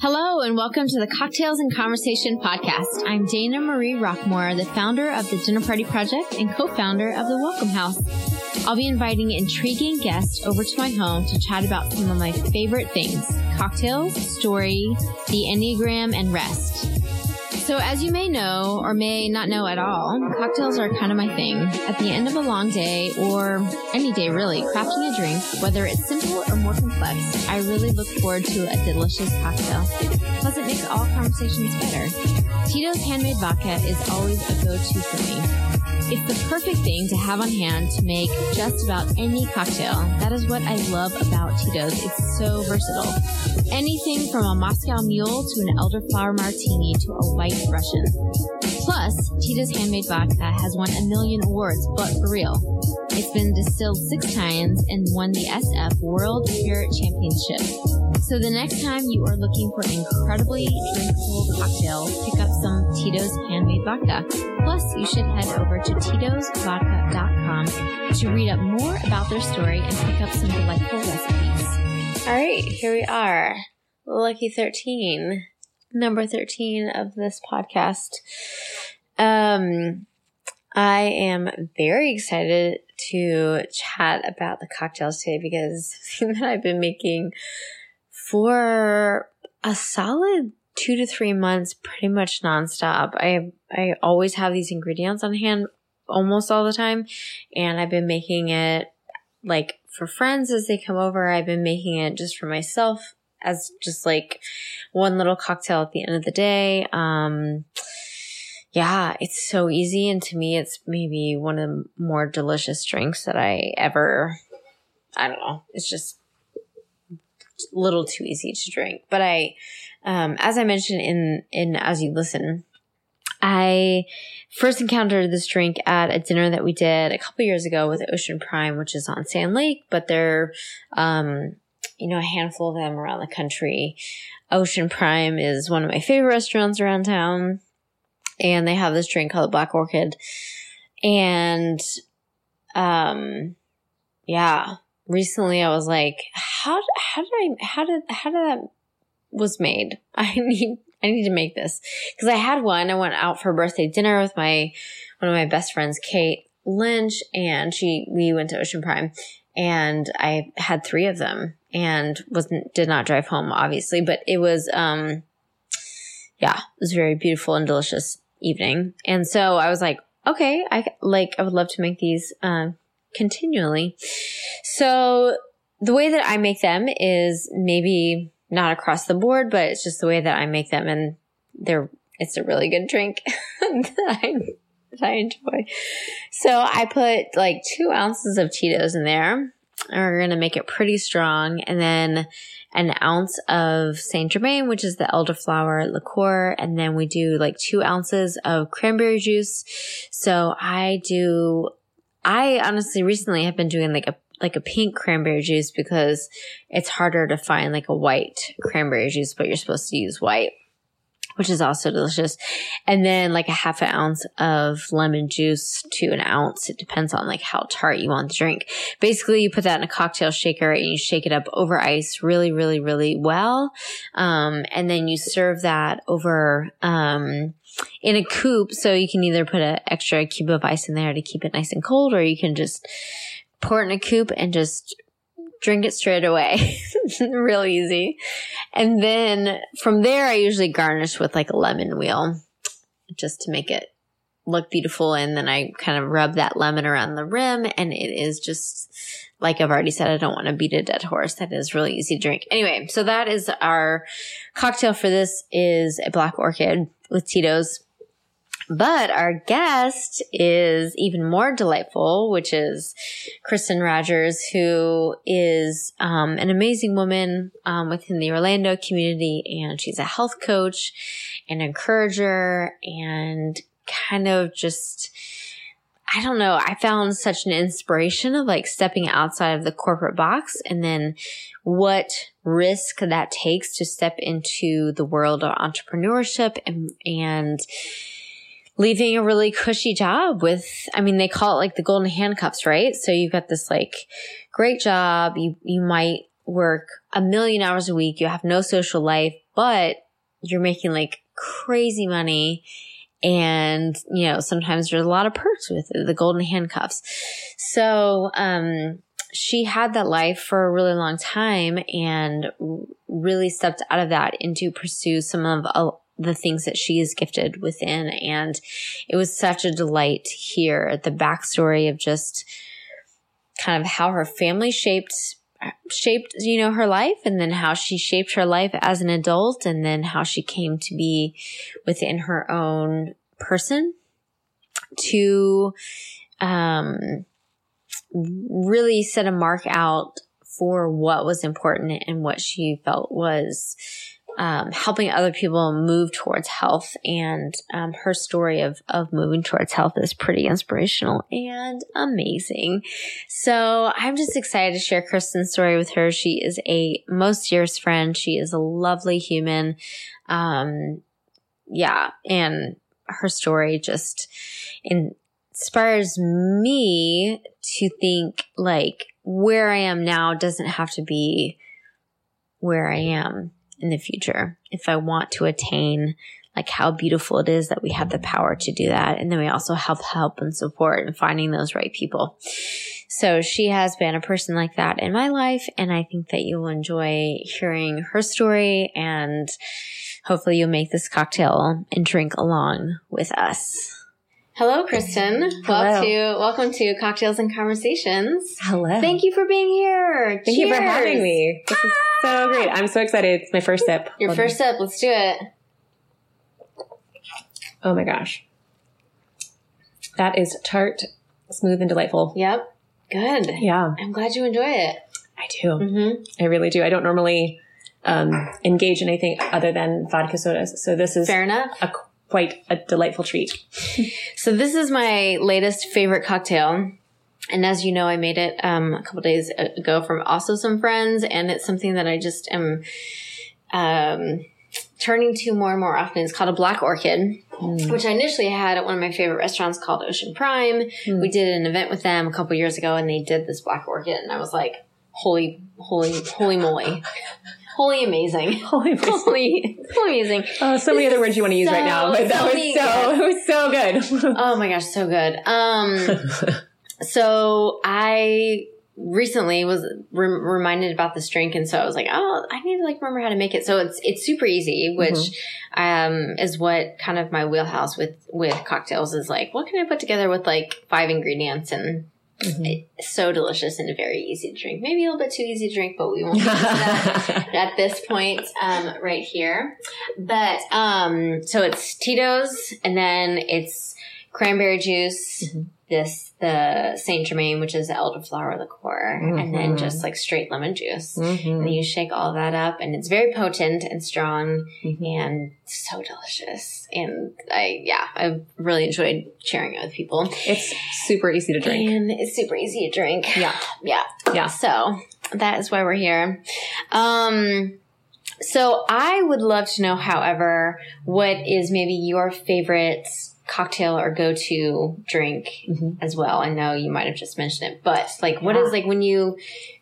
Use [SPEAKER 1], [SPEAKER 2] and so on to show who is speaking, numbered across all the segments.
[SPEAKER 1] Hello and welcome to the Cocktails and Conversation podcast. I'm Dana Marie Rockmore, the founder of the Dinner Party Project and co-founder of the Welcome House. I'll be inviting intriguing guests over to my home to chat about some of my favorite things, cocktails, story, the Enneagram, and rest. So, as you may know or may not know at all, cocktails are kind of my thing. At the end of a long day, or any day really, crafting a drink, whether it's simple or more complex, I really look forward to a delicious cocktail. Plus, it makes all conversations better. Tito's handmade vodka is always a go to for me. It's the perfect thing to have on hand to make just about any cocktail. That is what I love about Tito's. It's so versatile. Anything from a Moscow Mule to an elderflower martini to a white Russian. Plus, Tito's handmade vodka has won a million awards, but for real. It's been distilled six times and won the SF World Spirit Championship. So the next time you are looking for an incredibly drinkable cocktail, pick up some Tito's handmade vodka. Plus, you should head over to titosvodka.com to read up more about their story and pick up some delightful recipes. All right, here we are. Lucky 13, number 13 of this podcast. Um, I am very excited to chat about the cocktails today because that I've been making for a solid two to three months, pretty much nonstop. I I always have these ingredients on hand almost all the time, and I've been making it like for friends as they come over. I've been making it just for myself as just like one little cocktail at the end of the day. Um, yeah, it's so easy, and to me, it's maybe one of the more delicious drinks that I ever. I don't know. It's just a little too easy to drink. But I, um, as I mentioned in, in As You Listen, I first encountered this drink at a dinner that we did a couple years ago with Ocean Prime, which is on Sand Lake, but they're, um, you know, a handful of them around the country. Ocean Prime is one of my favorite restaurants around town, and they have this drink called Black Orchid. And, um, yeah, recently I was like, how how did I how did how did that was made? I need I need to make this because I had one. I went out for birthday dinner with my one of my best friends, Kate Lynch, and she we went to Ocean Prime, and I had three of them and wasn't did not drive home obviously, but it was um yeah it was very beautiful and delicious evening, and so I was like okay I like I would love to make these um continually. So the way that I make them is maybe not across the board, but it's just the way that I make them and they're, it's a really good drink that, I, that I enjoy. So I put like two ounces of Tito's in there. We're going to make it pretty strong. And then an ounce of Saint Germain, which is the elderflower liqueur. And then we do like two ounces of cranberry juice. So I do I honestly recently have been doing like a like a pink cranberry juice because it's harder to find like a white cranberry juice, but you're supposed to use white, which is also delicious. And then like a half an ounce of lemon juice to an ounce. It depends on like how tart you want the drink. Basically, you put that in a cocktail shaker and you shake it up over ice really, really, really well. Um, and then you serve that over, um, in a coupe. So you can either put an extra cube of ice in there to keep it nice and cold, or you can just pour it in a coupe and just drink it straight away. Real easy. And then from there, I usually garnish with like a lemon wheel just to make it look beautiful. And then I kind of rub that lemon around the rim and it is just like I've already said, I don't want to beat a dead horse. That is really easy to drink. Anyway, so that is our cocktail for this is a black orchid with Tito's. But our guest is even more delightful, which is Kristen Rogers, who is um, an amazing woman um, within the Orlando community. And she's a health coach and encourager and kind of just, I don't know, I found such an inspiration of like stepping outside of the corporate box and then what risk that takes to step into the world of entrepreneurship and, and leaving a really cushy job with, I mean, they call it like the golden handcuffs, right? So you've got this like great job. You, you might work a million hours a week. You have no social life, but you're making like crazy money. And, you know, sometimes there's a lot of perks with it, the golden handcuffs. So, um, she had that life for a really long time and really stepped out of that into pursue some of uh, the things that she is gifted within. And it was such a delight to hear the backstory of just kind of how her family shaped shaped you know her life and then how she shaped her life as an adult and then how she came to be within her own person to um really set a mark out for what was important and what she felt was um, helping other people move towards health. And um, her story of of moving towards health is pretty inspirational and amazing. So I'm just excited to share Kristen's story with her. She is a most dearest friend. She is a lovely human. Um, yeah, and her story just inspires me to think like where I am now doesn't have to be where I am in the future. If I want to attain like how beautiful it is that we have the power to do that. And then we also have help and support and finding those right people. So she has been a person like that in my life. And I think that you will enjoy hearing her story and hopefully you'll make this cocktail and drink along with us. Hello, Kristen.
[SPEAKER 2] Hello.
[SPEAKER 1] Welcome to welcome to Cocktails and Conversations.
[SPEAKER 2] Hello.
[SPEAKER 1] Thank you for being here.
[SPEAKER 2] Thank you for having me. This is so great. I'm so excited. It's my first sip.
[SPEAKER 1] Your
[SPEAKER 2] Hold
[SPEAKER 1] first sip. Let's do it.
[SPEAKER 2] Oh my gosh. That is tart, smooth, and delightful.
[SPEAKER 1] Yep. Good.
[SPEAKER 2] Yeah,
[SPEAKER 1] I'm glad you enjoy it.
[SPEAKER 2] I do.
[SPEAKER 1] Mm-hmm.
[SPEAKER 2] I really do. I don't normally um, engage in anything other than vodka sodas. So this is
[SPEAKER 1] Fair enough.
[SPEAKER 2] a, quite a delightful treat.
[SPEAKER 1] So this is my latest favorite cocktail. And as you know, I made it um, a couple days ago from also some friends, and it's something that I just am um, turning to more and more often. It's called a black orchid, which I initially had at one of my favorite restaurants called Ocean Prime. We did an event with them a couple years ago, and they did this black orchid, and I was like, "Holy, holy, holy moly, holy amazing,
[SPEAKER 2] Holy
[SPEAKER 1] holy, holy amazing!"
[SPEAKER 2] Oh, so many other words you want to use right now, but that
[SPEAKER 1] so
[SPEAKER 2] was
[SPEAKER 1] many
[SPEAKER 2] so it was so good.
[SPEAKER 1] Oh my gosh, so good. Um, so I recently was rem- reminded about this drink, and so I was like, oh, I need to like remember how to make it. So it's it's super easy, which um is what kind of my wheelhouse with with cocktails is like. What can I put together with like five ingredients and
[SPEAKER 2] Mhm.
[SPEAKER 1] it's so delicious and very easy to drink. Maybe a little bit too easy to drink, but we won't get that at this point um, right here. But um, so it's Tito's, and then it's cranberry juice.
[SPEAKER 2] Mhm.
[SPEAKER 1] This the Saint Germain, which is elderflower liqueur, and then just like straight lemon juice.
[SPEAKER 2] Mhm.
[SPEAKER 1] And you shake all that up, and it's very potent and strong,
[SPEAKER 2] Mhm.
[SPEAKER 1] and so delicious. And I, yeah, I really enjoyed sharing it with people.
[SPEAKER 2] It's super easy to drink.
[SPEAKER 1] And it's super easy to drink.
[SPEAKER 2] Yeah.
[SPEAKER 1] Yeah.
[SPEAKER 2] Yeah.
[SPEAKER 1] So that is why we're here. Um, so I would love to know, however, what is maybe your favorite cocktail or go-to drink
[SPEAKER 2] Mhm.
[SPEAKER 1] as well. I know you might have just mentioned it, but like, what is
[SPEAKER 2] Yeah.
[SPEAKER 1] like when you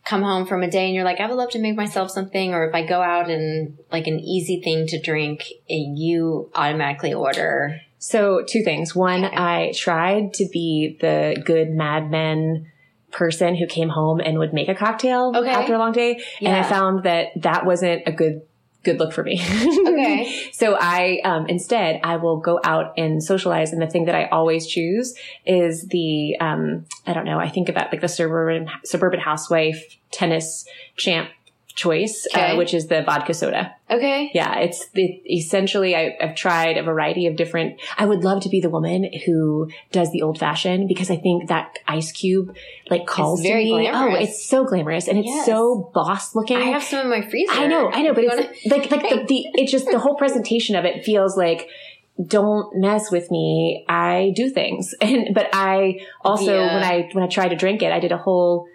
[SPEAKER 1] come home from a day and you're like, I would love to make myself something, or if I go out and like an easy thing to drink, and you automatically order.
[SPEAKER 2] So two things. One,
[SPEAKER 1] Okay.
[SPEAKER 2] I tried to be the good Mad Men person who came home and would make a cocktail
[SPEAKER 1] Okay.
[SPEAKER 2] after a long day, and I found that that wasn't a good good look for me.
[SPEAKER 1] Okay.
[SPEAKER 2] so I um, instead I will go out and socialize, and the thing that I always choose is the um, I don't know. I think about like the suburban suburban housewife tennis champ choice,
[SPEAKER 1] Okay.
[SPEAKER 2] uh, which is the vodka soda.
[SPEAKER 1] Okay.
[SPEAKER 2] Yeah, it's the, essentially I, I've tried a variety of different. I would love to be the woman who does the old fashioned because I think that ice cube like calls
[SPEAKER 1] very
[SPEAKER 2] to me.
[SPEAKER 1] glamorous.
[SPEAKER 2] Oh, it's so glamorous and it's
[SPEAKER 1] Yes.
[SPEAKER 2] so boss looking.
[SPEAKER 1] I have some in my freezer.
[SPEAKER 2] I know, I know, but
[SPEAKER 1] You
[SPEAKER 2] it's
[SPEAKER 1] wanna-
[SPEAKER 2] like like the, the it's just the whole presentation of it feels like don't mess with me. I do things, and but I also
[SPEAKER 1] Yeah.
[SPEAKER 2] when I when I tried to drink it, I did a whole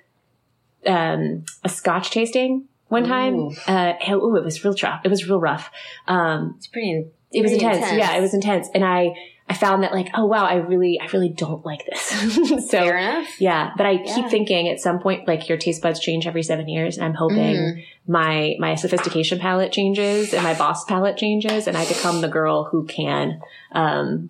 [SPEAKER 2] um a Scotch tasting one time.
[SPEAKER 1] Ooh.
[SPEAKER 2] Uh, oh, it was real rough. It was real rough. Um,
[SPEAKER 1] It's pretty.
[SPEAKER 2] it was
[SPEAKER 1] pretty
[SPEAKER 2] intense. Yeah, it was intense. And I, I found that like, oh wow, I really, I really don't like this. so
[SPEAKER 1] Fair enough.
[SPEAKER 2] yeah, but I
[SPEAKER 1] Yeah.
[SPEAKER 2] keep thinking at some point, like your taste buds change every seven years, and I'm hoping
[SPEAKER 1] Mm.
[SPEAKER 2] my my sophistication palette changes and my boss palette changes, and I become the girl who can um,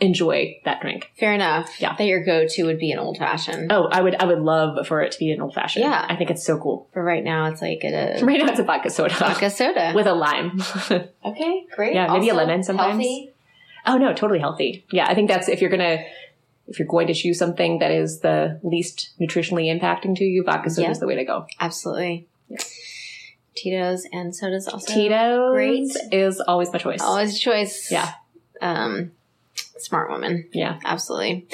[SPEAKER 2] enjoy that drink.
[SPEAKER 1] Fair enough.
[SPEAKER 2] Yeah.
[SPEAKER 1] That your go-to would be an old fashioned.
[SPEAKER 2] Oh, I would, I would love for it to be an old fashioned.
[SPEAKER 1] Yeah.
[SPEAKER 2] I think it's so cool.
[SPEAKER 1] But right now it's like a
[SPEAKER 2] Right now, it's a vodka soda
[SPEAKER 1] vodka soda.
[SPEAKER 2] with a lime.
[SPEAKER 1] okay, great.
[SPEAKER 2] Yeah, maybe a lemon sometimes.
[SPEAKER 1] Healthy.
[SPEAKER 2] oh no, totally healthy. Yeah, I think that's if you're gonna. If you're going to choose something that is the least nutritionally impacting to you, vodka soda
[SPEAKER 1] Yeah.
[SPEAKER 2] is the way to go.
[SPEAKER 1] Absolutely. Tito's and sodas also.
[SPEAKER 2] Tito's
[SPEAKER 1] great.
[SPEAKER 2] is always my choice.
[SPEAKER 1] Always a choice.
[SPEAKER 2] Yeah.
[SPEAKER 1] Um, smart woman.
[SPEAKER 2] Yeah.
[SPEAKER 1] Absolutely.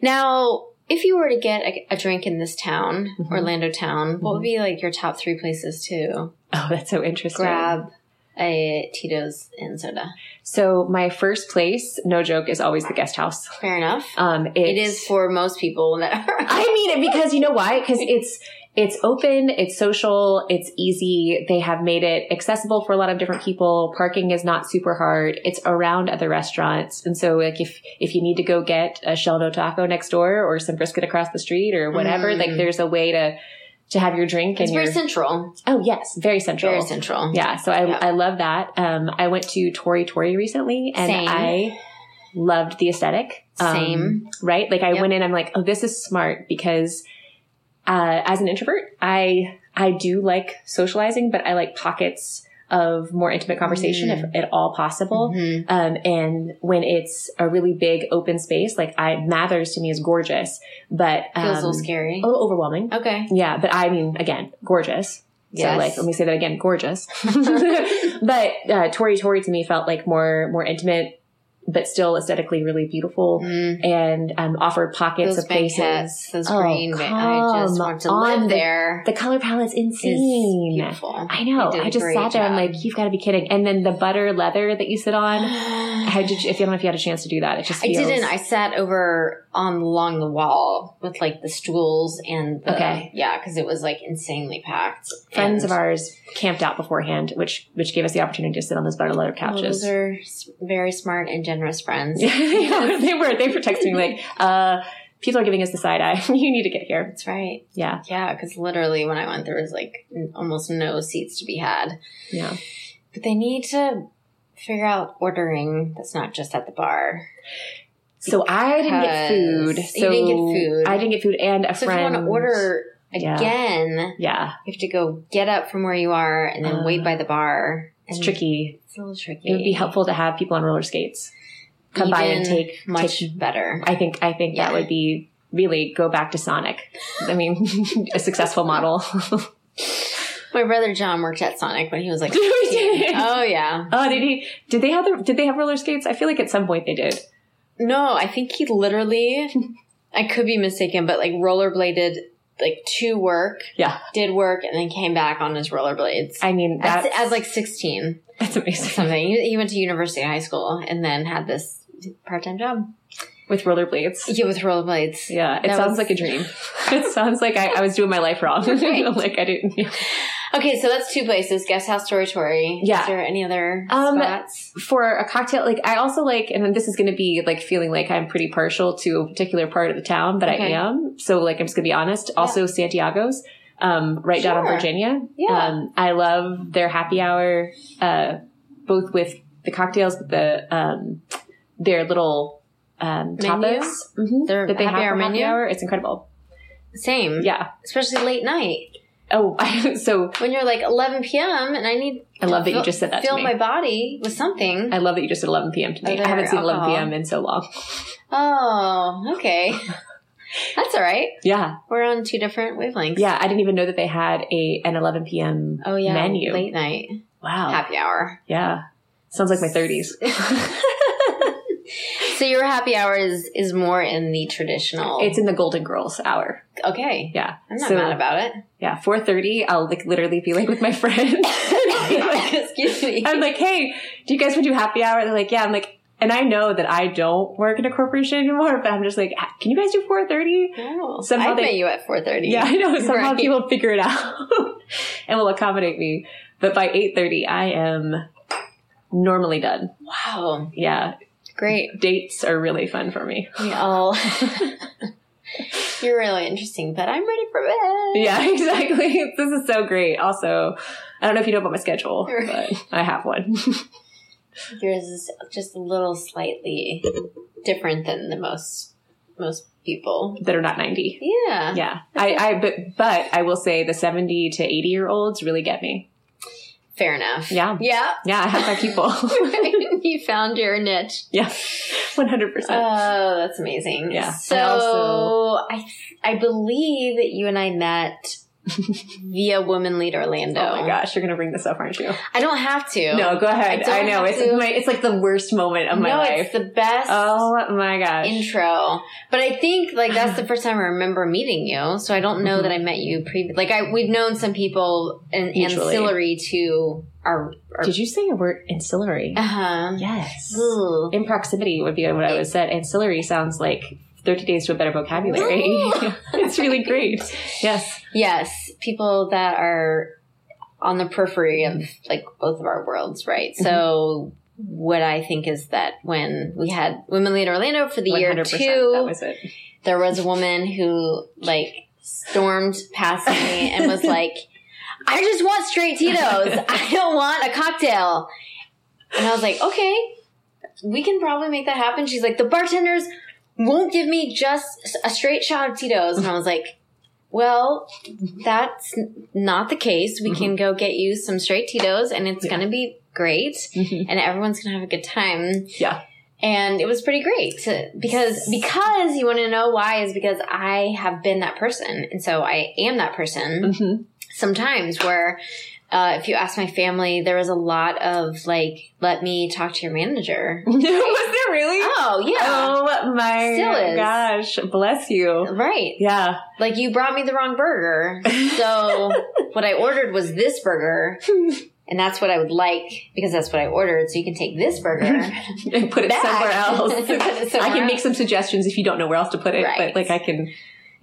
[SPEAKER 1] Now, if you were to get a, a drink in this town,
[SPEAKER 2] Mhm.
[SPEAKER 1] Orlando town, what
[SPEAKER 2] Mhm.
[SPEAKER 1] would be like your top three places to
[SPEAKER 2] Oh, that's so interesting.
[SPEAKER 1] grab a Tito's and soda?
[SPEAKER 2] So my first place, no joke, is always the guest house.
[SPEAKER 1] Fair enough.
[SPEAKER 2] Um,
[SPEAKER 1] It
[SPEAKER 2] it's-
[SPEAKER 1] for most people that are.
[SPEAKER 2] I mean it because you know why? Because it's it's open, it's social, it's easy. They have made it accessible for a lot of different people. Parking is not super hard. It's around other restaurants, and so like if if you need to go get a shell no taco next door or some brisket across the street or whatever,
[SPEAKER 1] Mm.
[SPEAKER 2] like there's a way to to have your drink
[SPEAKER 1] it's
[SPEAKER 2] and
[SPEAKER 1] very
[SPEAKER 2] your
[SPEAKER 1] central.
[SPEAKER 2] oh yes, very central.
[SPEAKER 1] Very central.
[SPEAKER 2] Yeah, so I,
[SPEAKER 1] Yeah.
[SPEAKER 2] I love that. Um, I went to Tori Tori recently, and
[SPEAKER 1] Same.
[SPEAKER 2] I loved the aesthetic. Um,
[SPEAKER 1] Same.
[SPEAKER 2] right? Like I
[SPEAKER 1] Yep.
[SPEAKER 2] went in, I'm like, oh, this is smart because uh, as an introvert, I I do like socializing, but I like pockets of more intimate conversation
[SPEAKER 1] Mm.
[SPEAKER 2] if at all possible.
[SPEAKER 1] Mhm.
[SPEAKER 2] Um, and when it's a really big open space, like I Mathers to me is gorgeous, but um,
[SPEAKER 1] Feels a little scary.
[SPEAKER 2] a little overwhelming.
[SPEAKER 1] Okay.
[SPEAKER 2] Yeah, but I mean, again, gorgeous.
[SPEAKER 1] Yes.
[SPEAKER 2] So like, let me say that again, gorgeous. but uh, Tori Tori to me felt like more more intimate, but still aesthetically really beautiful,
[SPEAKER 1] Mm.
[SPEAKER 2] and um, offered pockets
[SPEAKER 1] Those
[SPEAKER 2] of places.
[SPEAKER 1] those
[SPEAKER 2] Oh,
[SPEAKER 1] green. I just want to live
[SPEAKER 2] The-
[SPEAKER 1] there.
[SPEAKER 2] The color palette's
[SPEAKER 1] It's
[SPEAKER 2] insane.
[SPEAKER 1] beautiful.
[SPEAKER 2] I know.
[SPEAKER 1] They did a
[SPEAKER 2] I just sat there and
[SPEAKER 1] job.
[SPEAKER 2] like, you've got to be kidding. And then the butter leather that you sit on. How did you, if you don't know if you had a chance to do that, it just
[SPEAKER 1] I didn't. I sat over on along the wall with like the stools and the,
[SPEAKER 2] Okay.
[SPEAKER 1] yeah, because it was like insanely packed.
[SPEAKER 2] Friends
[SPEAKER 1] And-
[SPEAKER 2] of ours camped out beforehand, which which gave us the opportunity to sit on those butter leather
[SPEAKER 1] Oh,
[SPEAKER 2] couches.
[SPEAKER 1] those are very smart and generous friends.
[SPEAKER 2] Yeah, they were. They were texting me like, uh, "People are giving us the side eye. you need to get here."
[SPEAKER 1] That's right.
[SPEAKER 2] Yeah,
[SPEAKER 1] Yeah, because literally when I went, there was like almost no seats to be had.
[SPEAKER 2] yeah.
[SPEAKER 1] But they need to figure out ordering that's not just at the bar.
[SPEAKER 2] So I didn't get food. So
[SPEAKER 1] You didn't get food.
[SPEAKER 2] I didn't get food, and a
[SPEAKER 1] So
[SPEAKER 2] friend.
[SPEAKER 1] if you want to order again,
[SPEAKER 2] yeah,
[SPEAKER 1] you have to go get up from where you are and then
[SPEAKER 2] Uh,
[SPEAKER 1] wait by the bar.
[SPEAKER 2] it's tricky.
[SPEAKER 1] It's a little tricky.
[SPEAKER 2] It would be helpful to have people on roller skates come by and take
[SPEAKER 1] much
[SPEAKER 2] take-
[SPEAKER 1] better.
[SPEAKER 2] I think I think
[SPEAKER 1] Yeah.
[SPEAKER 2] that would be really go back to Sonic. I mean, a successful model.
[SPEAKER 1] My brother John worked at Sonic when he was like,
[SPEAKER 2] He did?
[SPEAKER 1] 16. oh yeah.
[SPEAKER 2] oh, did he? Did they have the? Did they have roller skates? I feel like at some point they did.
[SPEAKER 1] No, I think he literally, I could be mistaken, but like rollerbladed like to work,
[SPEAKER 2] Yeah,
[SPEAKER 1] did work, and then came back on his rollerblades.
[SPEAKER 2] I mean
[SPEAKER 1] As,
[SPEAKER 2] that's
[SPEAKER 1] as like 16
[SPEAKER 2] that's amazing.
[SPEAKER 1] something. He, he went to university high school and then had this part-time job.
[SPEAKER 2] With rollerblades.
[SPEAKER 1] Yeah, with rollerblades.
[SPEAKER 2] Yeah, it
[SPEAKER 1] That
[SPEAKER 2] sounds
[SPEAKER 1] was-
[SPEAKER 2] like a dream. it sounds like I, I was doing my life wrong.
[SPEAKER 1] Right.
[SPEAKER 2] like I didn't.
[SPEAKER 1] Okay, so that's two places: Guest House, Tori.
[SPEAKER 2] Yeah.
[SPEAKER 1] Is there any other
[SPEAKER 2] Um,
[SPEAKER 1] spots?
[SPEAKER 2] For a cocktail, like I also like, and then this is going to be like feeling like I'm pretty partial to a particular part of the town, but
[SPEAKER 1] Okay.
[SPEAKER 2] I am. So like I'm just going to be honest. Also Santiago's, um, right down on Virginia.
[SPEAKER 1] Yeah.
[SPEAKER 2] Um, I love their happy hour, uh, both with the cocktails, but the um, their little um, tapas mhm,
[SPEAKER 1] Their
[SPEAKER 2] that they
[SPEAKER 1] happy
[SPEAKER 2] have
[SPEAKER 1] hour
[SPEAKER 2] for happy
[SPEAKER 1] menu?
[SPEAKER 2] hour. It's incredible.
[SPEAKER 1] Same.
[SPEAKER 2] Yeah.
[SPEAKER 1] Especially late night.
[SPEAKER 2] Oh, so
[SPEAKER 1] When you're like 11 p.m. and I need
[SPEAKER 2] I love that you just said that to
[SPEAKER 1] fill my body with something.
[SPEAKER 2] I love that you just said 11 p.m. to me. I haven't seen 11 p.m. in so long.
[SPEAKER 1] oh, okay. That's all right.
[SPEAKER 2] Yeah.
[SPEAKER 1] We're on two different wavelengths.
[SPEAKER 2] Yeah. I didn't even know that they had a an 11 p.m.
[SPEAKER 1] Oh yeah.
[SPEAKER 2] menu.
[SPEAKER 1] Late night.
[SPEAKER 2] Wow.
[SPEAKER 1] Happy hour.
[SPEAKER 2] Yeah. Sounds like my 30s.
[SPEAKER 1] So your happy hour is, is more in the traditional.
[SPEAKER 2] It's in the Golden Girls hour.
[SPEAKER 1] okay.
[SPEAKER 2] Yeah.
[SPEAKER 1] I'm not
[SPEAKER 2] So,
[SPEAKER 1] mad about it.
[SPEAKER 2] Yeah. 4.30, I'll like literally be like with my friends.
[SPEAKER 1] Excuse me.
[SPEAKER 2] I'm like, hey, do you guys want to do happy hour? They're like, yeah. I'm like, and I know that I don't work in a corporation anymore, but I'm just like, can you guys do 4.30?
[SPEAKER 1] Oh,
[SPEAKER 2] Somehow
[SPEAKER 1] I
[SPEAKER 2] they-
[SPEAKER 1] met you at 4:30.
[SPEAKER 2] Yeah, I know. Somehow
[SPEAKER 1] Right.
[SPEAKER 2] people figure it out and will accommodate me. But by 8.30, I am normally done.
[SPEAKER 1] Wow.
[SPEAKER 2] Yeah.
[SPEAKER 1] Great.
[SPEAKER 2] Dates are really fun for me.
[SPEAKER 1] We all. You're really interesting, but I'm ready for bed.
[SPEAKER 2] Yeah, exactly. This is so great. Also, I don't know if you know about my schedule, but I have one.
[SPEAKER 1] Yours is just a little slightly different than the most most people.
[SPEAKER 2] that are not 90.
[SPEAKER 1] Yeah.
[SPEAKER 2] Yeah. I, I, but, but I will say the 70 to 80 year olds really get me.
[SPEAKER 1] Fair enough.
[SPEAKER 2] Yeah.
[SPEAKER 1] Yeah.
[SPEAKER 2] Yeah. I have that people.
[SPEAKER 1] you found your niche.
[SPEAKER 2] yeah. 100%.
[SPEAKER 1] Oh, that's amazing.
[SPEAKER 2] Yeah.
[SPEAKER 1] So
[SPEAKER 2] I
[SPEAKER 1] I, I believe that you and I met via Woman Lead Orlando.
[SPEAKER 2] oh my gosh. You're going to bring this up, aren't you?
[SPEAKER 1] I don't have to.
[SPEAKER 2] No, go ahead.
[SPEAKER 1] I
[SPEAKER 2] I, know. It's my, it's like the worst moment of my
[SPEAKER 1] no,
[SPEAKER 2] life.
[SPEAKER 1] it's the best
[SPEAKER 2] Oh my gosh.
[SPEAKER 1] intro. But I think like that's the first time I remember meeting you. So I don't know
[SPEAKER 2] Mhm.
[SPEAKER 1] that I met you previous. Like I, we've known some people
[SPEAKER 2] Mutually.
[SPEAKER 1] ancillary to our. our
[SPEAKER 2] Did you say a word ancillary?
[SPEAKER 1] uh huh.
[SPEAKER 2] yes.
[SPEAKER 1] Ooh.
[SPEAKER 2] In proximity would be what I would said. Ancillary sounds like 30 days to a better vocabulary. it's really great. Yes.
[SPEAKER 1] Yes, people that are on the periphery of like both of our worlds, right?
[SPEAKER 2] Mm-hmm.
[SPEAKER 1] So what I think is that when we had Women Lead Orlando for the year
[SPEAKER 2] 100%.
[SPEAKER 1] two,
[SPEAKER 2] That was it.
[SPEAKER 1] there was a woman who like stormed past me and was like, I just want straight Tito's. I don't want a cocktail. And I was like, okay, we can probably make that happen. She's like, the bartenders won't give me just a straight shot of Tito's. And I was like, well, that's not the case. We can go get you some straight Tito's and it's
[SPEAKER 2] Mm-hmm. Yeah.
[SPEAKER 1] going to be great
[SPEAKER 2] Mhm.
[SPEAKER 1] and everyone's going to have a good time
[SPEAKER 2] Yeah.
[SPEAKER 1] and it was pretty great to, because because you want to know why is because I have been that person, and so I am that person.
[SPEAKER 2] hmm
[SPEAKER 1] Sometimes where. Uh, if you ask my family, there was a lot of like, let me talk to your manager.
[SPEAKER 2] was there really?
[SPEAKER 1] Oh, yeah.
[SPEAKER 2] Oh my
[SPEAKER 1] Still is.
[SPEAKER 2] gosh. Bless you.
[SPEAKER 1] Right.
[SPEAKER 2] Yeah.
[SPEAKER 1] Like, you brought me the wrong burger. So, what I ordered was this burger, and that's what I would like because that's what I ordered. So, you can take this burger.
[SPEAKER 2] and put it
[SPEAKER 1] Back.
[SPEAKER 2] somewhere else.
[SPEAKER 1] Somewhere
[SPEAKER 2] I can make some suggestions if you don't know where else to put it,
[SPEAKER 1] Right.
[SPEAKER 2] but like I can,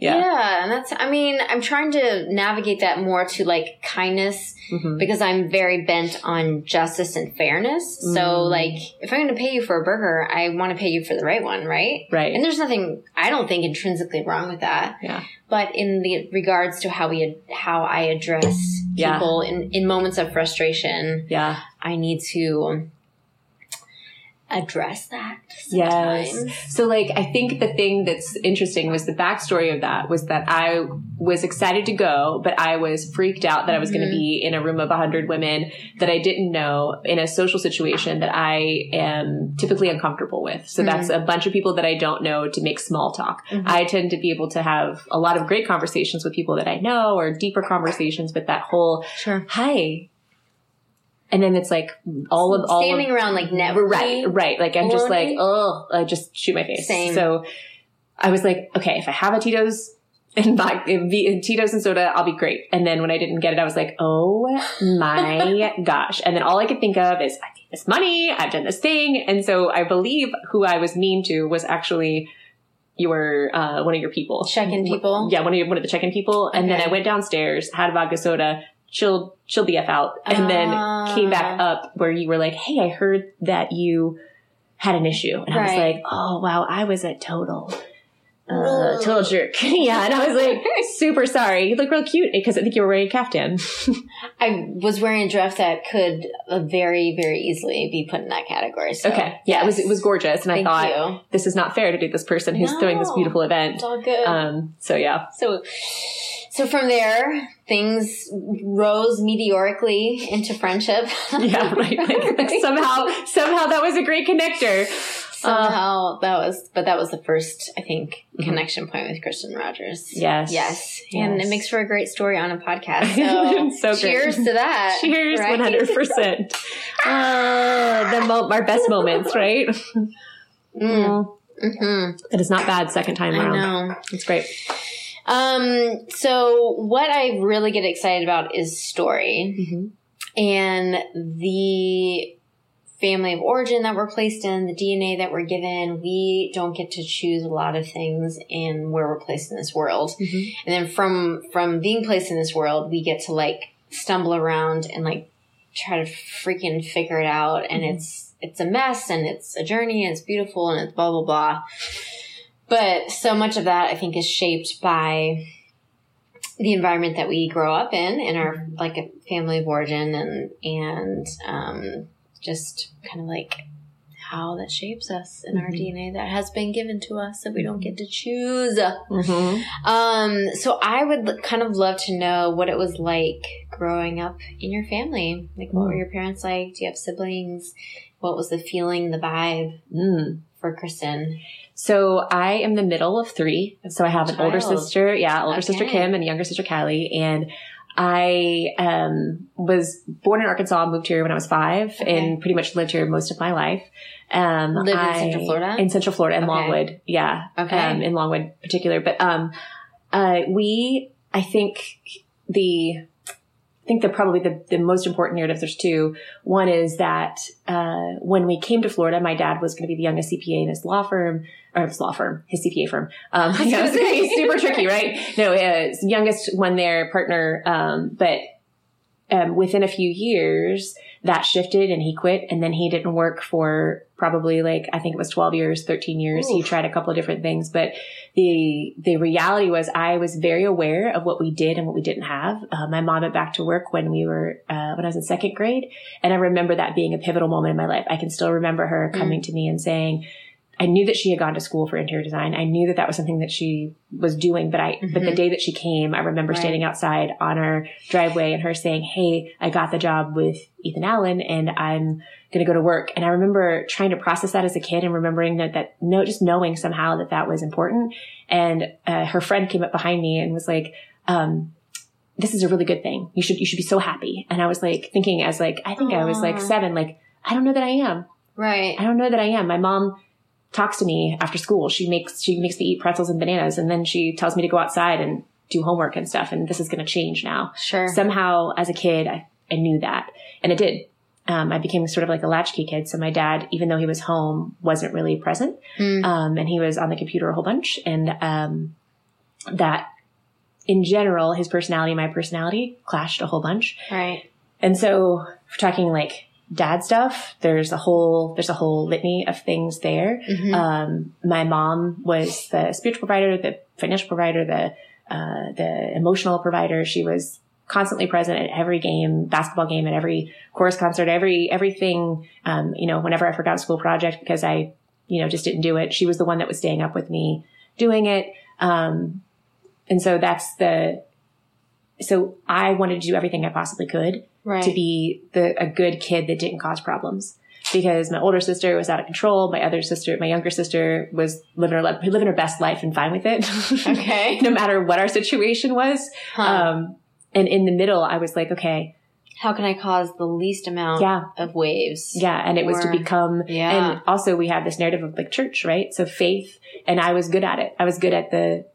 [SPEAKER 2] yeah.
[SPEAKER 1] Yeah, and that's, I mean, I'm trying to navigate that more to like kindness
[SPEAKER 2] Mhm.
[SPEAKER 1] because I'm very bent on justice and fairness. So,
[SPEAKER 2] Mm.
[SPEAKER 1] like, if I'm going to pay you for a burger, I want to pay you for the right one, right?
[SPEAKER 2] Right.
[SPEAKER 1] And there's nothing, I don't think intrinsically wrong with that.
[SPEAKER 2] Yeah.
[SPEAKER 1] But in the regards to how we, how I address
[SPEAKER 2] Yeah.
[SPEAKER 1] people in, in moments of frustration,
[SPEAKER 2] yeah.
[SPEAKER 1] I need to address that.
[SPEAKER 2] Yes. So, like, I think the thing that's interesting was the backstory of that was that I was excited to go, but I was freaked out that I was going to mm-hmm. be in a room of 100 women that I didn't know in a social situation that I am typically uncomfortable with. So, that's mm-hmm. a bunch of people that I don't know to make small talk. Mm-hmm. I tend to be able to have a lot of great conversations with people that I know or deeper conversations, but that whole,
[SPEAKER 1] Sure.
[SPEAKER 2] hi. And then it's like all of all of,
[SPEAKER 1] Standing around like never
[SPEAKER 2] Right, right. Like I'm just like, oh, I just shoot my face.
[SPEAKER 1] Same.
[SPEAKER 2] So I was like, okay, if I have a Tito's and vodka, Tito's and soda, I'll be great. And then when I didn't get it, I was like, oh my gosh. And then all I could think of is, I need this money. I've done this thing. And so I believe who I was mean to was actually your uh, one of your people.
[SPEAKER 1] Check-in people?
[SPEAKER 2] Yeah, one of your, one of the check-in people. And then I went downstairs, had a vodka soda, chilled chilled the f out, and then
[SPEAKER 1] Ah.
[SPEAKER 2] came back up where you were like, "Hey, I heard that you had an issue," and I was like, "Oh wow, I was a total." Uh, total jerk. yeah, and I was like, super sorry. You look real cute because I think you were wearing a caftan.
[SPEAKER 1] I was wearing a dress that could uh, very, very easily be put in that category. So,
[SPEAKER 2] okay, yeah, it was it was gorgeous, and
[SPEAKER 1] Thank
[SPEAKER 2] I thought
[SPEAKER 1] you.
[SPEAKER 2] this is not fair to do this person who's throwing this
[SPEAKER 1] No.
[SPEAKER 2] beautiful
[SPEAKER 1] It's
[SPEAKER 2] event.
[SPEAKER 1] all good.
[SPEAKER 2] Um, so yeah,
[SPEAKER 1] so, so from there, things rose meteorically into friendship.
[SPEAKER 2] yeah, right. Like, like somehow, somehow that was a great connector.
[SPEAKER 1] Somehow that was, but that was the first, I think, connection point with Kristen Rogers.
[SPEAKER 2] Mm-hmm. Yes.
[SPEAKER 1] Yes. And
[SPEAKER 2] Yes.
[SPEAKER 1] it makes for a great story on a podcast. So,
[SPEAKER 2] So great.
[SPEAKER 1] cheers to that.
[SPEAKER 2] Cheers,
[SPEAKER 1] right?
[SPEAKER 2] one hundred percent. Uh, the mo- our best moments, right?
[SPEAKER 1] Mm, hmm
[SPEAKER 2] It is not bad second time
[SPEAKER 1] I
[SPEAKER 2] around.
[SPEAKER 1] know.
[SPEAKER 2] It's great.
[SPEAKER 1] Um, so what I really get excited about is story and the family of origin that we're placed in, the DNA that we're given. We don't get to choose a lot of things in where we're placed in this world.
[SPEAKER 2] Mhm.
[SPEAKER 1] And then from, from being placed in this world, we get to like stumble around and like try to freaking figure it out and
[SPEAKER 2] Mhm.
[SPEAKER 1] it's it's a mess and it's a journey and it's beautiful and it's blah blah blah. But so much of that I think is shaped by the environment that we grow up in in our like a family of origin and and um just kind of like how that shapes us in our
[SPEAKER 2] Mhm.
[SPEAKER 1] DNA that has been given to us that we don't get to choose.
[SPEAKER 2] Mm-hmm.
[SPEAKER 1] Um, so I would kind of love to know what it was like growing up in your family. Like, what were
[SPEAKER 2] Mm.
[SPEAKER 1] your parents like? Do you have siblings? What was the feeling, the vibe
[SPEAKER 2] Mm.
[SPEAKER 1] for Kristen?
[SPEAKER 2] So I am the middle of three. So I have an older sister, yeah, older sister Kim and a younger sister Callie. And I um, was born in Arkansas, moved here when I was five,
[SPEAKER 1] Okay.
[SPEAKER 2] and pretty much lived here most of my life. Um,
[SPEAKER 1] Lived in
[SPEAKER 2] I-
[SPEAKER 1] Central Florida?
[SPEAKER 2] In Central Florida, in
[SPEAKER 1] Okay.
[SPEAKER 2] Longwood, yeah,
[SPEAKER 1] Okay.
[SPEAKER 2] um, in Longwood in particular. But um, uh, we, I think the I think the probably the, the most important narrative there's two. One is that uh, when we came to Florida, my dad was going to be the youngest CPA in his law firm or his law firm, his CPA firm. Um,
[SPEAKER 1] was
[SPEAKER 2] you know, it's super tricky, right? No, uh, his youngest one there partner, um, but um, within a few years that shifted and he quit and then he didn't work for probably like I think it was 12 years 13 years. He tried a couple of different things but the the reality was I was very aware of what we did and what we didn't have. Uh, my mom went back to work when we were uh, when I was in second grade and I remember that being a pivotal moment in my life. I can still remember her coming to me and saying I knew that she had gone to school for interior design. I knew that that was something that she was doing, but I, but the
[SPEAKER 1] Mhm.
[SPEAKER 2] day that she came, I remember
[SPEAKER 1] Right.
[SPEAKER 2] standing outside on our driveway and her saying, Hey, I got the job with Ethan Allen and I'm going to go to work. And I remember trying to process that as a kid and remembering that, that no, just knowing somehow that that was important. And, uh, her friend came up behind me and was like, um, this is a really good thing. You should, you should be so happy. And I was like thinking as like, I think I was like seven, like, I don't know that I am.
[SPEAKER 1] Right.
[SPEAKER 2] I don't know that I am. My mom talks to me after school. She makes she makes me eat pretzels and bananas, and then she tells me to go outside and do homework and stuff. And this is going to change now.
[SPEAKER 1] Sure.
[SPEAKER 2] Somehow, as a kid, I, I knew that, and it did. Um, I became sort of like a latchkey kid. So my dad, even though he was home, wasn't really present,
[SPEAKER 1] Mm.
[SPEAKER 2] um, and he was on the computer a whole bunch. And um, that, in general, his personality and my personality clashed a whole bunch.
[SPEAKER 1] right.
[SPEAKER 2] And so, we're talking like dad stuff. There's a whole there's a whole litany of things there.
[SPEAKER 1] Mhm.
[SPEAKER 2] Um, my mom was the spiritual provider, the financial provider, the uh, the emotional provider. She was constantly present at every game, basketball game, at every chorus concert, every everything. Um, you know, whenever I forgot a school project because I, you know, just didn't do it, she was the one that was staying up with me doing it. Um, and so that's the. So I wanted to do everything I possibly could
[SPEAKER 1] right.
[SPEAKER 2] to be the a good kid that didn't cause problems. Because my older sister was out of control, my other sister, my younger sister, was living her li- living her best life and fine with it.
[SPEAKER 1] Okay.
[SPEAKER 2] no matter what our situation was.
[SPEAKER 1] Huh.
[SPEAKER 2] Um, and in the middle, I was like, okay,
[SPEAKER 1] How can I cause the least amount
[SPEAKER 2] yeah,
[SPEAKER 1] of waves?
[SPEAKER 2] yeah. And it was to become,
[SPEAKER 1] Yeah.
[SPEAKER 2] and also we have this narrative of like church, right? So faith, and I was good at it. I was good at the,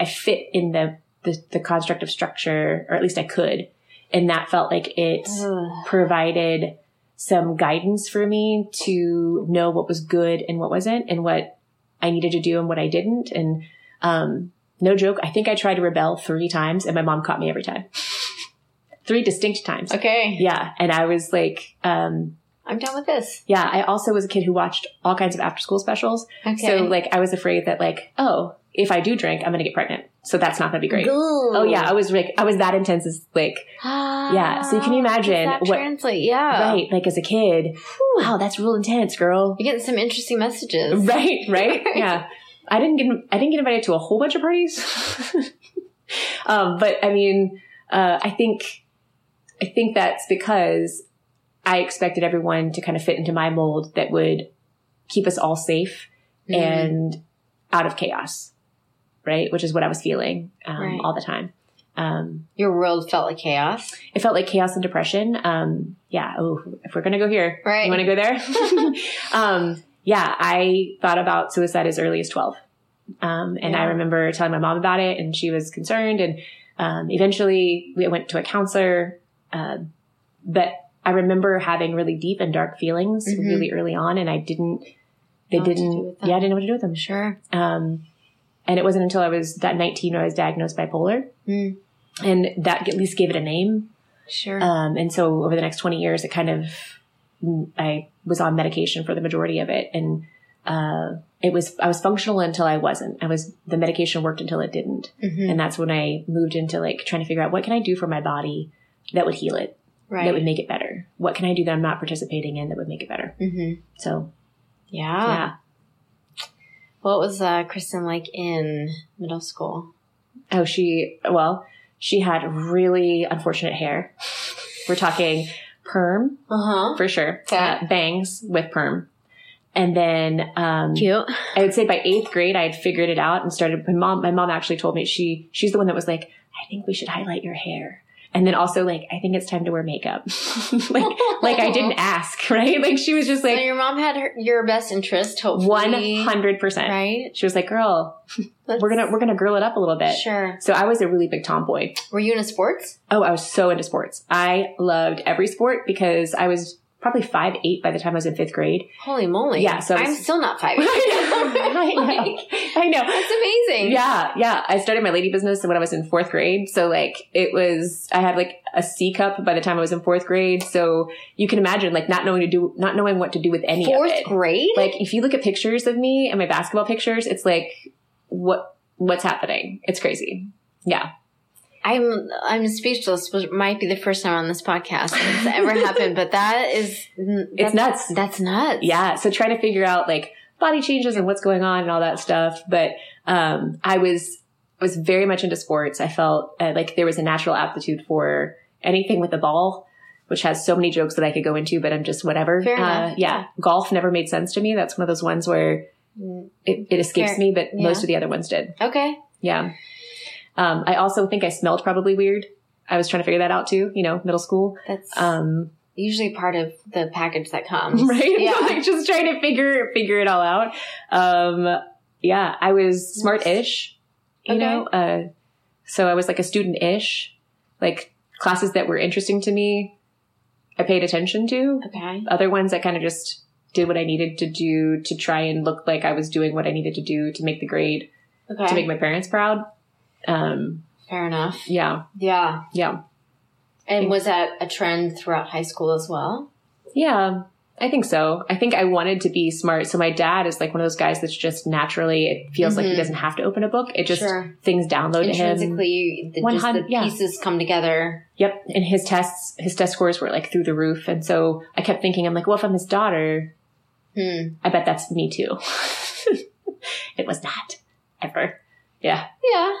[SPEAKER 2] I fit in the, the, the construct of structure, or at least I could. And that felt like it
[SPEAKER 1] Ugh.
[SPEAKER 2] provided some guidance for me to know what was good and what wasn't and what I needed to do and what I didn't. And, um, no joke. I think I tried to rebel three times and my mom caught me every time. three distinct times.
[SPEAKER 1] Okay.
[SPEAKER 2] Yeah. And I was like, um,
[SPEAKER 1] I'm done with this.
[SPEAKER 2] yeah, I also was a kid who watched all kinds of after school specials.
[SPEAKER 1] Okay.
[SPEAKER 2] So like I was afraid that like, oh, if I do drink, I'm going to get pregnant. So that's not going to be great.
[SPEAKER 1] Ooh.
[SPEAKER 2] Oh yeah. I was like, I was that intense as like, Yeah, so you can imagine what-
[SPEAKER 1] translate. Yeah.
[SPEAKER 2] right. Like as a kid, wow, that's real intense, girl.
[SPEAKER 1] You're getting some interesting messages.
[SPEAKER 2] Right, right, yeah. I didn't get I didn't get invited to a whole bunch of parties, um, but I mean, uh, I think I think that's because I expected everyone to kind of fit into my mold that would keep us all safe
[SPEAKER 1] Mhm.
[SPEAKER 2] and out of chaos, right? Which is what I was feeling um,
[SPEAKER 1] Right.
[SPEAKER 2] all the time. Um,
[SPEAKER 1] Your world felt like chaos.
[SPEAKER 2] it felt like chaos and depression. Um, yeah. Oh, if we're gonna go here,
[SPEAKER 1] Right.
[SPEAKER 2] You want to go there? um, yeah, I thought about suicide as early as twelve, um, and I remember telling my mom about it, and she was concerned. And um, eventually, we went to a counselor. Uh, but I remember having really deep and dark feelings
[SPEAKER 1] Mhm.
[SPEAKER 2] really early on, and I didn't. They
[SPEAKER 1] Know what to do
[SPEAKER 2] didn't. Yeah, I didn't know what to do with them.
[SPEAKER 1] Sure.
[SPEAKER 2] Um, and it wasn't until I was that 19 when I was diagnosed bipolar.
[SPEAKER 1] Mm.
[SPEAKER 2] And that at least gave it a name.
[SPEAKER 1] Sure.
[SPEAKER 2] Um, and so over the next 20 years, it kind of, I was on medication for the majority of it. And, uh, it was, I was functional until I wasn't. I was, the medication worked until it didn't.
[SPEAKER 1] Mhm.
[SPEAKER 2] And that's when I moved into like trying to figure out what can I do for my body that would heal it,
[SPEAKER 1] right.
[SPEAKER 2] that would make it better? What can I do that I'm not participating in that would make it better?
[SPEAKER 1] hmm
[SPEAKER 2] So,
[SPEAKER 1] Yeah.
[SPEAKER 2] yeah.
[SPEAKER 1] What was uh, Kristen like in middle school?
[SPEAKER 2] Oh, she, well, she had really unfortunate hair. We're talking perm
[SPEAKER 1] Uh huh.
[SPEAKER 2] for sure.
[SPEAKER 1] Okay.
[SPEAKER 2] Uh, bangs with perm. And then, um,
[SPEAKER 1] Cute.
[SPEAKER 2] I would say by eighth grade, I had figured it out and started. My mom, my mom actually told me she, she's the one that was like, I think we should highlight your hair. And then also like, I think it's time to wear makeup. like, like I didn't ask, right? Like she was just
[SPEAKER 1] So
[SPEAKER 2] like,
[SPEAKER 1] your mom had her, your best interest, hopefully.
[SPEAKER 2] one hundred percent.
[SPEAKER 1] Right.
[SPEAKER 2] She was like, girl,
[SPEAKER 1] That's-
[SPEAKER 2] we're gonna, we're gonna girl it up a little bit.
[SPEAKER 1] Sure.
[SPEAKER 2] So I was a really big tomboy.
[SPEAKER 1] Were you into sports?
[SPEAKER 2] Oh, I was so into sports. I loved every sport because I was probably five eight by the time I was in fifth grade.
[SPEAKER 1] Holy moly.
[SPEAKER 2] Yeah, so I
[SPEAKER 1] I'm still not five.
[SPEAKER 2] I know.
[SPEAKER 1] Like,
[SPEAKER 2] I know.
[SPEAKER 1] That's amazing.
[SPEAKER 2] Yeah, yeah. I started my lady business when I was in fourth grade. So like it was, I had like a C cup by the time I was in fourth grade. So you can imagine like not knowing to do, not knowing what to do with any
[SPEAKER 1] Fourth
[SPEAKER 2] of it.
[SPEAKER 1] grade?
[SPEAKER 2] Like if you look at pictures of me and my basketball pictures, it's like what what's happening? It's crazy. Yeah.
[SPEAKER 1] I'm I'm speechless. Which might be the first time on this podcast that's ever happened, but that is
[SPEAKER 2] It's nuts.
[SPEAKER 1] That's nuts.
[SPEAKER 2] Yeah. So trying to figure out like body changes and what's going on and all that stuff. But um, I was I was very much into sports. I felt uh, like there was a natural aptitude for anything with a ball, which has so many jokes that I could go into. But I'm just whatever. Uh, yeah. Golf never made sense to me. That's one of those ones where it, it escapes
[SPEAKER 1] Fair.
[SPEAKER 2] me, but
[SPEAKER 1] Yeah.
[SPEAKER 2] most of the other ones did.
[SPEAKER 1] Okay.
[SPEAKER 2] Yeah. Um, I also think I smelled probably weird. I was trying to figure that out too. You know, middle school.
[SPEAKER 1] That's
[SPEAKER 2] Um,
[SPEAKER 1] usually part of the package that comes.
[SPEAKER 2] right?
[SPEAKER 1] Yeah.
[SPEAKER 2] like just trying to figure figure it all out. Um, yeah, I was smart-ish, you
[SPEAKER 1] Okay.
[SPEAKER 2] know. Uh, so I was like a student-ish, like classes that were interesting to me. I paid attention to.
[SPEAKER 1] Okay.
[SPEAKER 2] Other ones I kind of just did what I needed to do to try and look like I was doing what I needed to do to make the grade
[SPEAKER 1] Okay.
[SPEAKER 2] to make my parents proud. Um,
[SPEAKER 1] Fair enough.
[SPEAKER 2] yeah,
[SPEAKER 1] Yeah.
[SPEAKER 2] yeah,
[SPEAKER 1] And was that a trend throughout high school as well?
[SPEAKER 2] yeah. I think so. I think I wanted to be smart. So my dad is like one of those guys that's just naturally, it feels like he
[SPEAKER 1] Mhm.
[SPEAKER 2] doesn't have to open a book. It just,
[SPEAKER 1] Sure.
[SPEAKER 2] things download to him.
[SPEAKER 1] Intrinsically, the, just the
[SPEAKER 2] yeah.
[SPEAKER 1] pieces come together.
[SPEAKER 2] Yep. And his tests, his test scores were like through the roof. And so I kept thinking, I'm like, well, if I'm his daughter,
[SPEAKER 1] Hmm.
[SPEAKER 2] I bet that's me too. it was not ever. Yeah.
[SPEAKER 1] Yeah.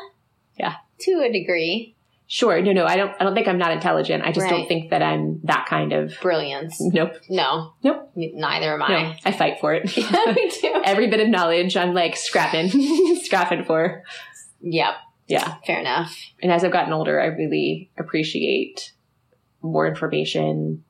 [SPEAKER 2] Yeah.
[SPEAKER 1] To a degree.
[SPEAKER 2] Sure. No, no, I don't, I don't think I'm not intelligent. I just
[SPEAKER 1] Right.
[SPEAKER 2] don't think that I'm that kind of,
[SPEAKER 1] Brilliance.
[SPEAKER 2] nope.
[SPEAKER 1] No.
[SPEAKER 2] Nope.
[SPEAKER 1] Neither am
[SPEAKER 2] No,
[SPEAKER 1] I.
[SPEAKER 2] I fight for it.
[SPEAKER 1] Yeah, me too.
[SPEAKER 2] Every bit of knowledge I'm like scrapping, scrapping for.
[SPEAKER 1] Yep.
[SPEAKER 2] Yeah.
[SPEAKER 1] Fair enough.
[SPEAKER 2] And as I've gotten older, I really appreciate more information.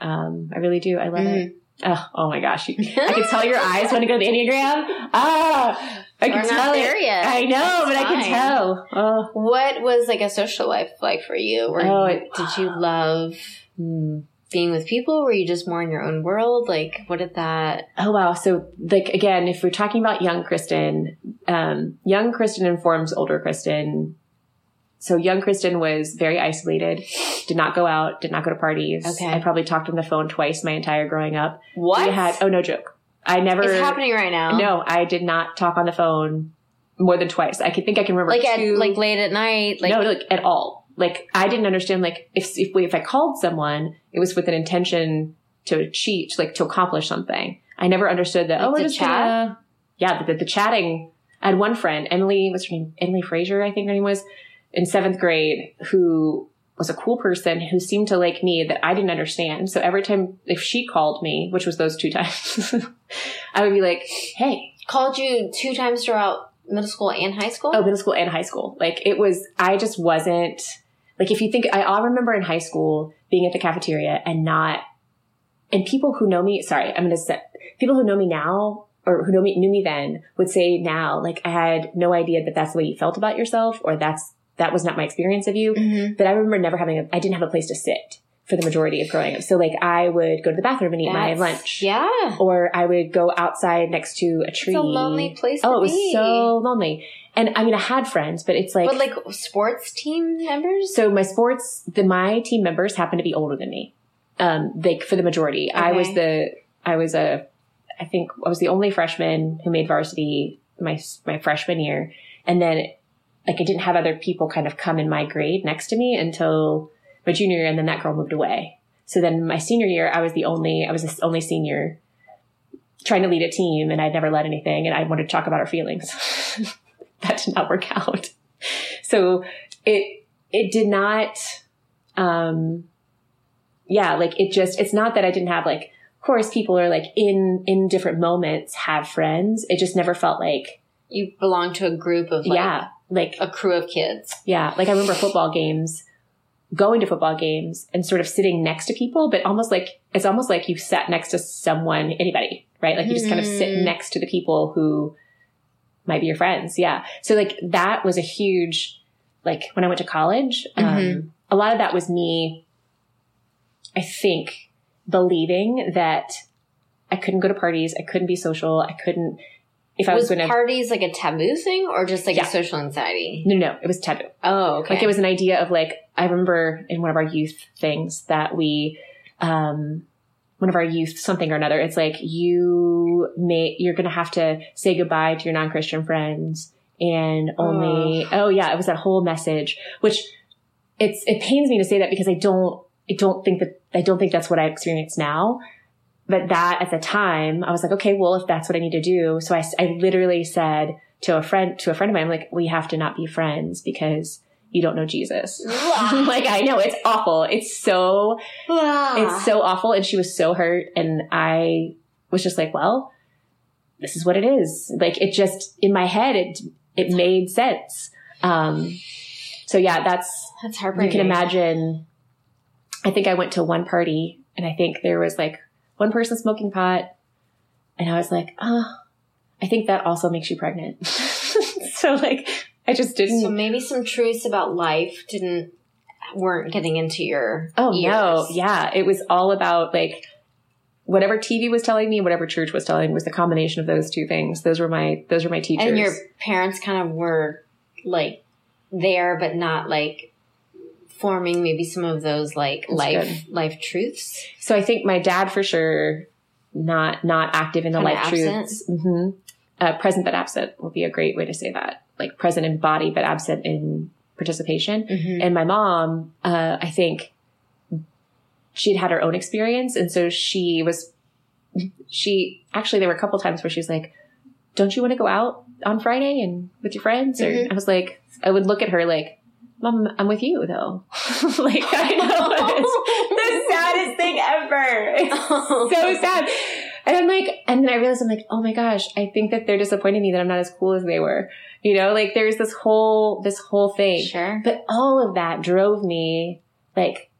[SPEAKER 2] Um, I really do. I love it. Oh, oh my gosh. I can tell your eyes want to go to the Enneagram. Ah, I can
[SPEAKER 1] We're
[SPEAKER 2] tell
[SPEAKER 1] not
[SPEAKER 2] it.
[SPEAKER 1] there yet.
[SPEAKER 2] I know,
[SPEAKER 1] That's
[SPEAKER 2] but I can tell. Oh,
[SPEAKER 1] What was like a social life like for you? Were
[SPEAKER 2] Oh, it-
[SPEAKER 1] did you love
[SPEAKER 2] hmm.
[SPEAKER 1] being with people? Were you just more in your own world? Like, what did that?
[SPEAKER 2] oh wow. So like again, if we're talking about young Kristen, um, young Kristen informs older Kristen. So young Kristen was very isolated, did not go out, did not go to parties.
[SPEAKER 1] Okay.
[SPEAKER 2] I probably talked on the phone twice my entire growing up.
[SPEAKER 1] What?
[SPEAKER 2] We had oh no joke. I never
[SPEAKER 1] It's happening right now.
[SPEAKER 2] No, I did not talk on the phone more than twice. I can think I can remember
[SPEAKER 1] Like at like late at night. Like
[SPEAKER 2] no, like at all. Like I didn't understand. Like if if we if I called someone, it was with an intention to cheat, like to accomplish something. I never understood that.
[SPEAKER 1] Like
[SPEAKER 2] oh, we're
[SPEAKER 1] chat?
[SPEAKER 2] gonna yeah. The, the, the chatting. I had one friend, Emily. What's her name? Emily Fraser, I think her name was, in seventh grade, who was a cool person who seemed to like me that I didn't understand. So every time if she called me, which was those two times, I would be like, "Hey,
[SPEAKER 1] called you two times throughout middle school and high school.
[SPEAKER 2] Oh, middle school and high school. Like it was, I just wasn't like if you think I all remember in high school being at the cafeteria and not, and people who know me, sorry, I'm going to say people who know me now or who know me, knew me then would say now, like I had no idea that that's the way you felt about yourself or that's, that was not my experience of you.
[SPEAKER 1] Mhm.
[SPEAKER 2] But I remember never having a, I didn't have a place to sit. for the majority of growing up. So like I would go to the bathroom and eat my lunch.
[SPEAKER 1] Yeah.
[SPEAKER 2] Or I would go outside next to a tree.
[SPEAKER 1] It's a lonely place to
[SPEAKER 2] Oh, it was
[SPEAKER 1] be.
[SPEAKER 2] so lonely. And I mean, I had friends, but it's like,
[SPEAKER 1] but like sports team members?
[SPEAKER 2] so my sports, the, my team members happen to be older than me. Um, like for the majority, I was the, I was a, I think I was the only freshman who made varsity my, my freshman year. And then like I didn't have other people kind of come in my grade next to me until my junior year. And then that girl moved away. So then my senior year, I was the only, I was the only senior trying to lead a team and I'd never led anything and I wanted to talk about our feelings. that did not work out. So it, it did not, um, yeah, like it just, it's not that I didn't have like, of course people are like in, in different moments have friends. It just never felt like,
[SPEAKER 1] You belong to a group of like
[SPEAKER 2] yeah, like,
[SPEAKER 1] a crew of kids.
[SPEAKER 2] yeah, like I remember football games, going to football games and sort of sitting next to people, but almost like, it's almost like you sat next to someone, anybody, right? Like you just kind of sit
[SPEAKER 1] Mhm.
[SPEAKER 2] next to the people who might be your friends. Yeah. So like that was a huge, like when I went to college, um,
[SPEAKER 1] Mhm.
[SPEAKER 2] a lot of that was me, I think, believing that I couldn't go to parties. I couldn't be social. I couldn't, if I was,
[SPEAKER 1] was
[SPEAKER 2] going to,
[SPEAKER 1] parties like a taboo thing or just like
[SPEAKER 2] Yeah.
[SPEAKER 1] a social anxiety?
[SPEAKER 2] no, no, it was taboo.
[SPEAKER 1] Oh, okay.
[SPEAKER 2] Like it was an idea of like, I remember in one of our youth things that we, um, one of our youth something or another, it's like you may, you're going to have to say goodbye to your non-Christian friends and only, oh yeah, it was that whole message, which it's, it pains me to say that because I don't, I don't think that, I don't think that's what I experience now. But that at the time, I was like, okay, well, if that's what I need to do. So I, I literally said to a friend, to a friend of mine, I'm like, we have to not be friends because you don't know Jesus. like, I know it's awful. It's so, it's so awful. And she was so hurt. And I was just like, well, this is what it is. Like, it just, in my head, it, it made sense. Um, so yeah, that's,
[SPEAKER 1] That's heartbreaking.
[SPEAKER 2] you can imagine. I think I went to one party and I think there was like one person smoking pot. And I was like, oh, I think that also makes you pregnant. so like, I just didn't.
[SPEAKER 1] So maybe some truths about life didn't weren't getting into your
[SPEAKER 2] Oh
[SPEAKER 1] ears.
[SPEAKER 2] no, yeah. It was all about like whatever TV was telling me, whatever church was telling me was the combination of those two things. Those were my those were my teachers.
[SPEAKER 1] And your parents kind of were like there, but not like forming maybe some of those like
[SPEAKER 2] That's
[SPEAKER 1] life life truths.
[SPEAKER 2] so I think my dad for sure not not active in the
[SPEAKER 1] Kinda
[SPEAKER 2] life truths. hmm Uh, present but absent would be a great way to say that. Like present in body but absent in participation.
[SPEAKER 1] Mm-hmm.
[SPEAKER 2] And my mom, uh, I think she'd had her own experience. And so she was, she actually, there were a couple times where she's like, don't you want to go out on Friday and with your friends? Or
[SPEAKER 1] Mhm.
[SPEAKER 2] I was like, I would look at her like, mom, I'm with you though. like, I know it's the saddest thing ever. It's so sad. And I'm like, and then I realized I'm like, oh my gosh, I think that they're disappointing me that I'm not as cool as they were. You know, like there's this whole, this whole thing.
[SPEAKER 1] Sure.
[SPEAKER 2] But all of that drove me like,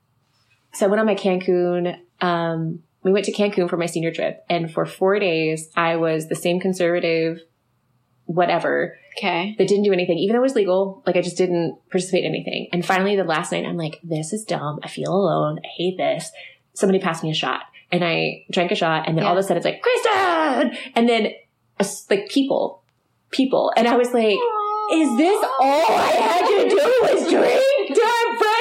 [SPEAKER 2] so I went on my Cancun, um, we went to Cancun for my senior trip and for four days I was the same conservative, whatever,
[SPEAKER 1] Okay.
[SPEAKER 2] that didn't do anything, even though it was legal. Like I just didn't participate in anything. And finally the last night I'm like, this is dumb. I feel alone. I hate this. Somebody passed me a shot and I drank a shot and then all of a sudden it's like, Kristen! And then like people, people. And I was like, is this all I had to do was drink to have friends?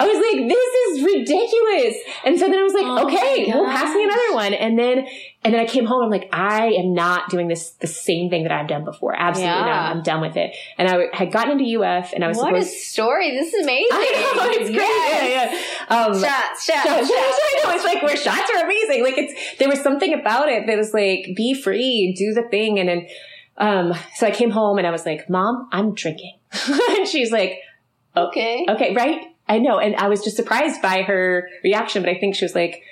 [SPEAKER 2] I was like, this is ridiculous. And so then I was like,
[SPEAKER 1] Oh
[SPEAKER 2] okay, well, pass me another one. And then, and then I came home. I'm like, I am not doing this, the same thing that I've done before. Absolutely
[SPEAKER 1] Yeah.
[SPEAKER 2] not. I'm done with it. And I had gotten into UF and I was
[SPEAKER 1] What a story! This is amazing.
[SPEAKER 2] I know, it's great.
[SPEAKER 1] Yes.
[SPEAKER 2] Yeah, yeah. Um,
[SPEAKER 1] Shots, shots,
[SPEAKER 2] shots,
[SPEAKER 1] shots.
[SPEAKER 2] I know. It's like where shots are amazing. Like it's there was something about it that was like be free, do the thing, and then um. So I came home and I was like, "Mom, I'm drinking," and she's like,
[SPEAKER 1] Okay.
[SPEAKER 2] "Okay, right." I know, and I was just surprised by her reaction, but I think she was like,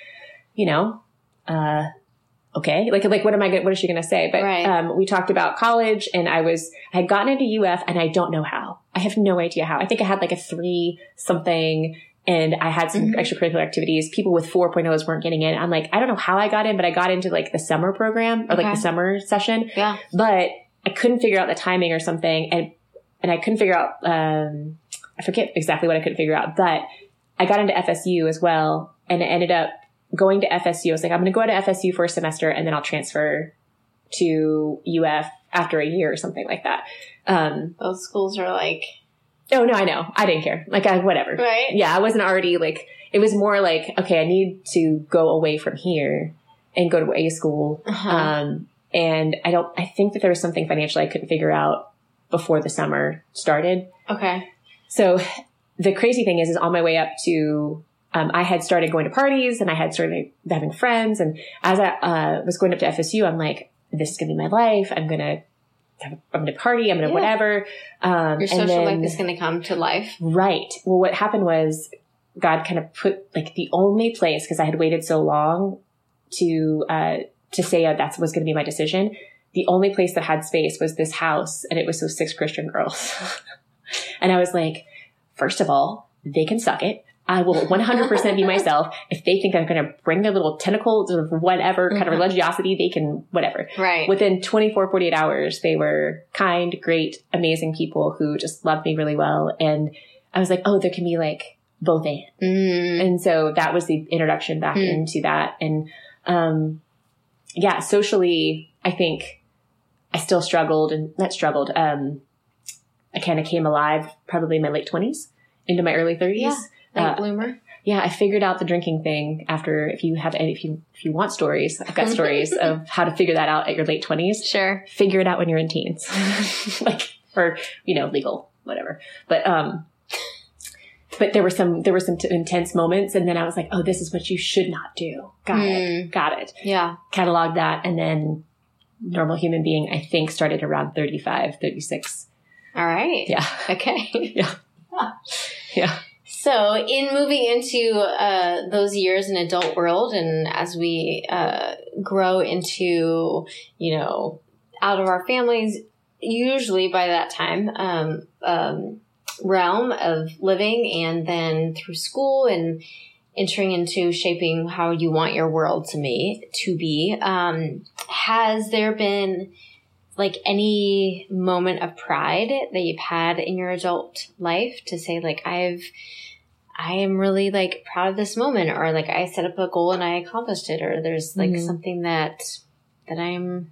[SPEAKER 2] you know, uh, okay, like like what am I? Gonna, what is she going to say? But
[SPEAKER 1] Right.
[SPEAKER 2] um, we talked about college, and I was I had gotten into UF, and I don't know how. I have no idea how. I think I had like a three something. And I had some
[SPEAKER 1] Mhm.
[SPEAKER 2] extracurricular activities. People with 4.0s weren't getting in. I'm like, I don't know how I got in, but I got into like the summer program or like the summer session
[SPEAKER 1] Yeah.
[SPEAKER 2] but I couldn't figure out the timing or something, and and I couldn't figure out. Um, I forget exactly what I couldn't figure out, but I got into FSU as well and it ended up going to FSU. I was like, I'm going to go to FSU for a semester and then I'll transfer to UF after a year or something like that. Um,
[SPEAKER 1] Those schools are like,
[SPEAKER 2] oh no, I know. I didn't care. Like I, whatever.
[SPEAKER 1] right?
[SPEAKER 2] Yeah. I wasn't already like, it was more like, okay, I need to go away from here and go to a school.
[SPEAKER 1] Uh-huh.
[SPEAKER 2] Um, and I don't, I think that there was something financially I couldn't figure out before the summer started.
[SPEAKER 1] okay.
[SPEAKER 2] So the crazy thing is, is on my way up to, um, I had started going to parties and I had started having friends. And as I uh, was going up to FSU, I'm like, this is going to be my life. I'm going to, I'm to party. I'm going to
[SPEAKER 1] Yeah.
[SPEAKER 2] whatever. Um,
[SPEAKER 1] Your social
[SPEAKER 2] then,
[SPEAKER 1] life is going to come to life.
[SPEAKER 2] Right. Well, what happened was God kind of put like the only place because I had waited so long to uh, to say uh, that was going to be my decision. The only place that had space was this house, and it was those six Christian girls. and I was like, first of all, they can suck it. I will 100% be myself. If they think I'm going to bring their little tentacles of whatever kind of
[SPEAKER 1] Mhm.
[SPEAKER 2] religiosity, they can whatever
[SPEAKER 1] Right.
[SPEAKER 2] within 24 48 hours they were kind great amazing people who just loved me really well and i was like oh there can be like both and
[SPEAKER 1] mm.
[SPEAKER 2] and so that was the introduction back
[SPEAKER 1] Hmm.
[SPEAKER 2] into that and um yeah socially i think i still struggled and not struggled um i kind of came alive probably in my late 20s into my early 30s
[SPEAKER 1] Yeah. Late
[SPEAKER 2] uh,
[SPEAKER 1] bloomer.
[SPEAKER 2] yeah, I figured out the drinking thing after if you have if you if you want stories, I've got stories of how to figure that out at your late twenties.
[SPEAKER 1] Sure.
[SPEAKER 2] Figure it out when you're in teens. like or you know, legal, whatever. But um but there were some there were some t- intense moments and then I was like, "Oh, this is what you should not do." Got it. Got it.
[SPEAKER 1] Yeah.
[SPEAKER 2] Cataloged that and then normal human being I think started around 35, 36.
[SPEAKER 1] All right.
[SPEAKER 2] Yeah.
[SPEAKER 1] Okay.
[SPEAKER 2] Yeah. Yeah.
[SPEAKER 1] So, in moving into uh, those years in adult world, and as we uh, grow into, you know, out of our families, usually by that time, um, um, realm of living, and then through school and entering into shaping how you want your world to me to be. Um, has there been like any moment of pride that you've had in your adult life to say like I've I am really like proud of this moment or like I set up a goal and I accomplished it or there's like
[SPEAKER 2] Mhm.
[SPEAKER 1] something that that I'm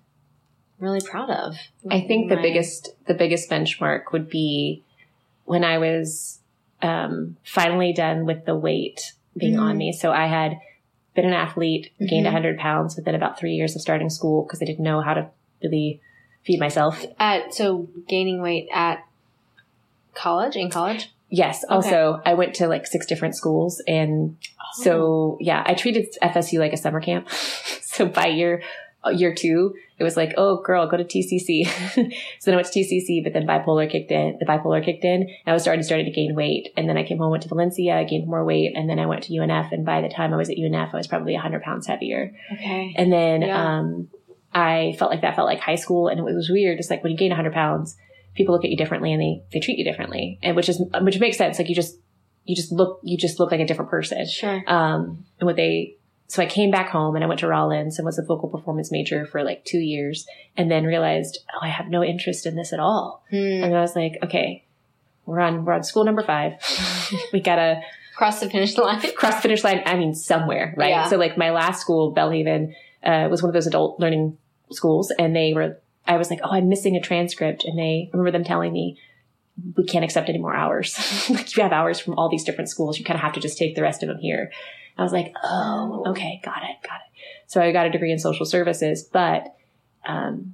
[SPEAKER 1] really proud of.
[SPEAKER 2] I think the
[SPEAKER 1] My-
[SPEAKER 2] biggest the biggest benchmark would be when I was um, finally done with the weight being on
[SPEAKER 1] Mhm.
[SPEAKER 2] me. So I had been an athlete, gained
[SPEAKER 1] Mhm.
[SPEAKER 2] 100 pounds within about three years of starting school because I didn't know how to really feed myself.
[SPEAKER 1] at so gaining weight at college in college.
[SPEAKER 2] Yes.
[SPEAKER 1] Okay.
[SPEAKER 2] Also, I went to like six different schools and
[SPEAKER 1] Oh.
[SPEAKER 2] So yeah, I treated FSU like a summer camp. so by year year two, it was like, oh girl, go to TCC. so then I went to TCC, but then bipolar kicked in. The bipolar kicked in, and I was starting started to gain weight. And then I came home, went to Valencia, I gained more weight, and then I went to UNF. And by the time I was at UNF, I was probably hundred pounds heavier.
[SPEAKER 1] okay.
[SPEAKER 2] And then
[SPEAKER 1] Yeah.
[SPEAKER 2] um, I felt like that felt like high school, and it was weird. It's like when you gain 100 pounds, people look at you differently, and they they treat you differently, and which is which makes sense. Like you just you just look you just look like a different person.
[SPEAKER 1] Sure.
[SPEAKER 2] Um, and what they so I came back home and I went to Rollins and was a vocal performance major for like two years, and then realized oh I have no interest in this at all.
[SPEAKER 1] Hmm.
[SPEAKER 2] And I was like, okay, we're on we're on school number five. we gotta
[SPEAKER 1] Cross the finish line.
[SPEAKER 2] cross the finish line. I mean, somewhere, right?
[SPEAKER 1] Yeah.
[SPEAKER 2] So like my last school, Belhaven, uh, was one of those adult learning schools, and they were. I was like, oh, I'm missing a transcript, and they I remember them telling me. We can't accept any more hours. like you have hours from all these different schools. You kind of have to just take the rest of them here. I was like, oh, okay, got it, got it. So I got a degree in social services, but um,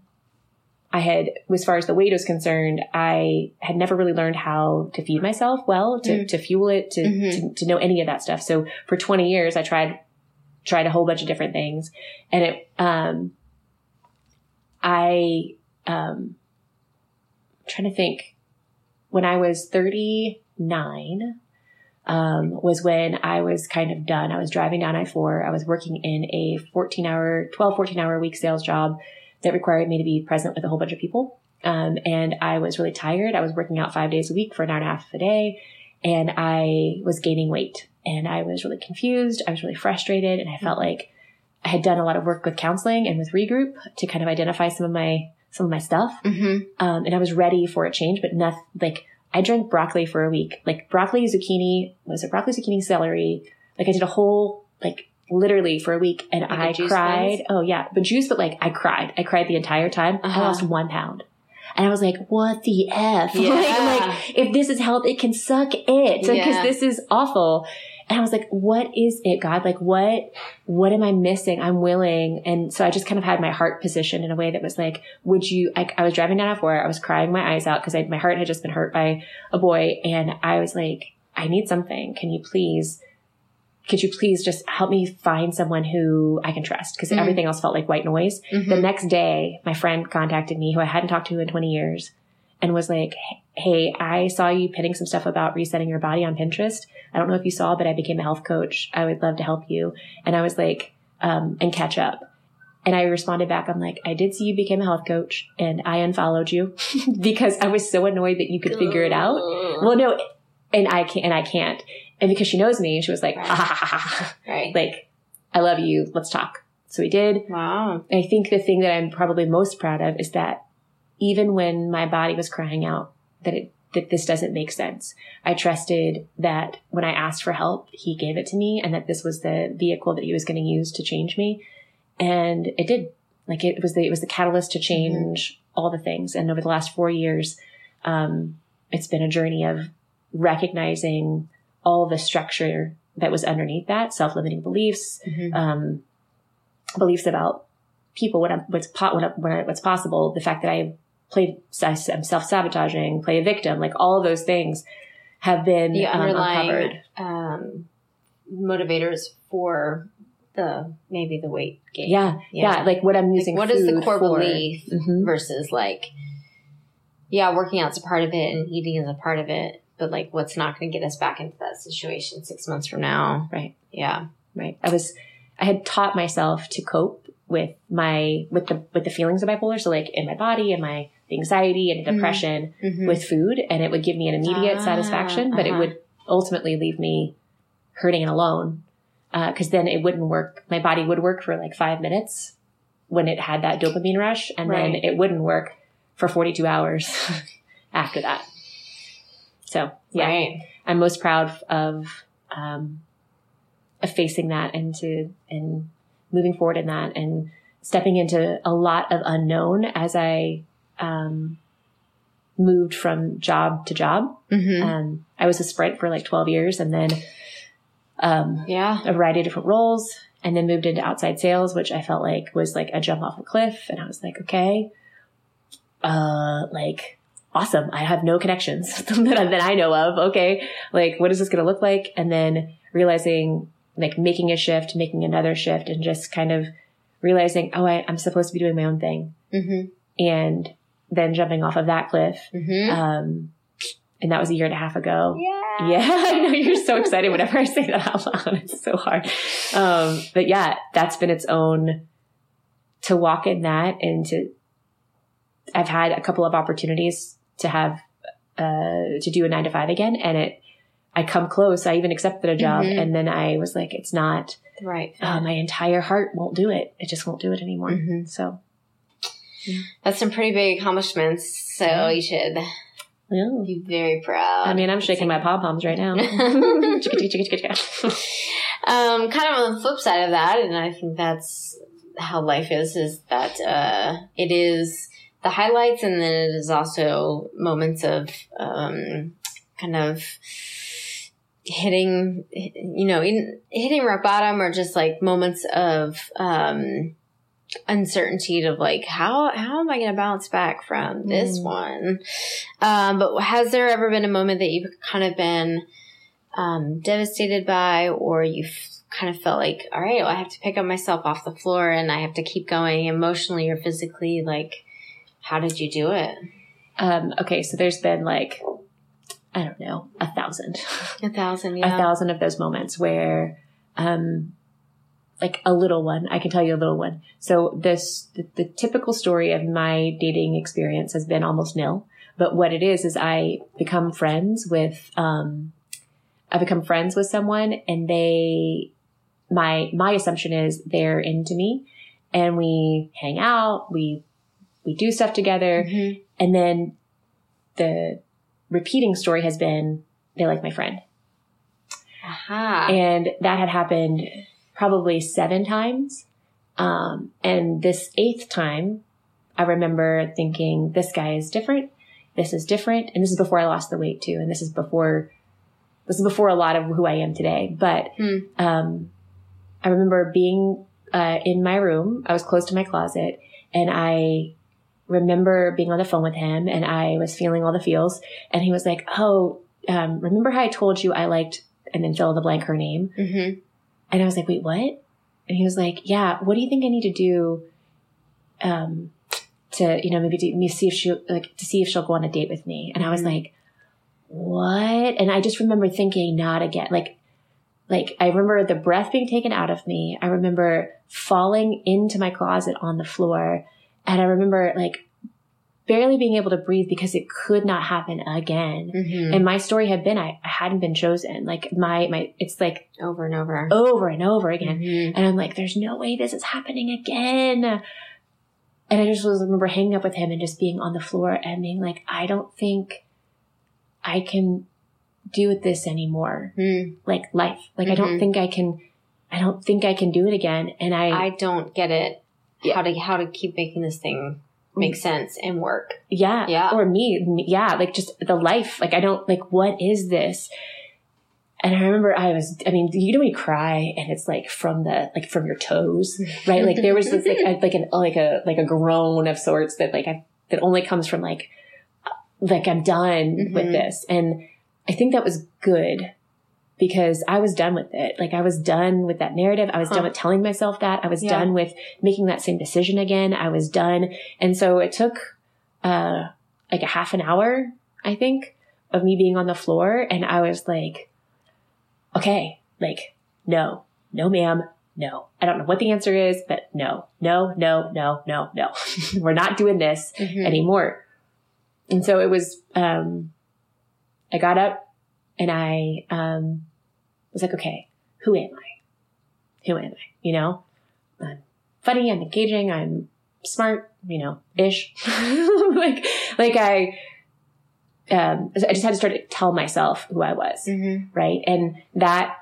[SPEAKER 2] I had, as far as the weight was concerned, I had never really learned how to feed myself well, to,
[SPEAKER 1] Mm.
[SPEAKER 2] to fuel it, to,
[SPEAKER 1] Mhm.
[SPEAKER 2] to, to know any of that stuff. So for 20 years, I tried, tried a whole bunch of different things and it, um, I, um, I'm trying to think when I was 39, um, was when I was kind of done. I was driving down I-4. I was working in a 14 hour, 12, 14 hour week sales job that required me to be present with a whole bunch of people. Um, and I was really tired. I was working out five days a week for an hour and a half a day and I was gaining weight and I was really confused. I was really frustrated and I felt like I had done a lot of work with counseling and with regroup to kind of identify some of my, some of my stuff.
[SPEAKER 1] Mm-hmm.
[SPEAKER 2] Um, and I was ready for a change, but nothing like I drank broccoli for a week, like broccoli, zucchini, was it broccoli, zucchini, celery? Like I did a whole, like literally for a week and
[SPEAKER 1] Like
[SPEAKER 2] I cried. Oh yeah, but juice, but like I cried. I cried the entire time.
[SPEAKER 1] Uh-huh.
[SPEAKER 2] I lost one pound. And I was like, what the F?
[SPEAKER 1] Yeah.
[SPEAKER 2] like, like, if this is health, it can suck it. Because
[SPEAKER 1] Yeah.
[SPEAKER 2] this is awful. And I was like, what is it, God? Like, what, what am I missing? I'm willing. And so I just kind of had my heart positioned in a way that was like, would you, like, I was driving down I-4. I was crying my eyes out because my heart had just been hurt by a boy. And I was like, I need something. Can you please, could you please just help me find someone who I can trust? Because
[SPEAKER 1] Mhm.
[SPEAKER 2] everything else felt like white noise.
[SPEAKER 1] Mhm.
[SPEAKER 2] The next day, my friend contacted me who I hadn't talked to in 20 years and was like, Hey, I saw you pinning some stuff about resetting your body on Pinterest. I don't know if you saw, but I became a health coach. I would love to help you. And I was like, um, and catch up. And I responded back, I'm like, I did see you became a health coach and I unfollowed you because I was so annoyed that you could figure it out. Well, no, and I can't, and I can't. And because she knows me, she was like,
[SPEAKER 1] Right.
[SPEAKER 2] "Ah, ha, ha, ha, ha."
[SPEAKER 1] right.
[SPEAKER 2] like, I love you. Let's talk. So we did.
[SPEAKER 1] wow.
[SPEAKER 2] I think the thing that I'm probably most proud of is that even when my body was crying out that it that this doesn't make sense, I trusted that when I asked for help, he gave it to me and that this was the vehicle that he was going to use to change me. And it did. Like it was the it was the catalyst to change all the things. And over the last four years, um, it's been a journey of recognizing all the structure that was underneath that, self-limiting beliefs,
[SPEAKER 1] Mhm.
[SPEAKER 2] um, beliefs about people, what I'm, what's po- what I- what's possible, the fact that I played, I'm self sabotaging, play a victim, like all of those things have been
[SPEAKER 1] The
[SPEAKER 2] um,
[SPEAKER 1] underlying um, motivators for the maybe the weight gain.
[SPEAKER 2] Yeah, yeah, like what I'm
[SPEAKER 1] Like,
[SPEAKER 2] using.
[SPEAKER 1] what is the core
[SPEAKER 2] for.
[SPEAKER 1] belief
[SPEAKER 2] Mhm.
[SPEAKER 1] versus like, yeah, working out's a part of it and eating is a part of it, but like, what's not going to get us back into that situation six months from now?
[SPEAKER 2] Right.
[SPEAKER 1] Yeah.
[SPEAKER 2] Right. I was, I had taught myself to cope with my, with the, with the feelings of bipolar. So like in my body and my anxiety and
[SPEAKER 1] Mhm.
[SPEAKER 2] depression
[SPEAKER 1] Mhm.
[SPEAKER 2] with food and it would give me an immediate
[SPEAKER 1] Ah,
[SPEAKER 2] satisfaction, but it
[SPEAKER 1] uh-huh.
[SPEAKER 2] would ultimately leave me hurting and alone. Uh, cause then it wouldn't work. My body would work for like five minutes when it had that dopamine rush and then it wouldn't work for 42 hours after that. So yeah,
[SPEAKER 1] Right.
[SPEAKER 2] I'm most proud of, um, of facing that and to, and moving forward in that and stepping into a lot of unknown as I, um, moved from job to job.
[SPEAKER 1] Mm-hmm.
[SPEAKER 2] Um, I was a sprint for like 12 years and then, um,
[SPEAKER 1] yeah.
[SPEAKER 2] a variety of different roles and then moved into outside sales, which I felt like was like a jump off a cliff. And I was like, okay, uh, like awesome. I have no connections that, I- that I know of. Okay. Like, what is this going to look like? And then realizing like making a shift, making another shift and just kind of realizing, oh, I, I'm supposed to be doing my own thing
[SPEAKER 1] Mm-hmm.
[SPEAKER 2] and then jumping off of that cliff.
[SPEAKER 1] Mm-hmm.
[SPEAKER 2] Um, and that was a year and a half ago.
[SPEAKER 1] yeah.
[SPEAKER 2] Yeah, I know you're so excited whenever I say that out loud. It's so hard. Um, but yeah, that's been its own to walk in that and to, I've had a couple of opportunities to have, uh, to do a nine to five again. And it, I come close. I even accepted a job
[SPEAKER 1] Mhm.
[SPEAKER 2] and then I was like, it's not,
[SPEAKER 1] Right.
[SPEAKER 2] uh, my entire heart won't do it. It just won't do it anymore.
[SPEAKER 1] Mhm.
[SPEAKER 2] So,
[SPEAKER 1] That's some pretty big accomplishments. So
[SPEAKER 2] Yeah.
[SPEAKER 1] you should
[SPEAKER 2] yeah.
[SPEAKER 1] be very proud.
[SPEAKER 2] I mean, I'm shaking my pom poms right now.
[SPEAKER 1] um, kind of on the flip side of that, and I think that's how life is, is that uh, it is the highlights and then it is also moments of um, kind of hitting, you know, in, hitting rock bottom or just like moments of um, uncertainty of like, how, how am I going to bounce back from this
[SPEAKER 2] Mm.
[SPEAKER 1] one? Um, but has there ever been a moment that you've kind of been um, devastated by, or you've kind of felt like, all right, well, I have to pick up myself off the floor and I have to keep going emotionally or physically? Like, how did you do it?
[SPEAKER 2] um, okay. So there's been like, I don't know, a thousand.
[SPEAKER 1] A thousand,
[SPEAKER 2] a thousand of those moments where, um, like a little one, I can tell you a little one. So this, the, the typical story of my dating experience has been almost nil. But what it is, is I become friends with, um, I become friends with someone and they, my, my assumption is they're into me and we hang out, we, we do stuff together
[SPEAKER 1] Mhm.
[SPEAKER 2] and then the repeating story has been they like my friend.
[SPEAKER 1] Aha.
[SPEAKER 2] And that had happened probably seven times. Um, and this eighth time, I remember thinking, this guy is different. This is different. And this is before I lost the weight too. And this is before, this is before a lot of who I am today. But,
[SPEAKER 1] Hmm.
[SPEAKER 2] um, I remember being, uh, in my room. I was close to my closet and I remember being on the phone with him and I was feeling all the feels. And he was like, Oh, um, remember how I told you I liked, and then fill in the blank her name?
[SPEAKER 1] Mm-hmm.
[SPEAKER 2] And I was like, wait, what? And he was like, yeah, what do you think I need to do? Um, to, you know, maybe to me see if she, like, to see if she'll go on a date with me. And I was
[SPEAKER 1] Mhm.
[SPEAKER 2] like, what? And I just remember thinking, not again. Like, like I remember the breath being taken out of me. I remember falling into my closet on the floor. And I remember like barely being able to breathe because it could not happen again.
[SPEAKER 1] Mm-hmm.
[SPEAKER 2] And my story had been, I, I hadn't been chosen. Like my, my, it's like
[SPEAKER 1] over and over.
[SPEAKER 2] over and over again.
[SPEAKER 1] Mhm.
[SPEAKER 2] And I'm like, there's no way this is happening again. And I just was remember hanging up with him and just being on the floor and being like, I don't think I can do with this anymore.
[SPEAKER 1] Hmm.
[SPEAKER 2] Like life. Like I don't
[SPEAKER 1] Mhm.
[SPEAKER 2] think I can I don't think I can do it again. And I,
[SPEAKER 1] I don't get it.
[SPEAKER 2] Yeah.
[SPEAKER 1] How to how to keep making this thing make sense and work.
[SPEAKER 2] yeah.
[SPEAKER 1] Yeah.
[SPEAKER 2] Or me, me- yeah, like just the life. Like I don't like what is this? And I remember I was, I mean, you know, when you cry and it's like from the, like from your toes, right? Like there was this, like, a, like an, like a, like a groan of sorts that like I, that only comes from like, like I'm done with
[SPEAKER 1] Mhm.
[SPEAKER 2] this. And I think that was good because I was done with it. Like I was done with that narrative. I was
[SPEAKER 1] Huh.
[SPEAKER 2] done with telling myself that. I was
[SPEAKER 1] Yeah.
[SPEAKER 2] done with making that same decision again. I was done. And so it took, uh, like a half an hour, I think, of me being on the floor. And I was like, okay, like, no, no, ma'am. No, I don't know what the answer is, but no, no, no, no, no, no. We're not doing this
[SPEAKER 1] Mhm.
[SPEAKER 2] anymore. And so it was, um, I got up and I, um, was like, okay, who am I? Who am I? You know, I'm funny, I'm engaging, I'm smart, you know, ish. like, like I, um, I just had to start to tell myself who I was
[SPEAKER 1] Mhm.
[SPEAKER 2] right? And that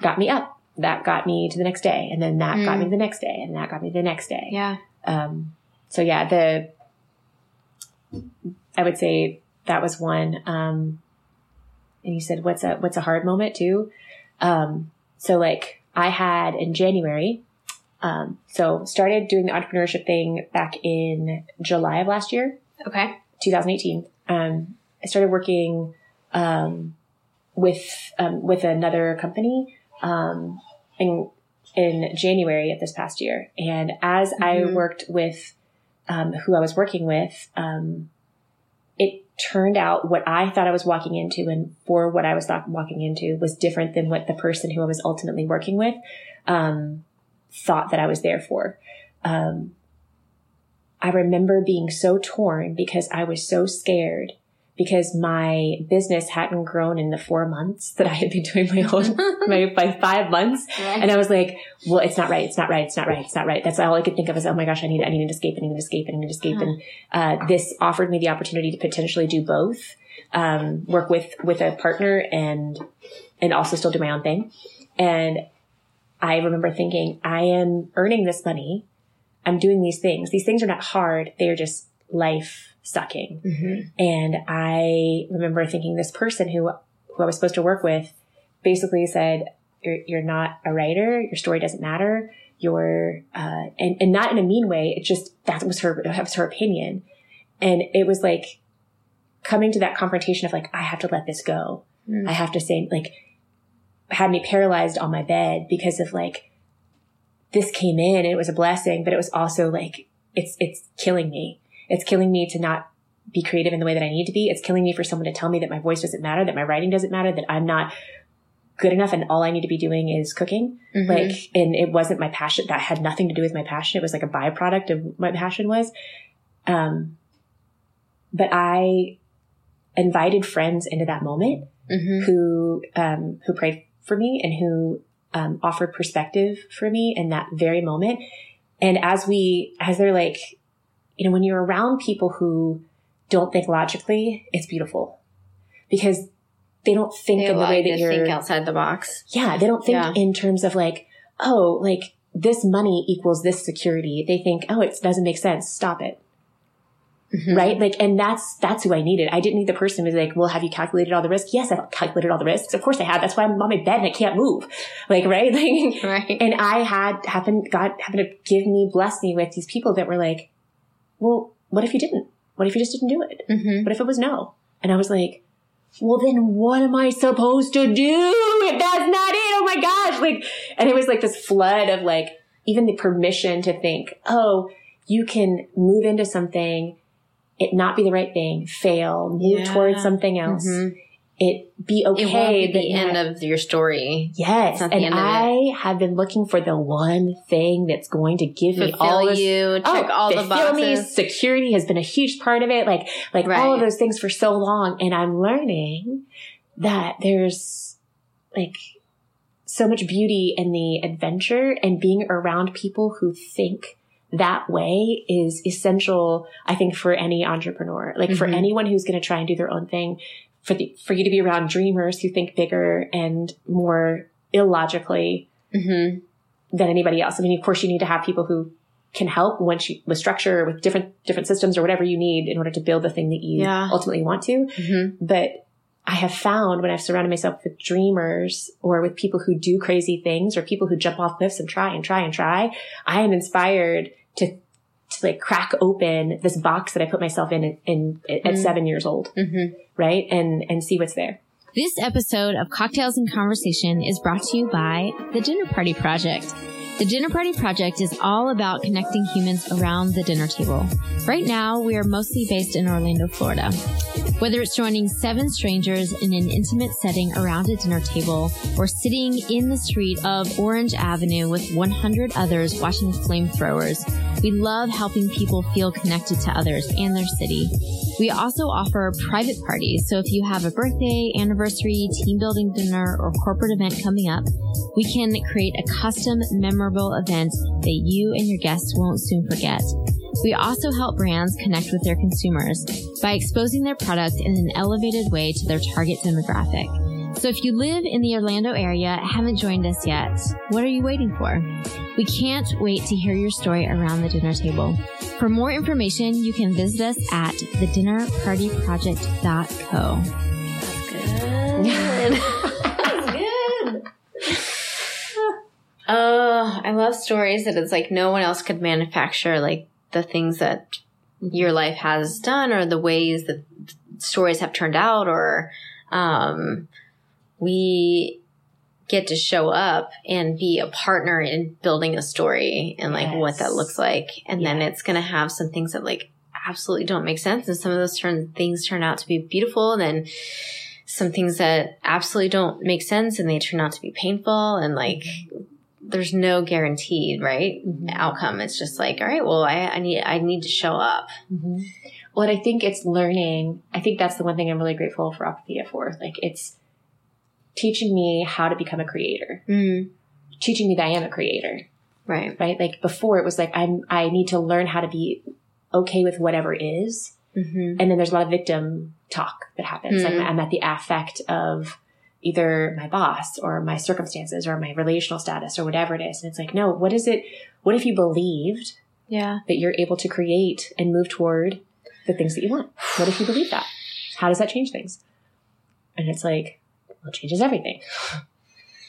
[SPEAKER 2] got me up. That got me to the next day, and then that got me the next day, and that got me the next day.
[SPEAKER 1] Yeah.
[SPEAKER 2] Um, so yeah, the I would say that was one. Um, and you said, "What's a what's a hard moment too?" Um, so like I had in January. Um, so started doing the entrepreneurship thing back in July of last year.
[SPEAKER 1] Okay.
[SPEAKER 2] 2018. Um, I started working um, with um, with another company um, in in January of this past year, and as I
[SPEAKER 1] Mhm.
[SPEAKER 2] worked with um, who I was working with, um, turned out what I thought I was walking into, and for what I was walking into, was different than what the person who I was ultimately working with um, thought that I was there for. Um, I remember being so torn because I was so scared because my business hadn't grown in the four months that I had been doing my own, my, by five months. And I was like, well, it's not right. It's not right. It's not right. It's not right. That's all I could think of is, oh my gosh, I need, I need to escape. I need to escape. I need to escape.
[SPEAKER 1] Uh-huh.
[SPEAKER 2] And, uh, this offered me the opportunity to potentially do both, um, work with, with a partner and, and also still do my own thing. And I remember thinking, I am earning this money. I'm doing these things. These things are not hard. They are just life sucking.
[SPEAKER 1] Mhm.
[SPEAKER 2] And I remember thinking this person who, who I was supposed to work with basically said, you're, you're not a writer. Your story doesn't matter. You're, uh, and, and not in a mean way. It just, that was her, that was her opinion. And it was like coming to that confrontation of like, I have to let this go.
[SPEAKER 1] Mm.
[SPEAKER 2] I have to say, like, had me paralyzed on my bed because of like, this came in and it was a blessing, but it was also like, it's, it's killing me. It's killing me to not be creative in the way that I need to be. It's killing me for someone to tell me that my voice doesn't matter, that my writing doesn't matter, that I'm not good enough and all I need to be doing is cooking.
[SPEAKER 1] Mhm.
[SPEAKER 2] Like, and it wasn't my passion. That had nothing to do with my passion. It was like a byproduct of what my passion was. Um, but I invited friends into that moment
[SPEAKER 1] Mhm.
[SPEAKER 2] who, um, who prayed for me and who, um, offered perspective for me in that very moment. And as we, as they're like, you know, when you're around people who don't think logically, it's beautiful. because they don't think
[SPEAKER 1] They
[SPEAKER 2] in the way that you're
[SPEAKER 1] think outside the box.
[SPEAKER 2] yeah, they don't think
[SPEAKER 1] Yeah.
[SPEAKER 2] in terms of like, oh, like this money equals this security. They think, oh, it doesn't make sense. Stop it.
[SPEAKER 1] Mhm.
[SPEAKER 2] Right. Like, and that's, that's who I needed. I didn't need the person who's like, well, have you calculated all the risks? Yes, I've calculated all the risks. Of course I have. That's why I'm on my bed and I can't move. Like, right. Like,
[SPEAKER 1] Right.
[SPEAKER 2] and I had happened, God happened to give me, bless me with these people that were like, well, what if you didn't? What if you just didn't do it?
[SPEAKER 1] hmm
[SPEAKER 2] What if it was no? And I was like, well, then what am I supposed to do if that's not it? Oh my gosh. Like, and it was like this flood of like, even the permission to think, oh, you can move into something, it not be the right thing, fail, move
[SPEAKER 1] Yeah.
[SPEAKER 2] towards something else,
[SPEAKER 1] Mhm.
[SPEAKER 2] It be okay.
[SPEAKER 1] It the end of your story.
[SPEAKER 2] Yes.
[SPEAKER 1] It's not the
[SPEAKER 2] And
[SPEAKER 1] end of it.
[SPEAKER 2] I have been looking for the one thing that's going to give me all
[SPEAKER 1] Fulfill
[SPEAKER 2] this
[SPEAKER 1] you, check all the
[SPEAKER 2] fulfill me. Security has been a huge part of it. Like, like all
[SPEAKER 1] Right.
[SPEAKER 2] of those things for so long. And I'm learning that there's like so much beauty in the adventure and being around people who think that way is essential, I think, for any entrepreneur. Like for
[SPEAKER 1] Mhm.
[SPEAKER 2] anyone who's going to try and do their own thing, for the, for you to be around dreamers who think bigger and more illogically
[SPEAKER 1] hmm
[SPEAKER 2] than anybody else. I mean, of course, you need to have people who can help once you with structure, with different different systems or whatever you need in order to build the thing that you
[SPEAKER 1] Yeah.
[SPEAKER 2] ultimately want to.
[SPEAKER 1] hmm
[SPEAKER 2] But I have found when I've surrounded myself with dreamers or with people who do crazy things or people who jump off cliffs and try and try and try, I am inspired to to like crack open this box that I put myself in in, at
[SPEAKER 1] Mm.
[SPEAKER 2] seven years old,
[SPEAKER 1] hmm
[SPEAKER 2] right? And and see what's there.
[SPEAKER 1] This episode of Cocktails and Conversation is brought to you by the Dinner Party Project. The Dinner Party Project is all about connecting humans around the dinner table. Right now, we are mostly based in Orlando, Florida. Whether it's joining seven strangers in an intimate setting around a dinner table or sitting in the street of Orange Avenue with 100 others watching flamethrowers, we love helping people feel connected to others and their city. We also offer private parties. So if you have a birthday, anniversary, team building dinner, or corporate event coming up, we can create a custom memorable event that you and your guests won't soon forget. We also help brands connect with their consumers by exposing their product in an elevated way to their target demographic. So if you live in the Orlando area haven't joined us yet, what are you waiting for? We can't wait to hear your story around the dinner table. For more information, you can visit us at thedinnerpartyproject.co. That's good. That's good. Oh, I love stories that it's like no one else could manufacture like the things that your life has done or the ways that stories have turned out or um we get to show up and be a partner in building a story and like what that looks like. And then it's going to have some things that like absolutely don't make sense. And some of those turn things turn out to be beautiful. And then some things that absolutely don't make sense and they turn out to be painful. And like there's no guaranteed right
[SPEAKER 2] Mhm.
[SPEAKER 1] outcome. It's just like all right well i, I need i need to show up.
[SPEAKER 2] Mm-hmm. Well, I think it's learning. I think that's the one thing I'm really grateful for Optavia for. Like it's teaching me how to become a creator,
[SPEAKER 1] mm,
[SPEAKER 2] teaching me that I am a creator,
[SPEAKER 1] right
[SPEAKER 2] right? Like before it was like, I'm, I need to learn how to be okay with whatever is.
[SPEAKER 1] mm-hmm.
[SPEAKER 2] And then there's a lot of victim talk that happens. Like
[SPEAKER 1] Mm.
[SPEAKER 2] I'm at the affect of either my boss or my circumstances or my relational status or whatever it is. And it's like, no, what is it? What if you believed
[SPEAKER 1] yeah
[SPEAKER 2] that you're able to create and move toward the things that you want. What if you believe that? How does that change things? And it's like, changes everything.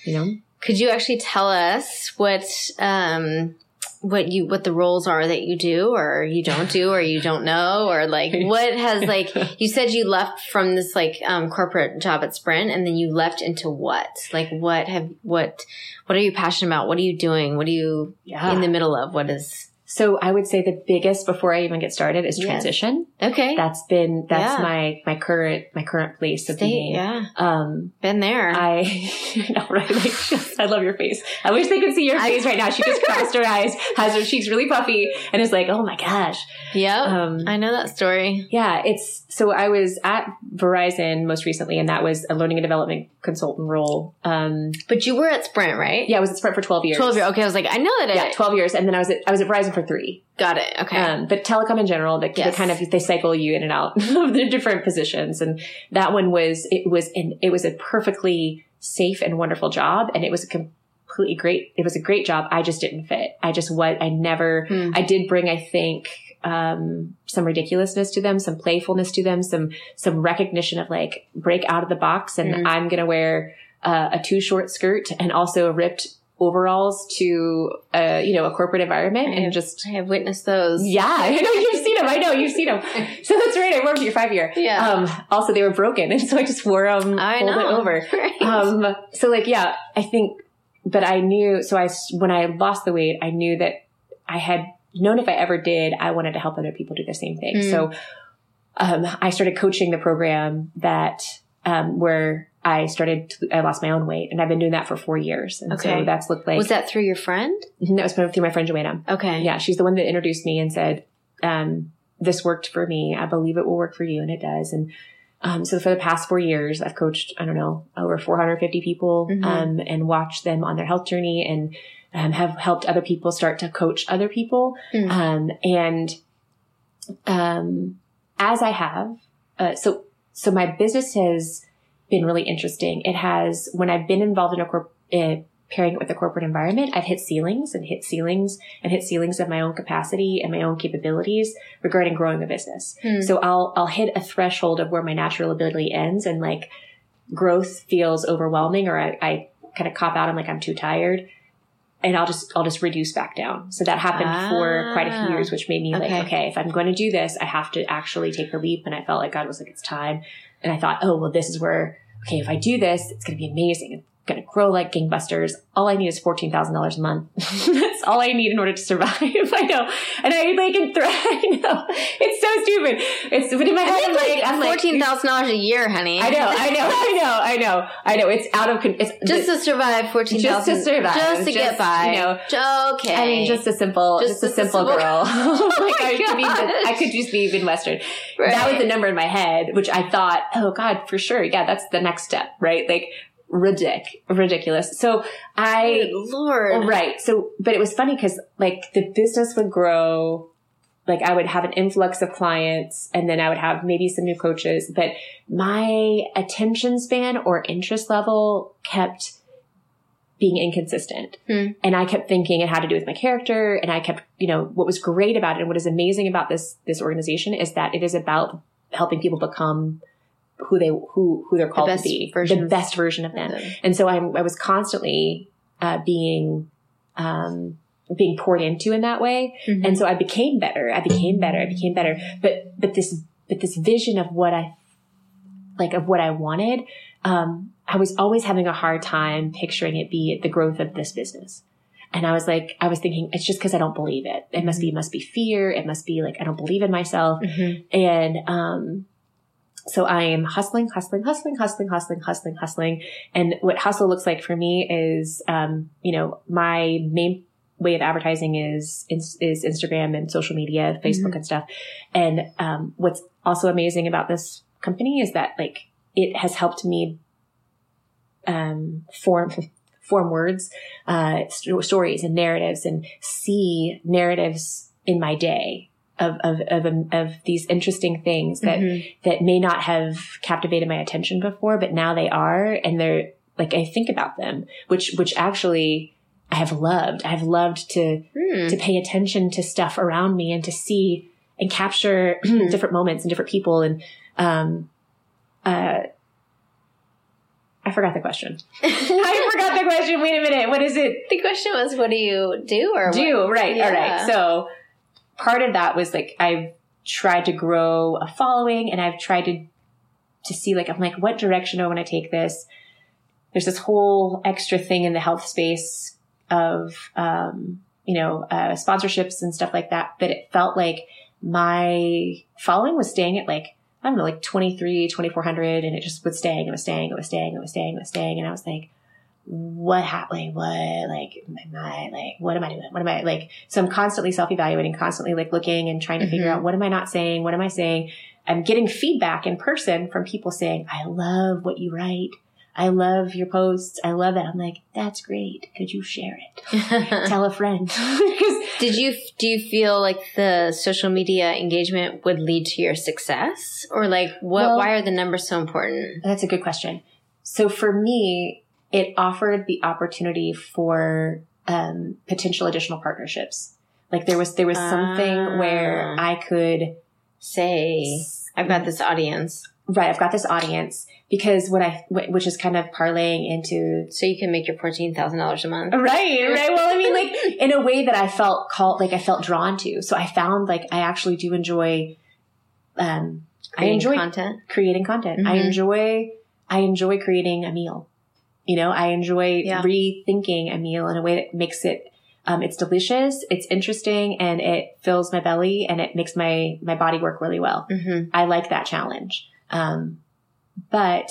[SPEAKER 2] You know?
[SPEAKER 1] could you actually tell us what um what you what the roles are that you do or you don't do or you don't know or like what has like you said you left from this like um corporate job at Sprint and then you left into what like what have what what are you passionate about what are you doing what are you
[SPEAKER 2] Yeah.
[SPEAKER 1] in the middle of what is
[SPEAKER 2] so I would say the biggest before I even get started is
[SPEAKER 1] Yes.
[SPEAKER 2] transition.
[SPEAKER 1] okay
[SPEAKER 2] That's been, that's
[SPEAKER 1] Yeah.
[SPEAKER 2] my, my current, my current place of
[SPEAKER 1] Stay,
[SPEAKER 2] being.
[SPEAKER 1] yeah
[SPEAKER 2] Um,
[SPEAKER 1] been there
[SPEAKER 2] I, I know, right? Like, I love your face. I wish they could see your face right now. She just crossed her eyes, has her cheeks really puffy, and is like, "Oh my gosh."
[SPEAKER 1] yep
[SPEAKER 2] Um,
[SPEAKER 1] I know that story
[SPEAKER 2] Yeah, it's so I was at Verizon most recently, and that was a learning and development consultant role. Um,
[SPEAKER 1] but you were at Sprint right
[SPEAKER 2] yeah, I was at Sprint for twelve years.
[SPEAKER 1] 12 years okay I was like I know that
[SPEAKER 2] Yeah, twelve years, and then I was at I was at Verizon for for three.
[SPEAKER 1] Got it. Okay.
[SPEAKER 2] Um, but telecom in general, they,
[SPEAKER 1] Yes.
[SPEAKER 2] they kind of they cycle you in and out of the different positions, and that one was it was in it was a perfectly safe and wonderful job, and it was a completely great. It was a great job. I just didn't fit. I just what I never.
[SPEAKER 1] Hmm.
[SPEAKER 2] I did bring, I think, um, some ridiculousness to them, some playfulness to them, some some recognition of like break out of the box, and
[SPEAKER 1] Mhm.
[SPEAKER 2] I'm gonna wear uh, a too short skirt and also a ripped overalls to uh, you know a corporate environment and just
[SPEAKER 1] I have witnessed those.
[SPEAKER 2] yeah, I know you've seen them. I know you've seen them. So that's right. I wore them for your five year.
[SPEAKER 1] Yeah.
[SPEAKER 2] Um, also, they were broken, and so I just wore them,
[SPEAKER 1] I know.
[SPEAKER 2] it over.
[SPEAKER 1] Right.
[SPEAKER 2] Um, so like, yeah, I think, but I knew. So I when I lost the weight, I knew that I had known if I ever did, I wanted to help other people do the same thing.
[SPEAKER 1] Mm.
[SPEAKER 2] So, um, I started coaching the program that, um, where I started, to, I lost my own weight, and I've been doing that for four years, and
[SPEAKER 1] Okay.
[SPEAKER 2] so that's looked like
[SPEAKER 1] was that through your friend?
[SPEAKER 2] that was through my friend Joanna.
[SPEAKER 1] Okay.
[SPEAKER 2] Yeah, she's the one that introduced me and said, um, this worked for me. I believe it will work for you. And it does. And, um, so for the past four years, I've coached, I don't know, over 450 people,
[SPEAKER 1] Mhm.
[SPEAKER 2] um, and watched them on their health journey and, um, have helped other people start to coach other people.
[SPEAKER 1] Mm.
[SPEAKER 2] Um, and, um, as I have, uh, so, so my business has been really interesting. It has, when I've been involved in a corp, uh, pairing it with the corporate environment, I've hit ceilings and hit ceilings and hit ceilings of my own capacity and my own capabilities regarding growing a business.
[SPEAKER 1] Hmm.
[SPEAKER 2] So I'll, I'll hit a threshold of where my natural ability ends and like growth feels overwhelming or I, I kind of cop out. I'm like, I'm too tired. And I'll just, I'll just reduce back down. So that happened for quite a
[SPEAKER 1] Ah.
[SPEAKER 2] few years, which made me
[SPEAKER 1] Okay.
[SPEAKER 2] like, okay, if I'm going to do this, I have to actually take the leap. And I felt like God was like, it's time. And I thought, oh, well, this is where, okay, if I do this, it's going to be amazing. Going to grow like gangbusters. All I need is $14,000 a month. That's all I need in order to survive. I know. And I like, can threat. I know. It's so stupid. It's, but in my head, I'm like, I'm like,
[SPEAKER 1] fourteen thousand dollars a year, honey.
[SPEAKER 2] I know, I know, I know, I know, I know. It's out of, con- it's
[SPEAKER 1] Just to survive fourteen
[SPEAKER 2] Just to survive.
[SPEAKER 1] Just to
[SPEAKER 2] Just,
[SPEAKER 1] get by.
[SPEAKER 2] you know.
[SPEAKER 1] Okay.
[SPEAKER 2] I mean, just a simple,
[SPEAKER 1] Just
[SPEAKER 2] just, a simple
[SPEAKER 1] simple-
[SPEAKER 2] girl. Oh like
[SPEAKER 1] my
[SPEAKER 2] I could be. I could just be Midwestern.
[SPEAKER 1] Right.
[SPEAKER 2] That was the number in my head, which I thought, oh God, for sure. Yeah, that's the next step, right? Like ridic, ridiculous. So I,
[SPEAKER 1] Good Lord.
[SPEAKER 2] right. So, but it was funny because like the business would grow. Like I would have an influx of clients and then I would have maybe some new coaches, but my attention span or interest level kept being inconsistent.
[SPEAKER 1] Hmm.
[SPEAKER 2] And I kept thinking it had to do with my character. And I kept, you know, what was great about it and what is amazing about this, this organization is that it is about helping people become who they, who, who they're called
[SPEAKER 1] best
[SPEAKER 2] to be, the best version of them.
[SPEAKER 1] them.
[SPEAKER 2] And so I'm, I was constantly, uh, being, um, being poured into in that way.
[SPEAKER 1] Mhm.
[SPEAKER 2] And so I became better. I became better. I became better. But, but this, but this vision of what I, like of what I wanted, um, I was always having a hard time picturing it be the growth of this business. And I was like, I was thinking, it's just because I don't believe it. It must be, it must be fear. It must be like, I don't believe in myself.
[SPEAKER 1] Mhm.
[SPEAKER 2] And, um, so I am hustling, hustling, hustling, hustling, hustling, hustling, hustling. And what hustle looks like for me is, um, you know, my main way of advertising is, is, is Instagram and social media, Facebook
[SPEAKER 1] Mhm.
[SPEAKER 2] and stuff. And, um, what's also amazing about this company is that like it has helped me, um, form, form words, uh, st- stories and narratives and see narratives in my day of, of, of, um, of these interesting things that,
[SPEAKER 1] Mhm.
[SPEAKER 2] that may not have captivated my attention before, but now they are. And they're like, I think about them, which, which actually I have loved. I have loved to,
[SPEAKER 1] Hmm.
[SPEAKER 2] to pay attention to stuff around me and to see and capture different moments and different people. And, um, uh, I forgot the question. I forgot the question. Wait a minute. What is it?
[SPEAKER 1] The question was, what do you do or
[SPEAKER 2] do
[SPEAKER 1] what?
[SPEAKER 2] right all
[SPEAKER 1] Yeah.
[SPEAKER 2] right so part of that was like i've tried to grow a following and i've tried to to see like i'm like what direction do i want to take this? There's this whole extra thing in the health space of um you know uh sponsorships and stuff like that but it felt like my following was staying at like i don't know like 23 2400 and it just was staying it was staying it was staying it was staying it was staying and i was like what happened? Like, what, like, am I, like, what am I doing? What am I, like, so I'm constantly self-evaluating, constantly like looking and trying to figure
[SPEAKER 1] Mhm.
[SPEAKER 2] out what am I not saying? What am I saying? I'm getting feedback in person from people saying, I love what you write. I love your posts. I love that. I'm like, that's great. Could you share it? Tell a friend.
[SPEAKER 1] Did you do you feel like the social media engagement would lead to your success, or like what?
[SPEAKER 2] Well-
[SPEAKER 1] why are the numbers so important?
[SPEAKER 2] That's a good question. So for me, it offered the opportunity for um, potential additional partnerships. Like there was there was something
[SPEAKER 1] Ah.
[SPEAKER 2] where I could
[SPEAKER 1] Say, I've got this audience,
[SPEAKER 2] right. I've got this audience because what I which is kind of parlaying into
[SPEAKER 1] so you can make your fourteen thousand dollars a month.
[SPEAKER 2] right right. Well, I mean, like in a way that I felt called like I felt drawn to. So I found like I actually do enjoy. Um, I enjoy
[SPEAKER 1] content.
[SPEAKER 2] creating content. I
[SPEAKER 1] Mhm.
[SPEAKER 2] enjoy I enjoy creating a meal. You know, I enjoy
[SPEAKER 1] Yeah.
[SPEAKER 2] rethinking a meal in a way that makes it um, it's delicious, it's interesting, and it fills my belly and it makes my my body work really well.
[SPEAKER 1] Mm-hmm.
[SPEAKER 2] I like that challenge. Um, but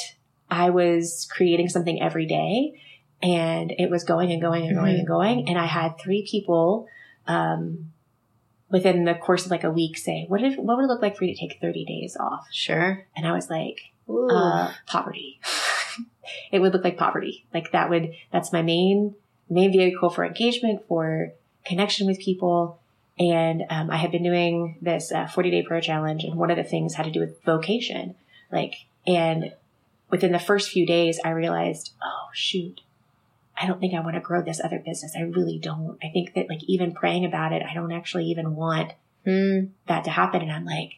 [SPEAKER 2] I was creating something every day and it was going and going and going
[SPEAKER 1] Mhm.
[SPEAKER 2] and going. And I had three people, um, within the course of like a week say, what if, what would it look like for you to take 30 days off?
[SPEAKER 1] Sure.
[SPEAKER 2] And I was like, uh, poverty. it would look like poverty. Like that would, that's my main, main vehicle for engagement, for connection with people. And um, I had been doing this uh, 40 day prayer challenge, and one of the things had to do with vocation. Like, and within the first few days, I realized, oh, shoot, I don't think I want to grow this other business. I really don't. I think that, like, even praying about it, I don't actually even want
[SPEAKER 1] Mm.
[SPEAKER 2] that to happen. And I'm like,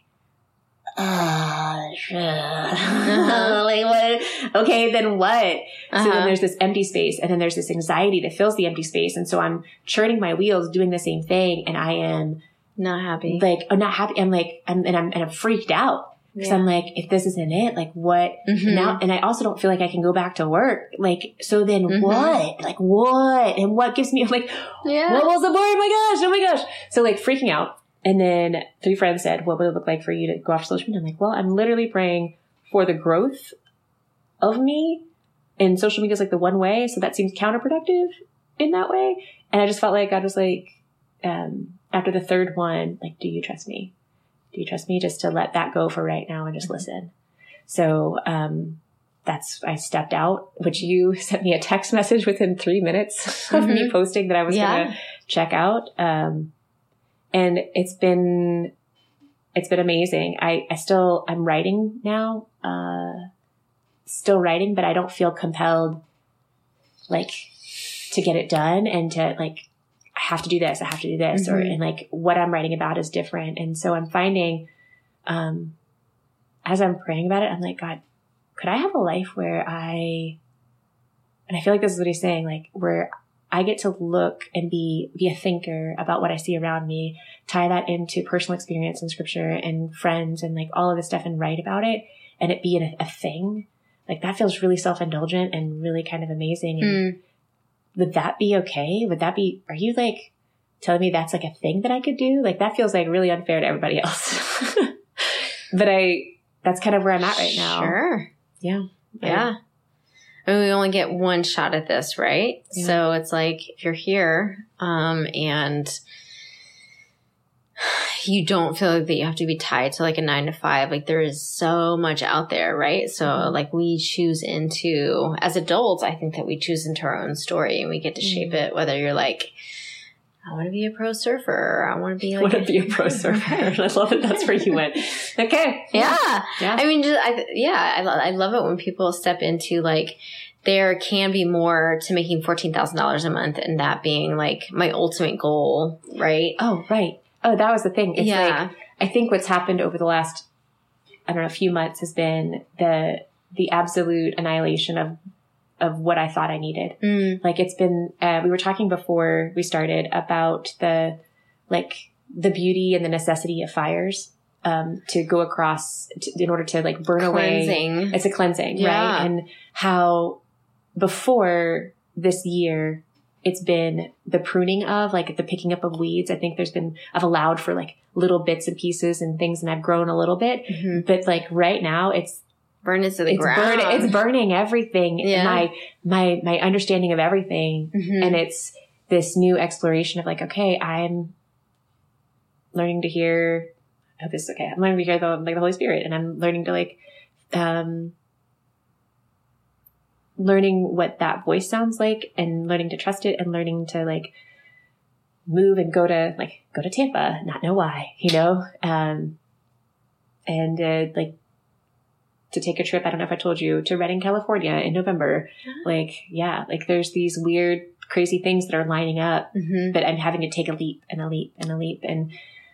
[SPEAKER 2] ah, shit.
[SPEAKER 1] Uh-huh.
[SPEAKER 2] like what? Okay, then what? So
[SPEAKER 1] Uh-huh.
[SPEAKER 2] then there's this empty space and then there's this anxiety that fills the empty space. And so I'm churning my wheels doing the same thing. And I am
[SPEAKER 1] Not happy.
[SPEAKER 2] like, I'm not happy. I'm like, I'm, and I'm, and I'm freaked out. Cause I'm like, if this isn't it, like what
[SPEAKER 1] Mhm.
[SPEAKER 2] now? And I also don't feel like I can go back to work. Like, so then
[SPEAKER 1] Mhm.
[SPEAKER 2] what? Like what? And what gives me, like,
[SPEAKER 1] yeah.
[SPEAKER 2] what was the boy? Oh my gosh. Oh my gosh. So like freaking out. And then three friends said, what would it look like for you to go off social media? I'm like, well, I'm literally praying for the growth of me. And social media is like the one way. So that seems counterproductive in that way. And I just felt like God was like, um, after the third one, like, do you trust me? Do you trust me just to let that go for right now and just listen? So, um, that's, I stepped out, which you sent me a text message within three minutes of me
[SPEAKER 1] Mhm.
[SPEAKER 2] posting that I was
[SPEAKER 1] Yeah.
[SPEAKER 2] going to check out. Um, and it's been, it's been amazing. I, I still, I'm writing now, uh, still writing, but I don't feel compelled, like, to get it done and to, like, I have to do this, I have to do this, or,
[SPEAKER 1] Mhm.
[SPEAKER 2] and like, what I'm writing about is different. And so I'm finding, um, as I'm praying about it, I'm like, God, could I have a life where I, and I feel like this is what he's saying, like, where I get to look and be, be a thinker about what I see around me, tie that into personal experience and scripture and friends and like all of this stuff and write about it and it be a, a thing. Like that feels really self-indulgent and really kind of amazing. And
[SPEAKER 1] Mm.
[SPEAKER 2] would that be okay? Would that be, are you like telling me that's like a thing that I could do? Like that feels like really unfair to everybody else. but I, that's kind of where I'm at right now.
[SPEAKER 1] Sure.
[SPEAKER 2] Yeah.
[SPEAKER 1] Yeah. I mean, we only get one shot at this, right?
[SPEAKER 2] Yeah.
[SPEAKER 1] So it's like if you're here, um, and you don't feel like that you have to be tied to like a nine to five, like there is so much out there, right? So
[SPEAKER 2] Mhm.
[SPEAKER 1] like we choose into as adults, I think that we choose into our own story and we get to shape
[SPEAKER 2] Mhm.
[SPEAKER 1] it, whether you're like, I want to be a pro surfer, I want to be like
[SPEAKER 2] want to be a pro surfer. I love it. That's where you went. Okay.
[SPEAKER 1] Yeah.
[SPEAKER 2] Yeah.
[SPEAKER 1] I mean, just, I, yeah, I, lo- I love it when people step into like, there can be more to making $14,000 a month and that being like my ultimate goal, right?
[SPEAKER 2] Oh, right. Oh, that was the thing. It's
[SPEAKER 1] yeah.
[SPEAKER 2] like, I think what's happened over the last, I don't know, a few months has been the, the absolute annihilation of, of what I thought I needed.
[SPEAKER 1] Mm,
[SPEAKER 2] Like it's been, uh, we were talking before we started about the, like the beauty and the necessity of fires, um, to go across to, in order to like burn away.
[SPEAKER 1] cleansing.
[SPEAKER 2] It's a cleansing,
[SPEAKER 1] Yeah.
[SPEAKER 2] right? And how before this year, it's been the pruning of like the picking up of weeds. I think there's been, I've allowed for like little bits and pieces and things and I've grown a little bit.
[SPEAKER 1] Mhm.
[SPEAKER 2] But like right now it's,
[SPEAKER 1] Burn it to the
[SPEAKER 2] it's,
[SPEAKER 1] ground.
[SPEAKER 2] burn, it's burning everything.
[SPEAKER 1] Yeah.
[SPEAKER 2] My, my, my understanding of everything.
[SPEAKER 1] Mhm.
[SPEAKER 2] And it's this new exploration of like, okay, I'm learning to hear, I hope this is okay. I'm learning to hear the, like the Holy Spirit and I'm learning to like, um, learning what that voice sounds like and learning to trust it and learning to like move and go to like go to Tampa, not know why, you know, um, and uh, like to take a trip. I don't know if I told you to Redding, California in November. Like, yeah, like there's these weird, crazy things that are lining up,
[SPEAKER 1] Mm-hmm.
[SPEAKER 2] but I'm having to take a leap and a leap and a leap, and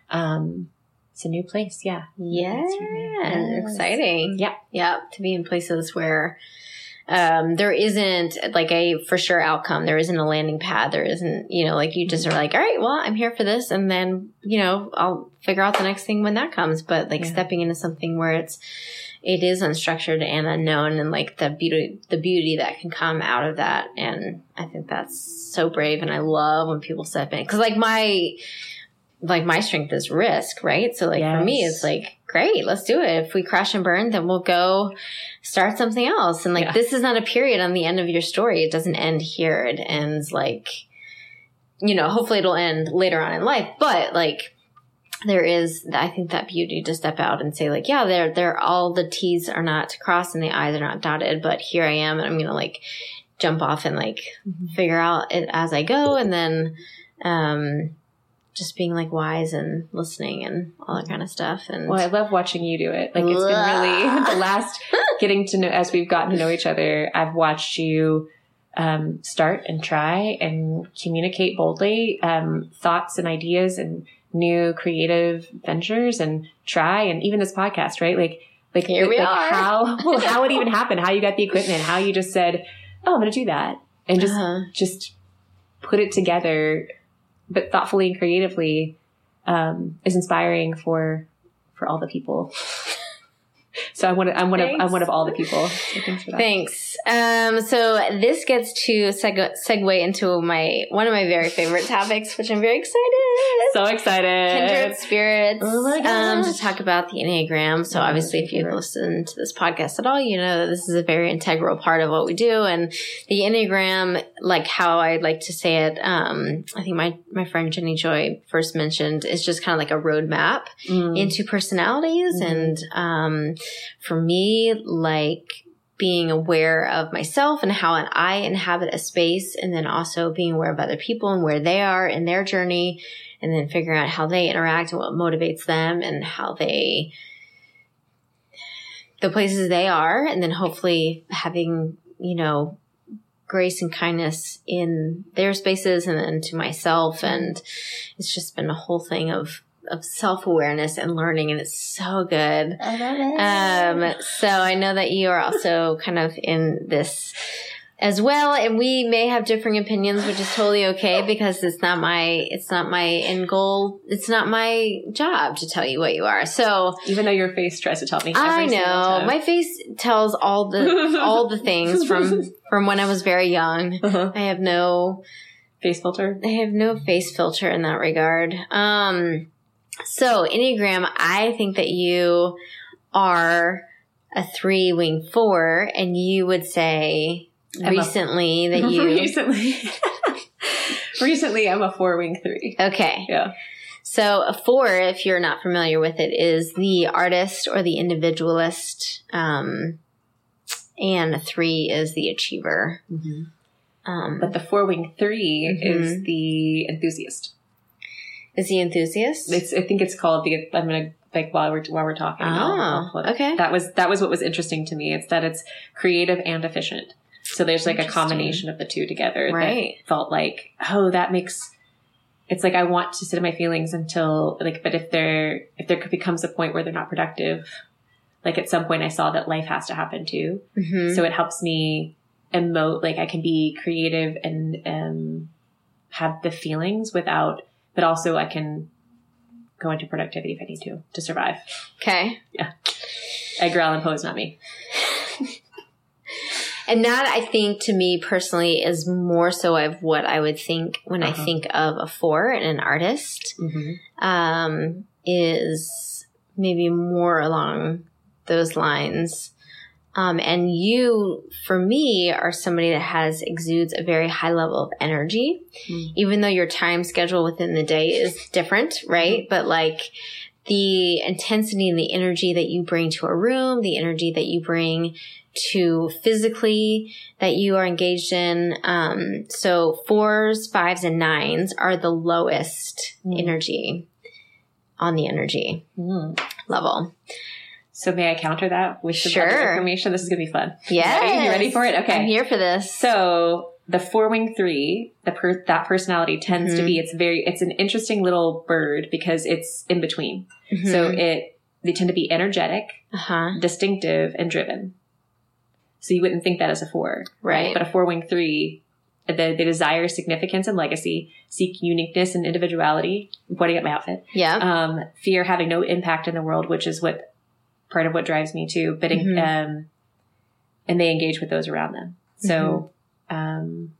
[SPEAKER 2] um, it's a new place. Yeah,
[SPEAKER 1] Yeah.
[SPEAKER 2] Yes.
[SPEAKER 1] exciting.
[SPEAKER 2] Yeah.
[SPEAKER 1] yeah, to be in places where um, there isn't like a for sure outcome. There isn't a landing pad. There isn't, you know, like you just are like, all right, well, I'm here for this, and then you know, I'll figure out the next thing when that comes. But like
[SPEAKER 2] Yeah.
[SPEAKER 1] stepping into something where it's it is unstructured and unknown, and like the beauty, the beauty that can come out of that, and I think that's so brave, and I love when people step in because like my like my strength is risk, right? So like for me, it's like, great, let's do it. If we crash and burn, then we'll go start something else. And like,
[SPEAKER 2] Yeah.
[SPEAKER 1] this is not a period on the end of your story. It doesn't end here. It ends like, you know, hopefully it'll end later on in life, but like, there is, I think that beauty to step out and say like, yeah, there, there, all the T's are not crossed and the I's are not dotted, but here I am and I'm going to like jump off and like figure out it as I go. And then, um, just being like wise and listening and all that kind of stuff. And
[SPEAKER 2] Well, I love watching you do it. Like it's been really the last getting to know as we've gotten to know each other. I've watched you um, start and try and communicate boldly um, thoughts and ideas and new creative ventures and try and even this podcast, right? Like, like,
[SPEAKER 1] Here we
[SPEAKER 2] like
[SPEAKER 1] are.
[SPEAKER 2] how well, how it even happened, how you got the equipment, how you just said, "Oh, I'm going to do that," and just
[SPEAKER 1] Uh-huh.
[SPEAKER 2] just put it together, but thoughtfully and creatively, um, is inspiring for for all the people. so I'm one of I'm one of I'm one of all the people. So thanks for that.
[SPEAKER 1] Thanks. Um, so this gets to seg- segue into my one of my very favorite topics, which I'm very excited.
[SPEAKER 2] So excited!
[SPEAKER 1] Kindred spirits.
[SPEAKER 2] Oh my
[SPEAKER 1] um, to talk about the Enneagram. So
[SPEAKER 2] Oh,
[SPEAKER 1] obviously, if you've listened to this podcast at all, you know that this is a very integral part of what we do. And the Enneagram, like how I like to say it, um, I think my my friend Jenny Joy first mentioned, is just kind of like a roadmap
[SPEAKER 2] Mm.
[SPEAKER 1] into personalities
[SPEAKER 2] Mhm.
[SPEAKER 1] and um, for me like being aware of myself and how i inhabit a space and then also being aware of other people and where they are in their journey and then figuring out how they interact and what motivates them and how they the places they are and then hopefully having you know grace and kindness in their spaces and then to myself. And it's just been a whole thing of of self-awareness and learning and it's so good
[SPEAKER 2] I love it.
[SPEAKER 1] um so i know that you are also kind of in this as well and we may have differing opinions which is totally okay because it's not my it's not my end goal it's not my job to tell you what you are so
[SPEAKER 2] Even though your face tries to tell me,
[SPEAKER 1] i know my face tells all the all the things from from when i was very young
[SPEAKER 2] Uh-huh.
[SPEAKER 1] i have no
[SPEAKER 2] face filter.
[SPEAKER 1] I have no face filter in that regard. Um, so Enneagram, I think that you are a three wing four, and you would say
[SPEAKER 2] I'm a-
[SPEAKER 1] recently that you
[SPEAKER 2] recently, recently I'm a four wing three.
[SPEAKER 1] okay.
[SPEAKER 2] Yeah.
[SPEAKER 1] So a four, if you're not familiar with it, is the artist or the individualist, um, and a three is the achiever. Um,
[SPEAKER 2] But the four wing 3
[SPEAKER 1] Mhm.
[SPEAKER 2] is the enthusiast.
[SPEAKER 1] Is the enthusiast?
[SPEAKER 2] It's I think it's called the. I'm gonna like while we're while we're talking. I'll- I'll
[SPEAKER 1] oh, okay.
[SPEAKER 2] That was that was what was interesting to me. It's that it's creative and efficient. So there's like a combination of the two together.
[SPEAKER 1] Right.
[SPEAKER 2] That felt like oh that makes. It's like I want to sit in my feelings until like, but if there if there becomes a point where they're not productive, like at some point I saw that life has to happen too.
[SPEAKER 1] Mhm.
[SPEAKER 2] So it helps me emote, like I can be creative and um, have the feelings without, but also I can go into productivity if I need to to survive.
[SPEAKER 1] Okay. Yeah.
[SPEAKER 2] Edgar Allan Poe's not me.
[SPEAKER 1] And that I think to me personally is more so of what I would think when I
[SPEAKER 2] Uh-huh.
[SPEAKER 1] think of a four and an artist, um, is maybe more along those lines. Um, and you, for me, are somebody that has exudes a very high level of energy,
[SPEAKER 2] Mm.
[SPEAKER 1] even though your time schedule within the day is different, right? But like the intensity and the energy that you bring to a room, the energy that you bring to physically that you are engaged in. Um, so fours, fives, and nines are the lowest
[SPEAKER 2] Mm.
[SPEAKER 1] energy on the energy level.
[SPEAKER 2] So may I counter that with some
[SPEAKER 1] Sure.
[SPEAKER 2] other information? This is gonna be fun. Yeah. You ready for it? Okay.
[SPEAKER 1] I'm here for this.
[SPEAKER 2] So the four wing three, the per- that personality tends to
[SPEAKER 1] Mhm.
[SPEAKER 2] be it's very it's an interesting little bird because it's in between. So it they tend to be energetic,
[SPEAKER 1] uh huh.
[SPEAKER 2] distinctive, and driven. So you wouldn't think that as a four,
[SPEAKER 1] Right.
[SPEAKER 2] But a four wing three, they, they desire significance and legacy, seek uniqueness and individuality. I'm pointing at my outfit.
[SPEAKER 1] Yeah.
[SPEAKER 2] Um, fear having no impact in the world, which is what part of what drives me too. But
[SPEAKER 1] Mhm.
[SPEAKER 2] um, and they engage with those around them. So,
[SPEAKER 1] Mm-hmm.
[SPEAKER 2] um,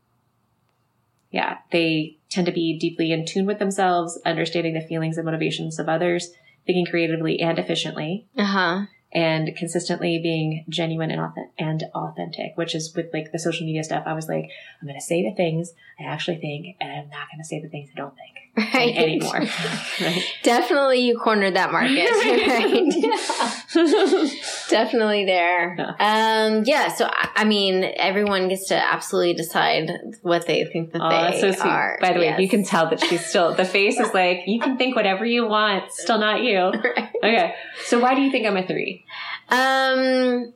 [SPEAKER 2] yeah, they tend to be deeply in tune with themselves, understanding the feelings and motivations of others, thinking creatively and efficiently,
[SPEAKER 1] Uh huh.
[SPEAKER 2] and consistently being genuine and authentic, and authentic, which is with like the social media stuff. I was like, I'm going to say the things I actually think, and I'm not going to say the things I don't think
[SPEAKER 1] Right.
[SPEAKER 2] anymore. right?
[SPEAKER 1] Definitely you cornered that market. right. Definitely there.
[SPEAKER 2] Yeah.
[SPEAKER 1] Um, yeah. So, I I mean, everyone gets to absolutely decide what they think that
[SPEAKER 2] Oh,
[SPEAKER 1] they
[SPEAKER 2] so sweet.
[SPEAKER 1] are.
[SPEAKER 2] By the way, you can tell that she's still, the face is like, you can think whatever you want, still not you.
[SPEAKER 1] Right.
[SPEAKER 2] Okay. So why do you think I'm a three?
[SPEAKER 1] Um,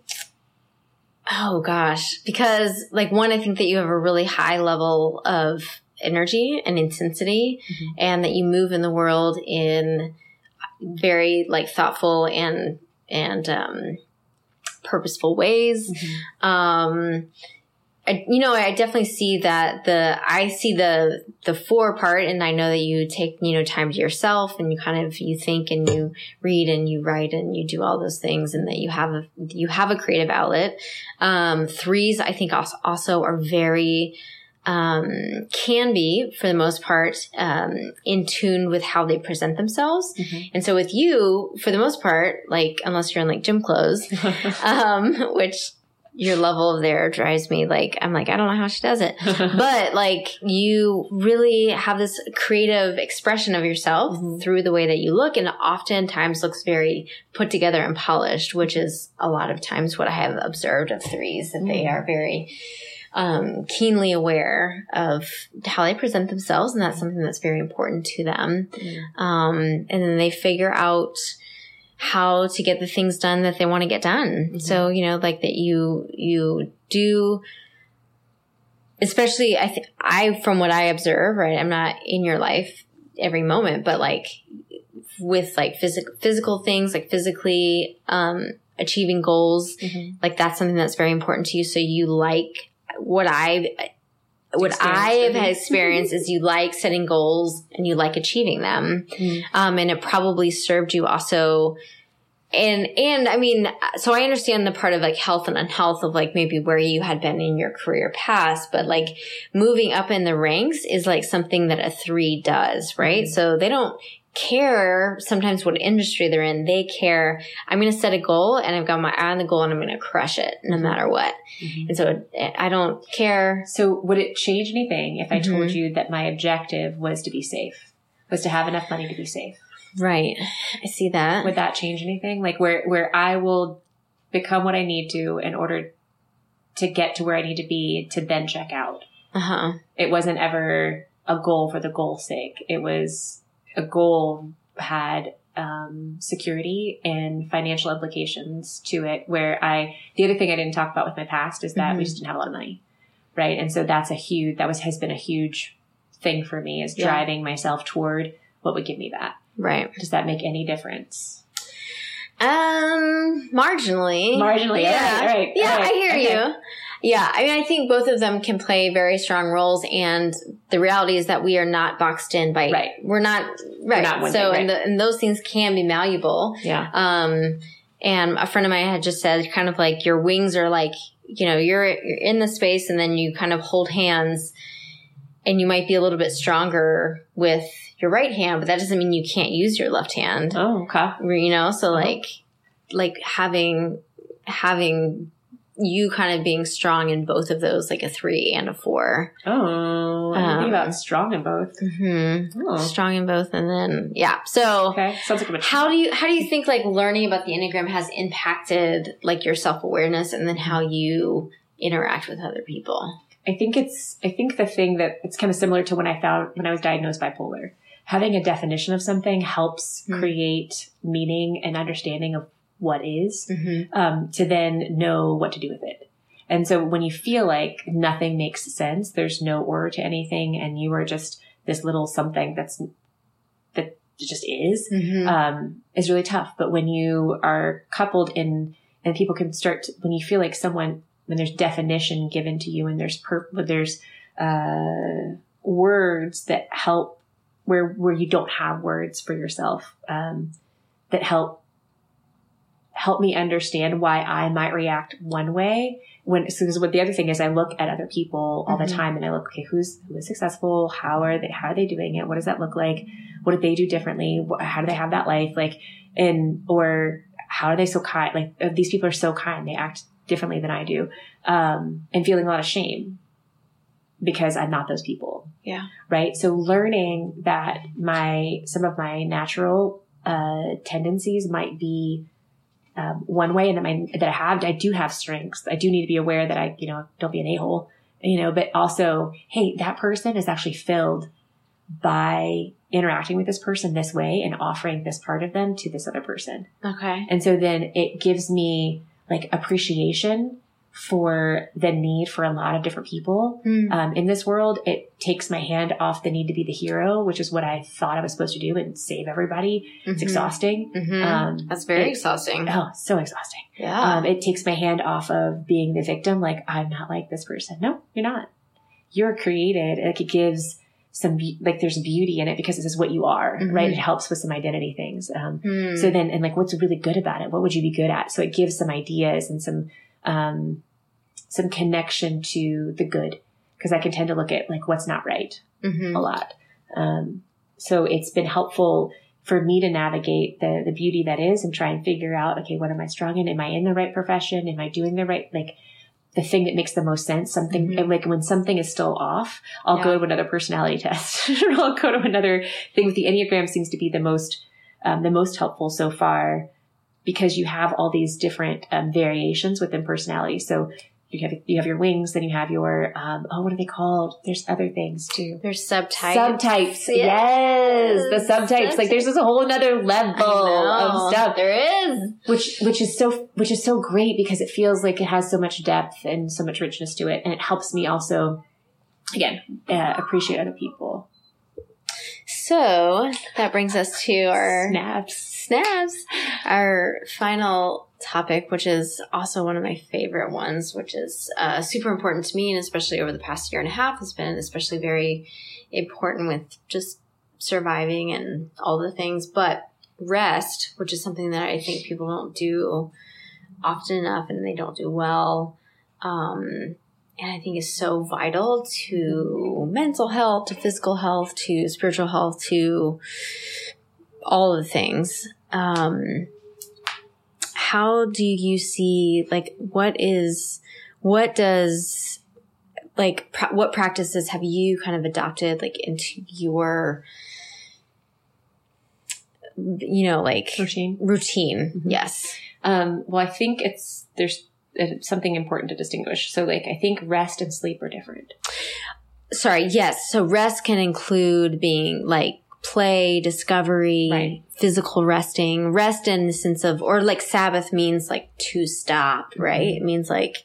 [SPEAKER 1] oh gosh, because like one, I think that you have a really high level of energy and intensity,
[SPEAKER 2] Mhm.
[SPEAKER 1] and that you move in the world in very like thoughtful and and um, purposeful ways. Um, I, you know, I definitely see that the I see the the four part, and I know that you take you know time to yourself, and you kind of you think and you read and you write and you do all those things, and that you have a you have a creative outlet. Um, threes, I think also also are very um, can be for the most part um, in tune with how they present themselves.
[SPEAKER 2] Mhm.
[SPEAKER 1] And so with you, for the most part, like unless you're in like gym clothes, um, which your level of there drives me like I'm like I don't know how she does it, but like you really have this creative expression of yourself
[SPEAKER 2] Mhm.
[SPEAKER 1] through the way that you look, and oftentimes looks very put together and polished, which is a lot of times what I have observed of threes that they
[SPEAKER 2] Mm.
[SPEAKER 1] are very um, keenly aware of how they present themselves, and that's something that's very important to them. Um, and then they figure out how to get the things done that they want to get done.
[SPEAKER 2] Mhm.
[SPEAKER 1] So, you know, like that you, you do, especially I think I, from what I observe, right? I'm not in your life every moment, but like with like physical, physical things, like physically, um, achieving goals,
[SPEAKER 2] Mhm.
[SPEAKER 1] like that's something that's very important to you. So you like what I, what I have
[SPEAKER 2] Experienced,
[SPEAKER 1] is you like setting goals and you like achieving them.
[SPEAKER 2] Mhm.
[SPEAKER 1] Um, and it probably served you also. And, and I mean, so I understand the part of like health and unhealth of like maybe where you had been in your career past, but like moving up in the ranks is like something that a three does, right?
[SPEAKER 2] Mhm.
[SPEAKER 1] So they don't care sometimes what industry they're in. They care, I'm going to set a goal and I've got my eye on the goal and I'm going to crush it no matter what.
[SPEAKER 2] Mhm.
[SPEAKER 1] And so I don't care.
[SPEAKER 2] So would it change anything if I told
[SPEAKER 1] Mhm.
[SPEAKER 2] you that my objective was to be safe, was to have enough money to be safe?
[SPEAKER 1] Right. I see that.
[SPEAKER 2] Would that change anything? Like where, where I will become what I need to in order to get to where I need to be to then check out.
[SPEAKER 1] Uh huh.
[SPEAKER 2] It wasn't ever a goal for the goal's sake. It was a goal had um, security and financial implications to it. Where I, the other thing I didn't talk about with my past is that we
[SPEAKER 1] Mhm.
[SPEAKER 2] just didn't have a lot of money, right? And so that's a huge, that was has been a huge thing for me is
[SPEAKER 1] Yeah.
[SPEAKER 2] driving myself toward what would give me that.
[SPEAKER 1] Right.
[SPEAKER 2] Does that make any difference?
[SPEAKER 1] Um, marginally.
[SPEAKER 2] Marginally,
[SPEAKER 1] Yeah.
[SPEAKER 2] all right, all right,
[SPEAKER 1] yeah,
[SPEAKER 2] right,
[SPEAKER 1] I hear
[SPEAKER 2] okay.
[SPEAKER 1] you. Yeah, I mean, I think both of them can play very strong roles, and the reality is that we are not boxed in by.
[SPEAKER 2] Right.
[SPEAKER 1] We're not right.
[SPEAKER 2] not one
[SPEAKER 1] so,
[SPEAKER 2] thing,
[SPEAKER 1] and, the, and those things can be malleable.
[SPEAKER 2] Yeah.
[SPEAKER 1] Um, and a friend of mine had just said, kind of like your wings are like, you know, you're you're in the space, and then you kind of hold hands, and you might be a little bit stronger with your right hand, but that doesn't mean you can't use your left hand
[SPEAKER 2] Oh, okay.
[SPEAKER 1] you know so
[SPEAKER 2] Uh-huh.
[SPEAKER 1] like like having having you kind of being strong in both of those, like a three and a four.
[SPEAKER 2] Oh, I
[SPEAKER 1] Um,
[SPEAKER 2] think about strong in both.
[SPEAKER 1] hmm
[SPEAKER 2] Oh.
[SPEAKER 1] Strong in both, and then yeah. So
[SPEAKER 2] Okay, sounds like a much.
[SPEAKER 1] how do you how do you think like learning about the enneagram has impacted like your self awareness, and then how you interact with other people?
[SPEAKER 2] I think it's, I think the thing that it's kind of similar to when I found, when I was diagnosed bipolar. Having a definition of something helps
[SPEAKER 1] Hmm.
[SPEAKER 2] create meaning and understanding of what is,
[SPEAKER 1] Mm-hmm.
[SPEAKER 2] um, to then know what to do with it. And so when you feel like nothing makes sense, there's no order to anything, and you are just this little something that's, that just is,
[SPEAKER 1] Mm-hmm.
[SPEAKER 2] um, is really tough. But when you are coupled in, and people can start to, when you feel like someone, when there's definition given to you and there's per, there's, uh, words that help where, where you don't have words for yourself, um, that help, help me understand why I might react one way when, so because what the other thing is I look at other people all
[SPEAKER 1] Mhm.
[SPEAKER 2] the time and I look, okay, who's, who is successful? How are they, how are they doing it? What does that look like? What did they do differently? How do they have that life? Like, and, or how are they so kind? Like, uh, these people are so kind. They act differently than I do. Um, and feeling a lot of shame because I'm not those people.
[SPEAKER 1] Yeah.
[SPEAKER 2] Right. So learning that my, some of my natural, uh, tendencies might be, um, one way and that my, that I have, I do have strengths. I do need to be aware that I, you know, don't be an a-hole, you know, but also, hey, that person is actually filled by interacting with this person this way and offering this part of them to this other person.
[SPEAKER 1] Okay.
[SPEAKER 2] And so then it gives me like appreciation for the need for a lot of different people.
[SPEAKER 1] Mm.
[SPEAKER 2] Um, in this world, it takes my hand off the need to be the hero, which is what I thought I was supposed to do and save everybody. It's
[SPEAKER 1] Mhm.
[SPEAKER 2] exhausting.
[SPEAKER 1] Mhm.
[SPEAKER 2] Um,
[SPEAKER 1] That's very
[SPEAKER 2] it-
[SPEAKER 1] exhausting.
[SPEAKER 2] Oh, so exhausting.
[SPEAKER 1] Yeah.
[SPEAKER 2] Um, it takes my hand off of being the victim. Like, I'm not like this person. No, you're not. You're created. Like, it gives some, be- like, there's beauty in it because this is what you are,
[SPEAKER 1] Mhm.
[SPEAKER 2] right? It helps with some identity things. Um,
[SPEAKER 1] Hmm.
[SPEAKER 2] so then, and like, what's really good about it? What would you be good at? So it gives some ideas and some, um, some connection to the good. Cause I can tend to look at like what's not right
[SPEAKER 1] Mhm.
[SPEAKER 2] a lot. Um, so it's been helpful for me to navigate the, the beauty that is and try and figure out, okay, what am I strong in? Am I in the right profession? Am I doing the right, like, the thing that makes the most sense? Something,
[SPEAKER 1] Mhm.
[SPEAKER 2] like when something is still off, I'll
[SPEAKER 1] Yeah.
[SPEAKER 2] go to another personality test. I'll go to another thing with the Enneagram seems to be the most, um, the most helpful so far because you have all these different um, variations within personality. So you have, you have your wings, then you have your, um, oh, what are they called? There's other things too.
[SPEAKER 1] There's subtypes.
[SPEAKER 2] Subtypes. Yes. The subtypes. Like there's just a whole another level of stuff.
[SPEAKER 1] There is.
[SPEAKER 2] Which which is so which is so great because it feels like it has so much depth and so much richness to it. And it helps me also again, uh, appreciate other people.
[SPEAKER 1] So that brings us to our
[SPEAKER 2] Snaps.
[SPEAKER 1] snaps. Our final topic, which is also one of my favorite ones, which is uh, super important to me, and especially over the past year and a half, has been especially very important with just surviving and all the things. But rest, which is something that I think people don't do often enough, and they don't do well. Um, and I think is so vital to mental health, to physical health, to spiritual health, to all the things. Um, how do you see, like, what is, what does, like, pra- what practices have you kind of adopted, like, into your, you know, like,
[SPEAKER 2] Routine.
[SPEAKER 1] routine?
[SPEAKER 2] Mhm.
[SPEAKER 1] Yes.
[SPEAKER 2] Um, well, I think it's there's something important to distinguish. So, like, I think rest and sleep are different.
[SPEAKER 1] Sorry, yes. So rest can include being like play, discovery,
[SPEAKER 2] Right.
[SPEAKER 1] physical resting, rest in the sense of, or like Sabbath means like to stop, right?
[SPEAKER 2] Mm-hmm.
[SPEAKER 1] It means like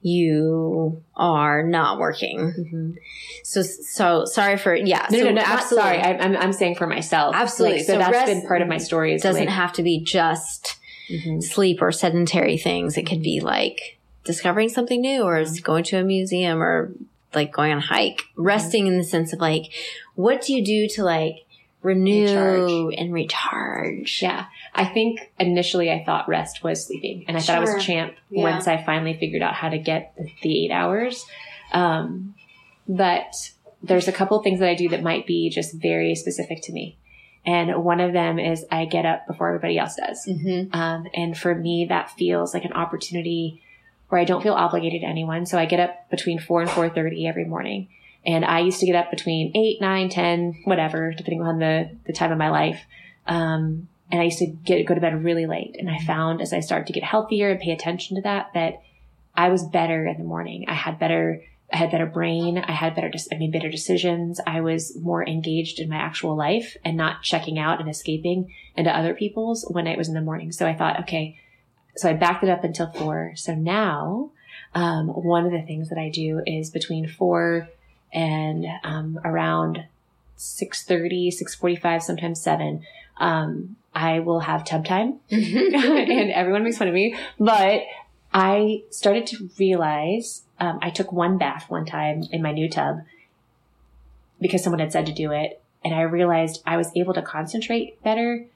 [SPEAKER 1] you are not working. So, so sorry for, yeah.
[SPEAKER 2] No,
[SPEAKER 1] so
[SPEAKER 2] no, no,
[SPEAKER 1] absolutely.
[SPEAKER 2] sorry. I, I'm I'm saying for myself.
[SPEAKER 1] Absolutely.
[SPEAKER 2] Like, so,
[SPEAKER 1] So
[SPEAKER 2] that's been part of my story. Is
[SPEAKER 1] doesn't
[SPEAKER 2] like,
[SPEAKER 1] have to be just
[SPEAKER 2] Mhm.
[SPEAKER 1] sleep or sedentary things. It could be like discovering something new or
[SPEAKER 2] Mm-hmm.
[SPEAKER 1] going to a museum or like going on a hike. Resting in the sense of like, what do you do to like renew
[SPEAKER 2] Recharge.
[SPEAKER 1] and recharge?
[SPEAKER 2] Yeah. I think initially I thought rest was sleeping and I thought I
[SPEAKER 1] Sure.
[SPEAKER 2] was champ
[SPEAKER 1] Yeah.
[SPEAKER 2] once I finally figured out how to get the, the eight hours. Um, but there's a couple things that I do that might be just very specific to me. And one of them is I get up before everybody else does.
[SPEAKER 1] Mm-hmm.
[SPEAKER 2] Um, and for me, that feels like an opportunity where I don't feel obligated to anyone. So I get up between four and four thirty every morning. And I used to get up between eight, nine, ten, whatever, depending on the, the time of my life. Um, and I used to get go to bed really late. And I found as I started to get healthier and pay attention to that, that I was better in the morning. I had better, I had better brain. I had better, I made better decisions. I was more engaged in my actual life and not checking out and escaping into other people's when it was in the morning. So I thought, okay, so I backed it up until four. So now, um, one of the things that I do is between four and um, around 6.30 6.45 sometimes 7 um, i will have tub time and everyone makes fun of me but i started to realize um, i took one bath one time in my new tub because someone had said to do it and i realized i was able to concentrate better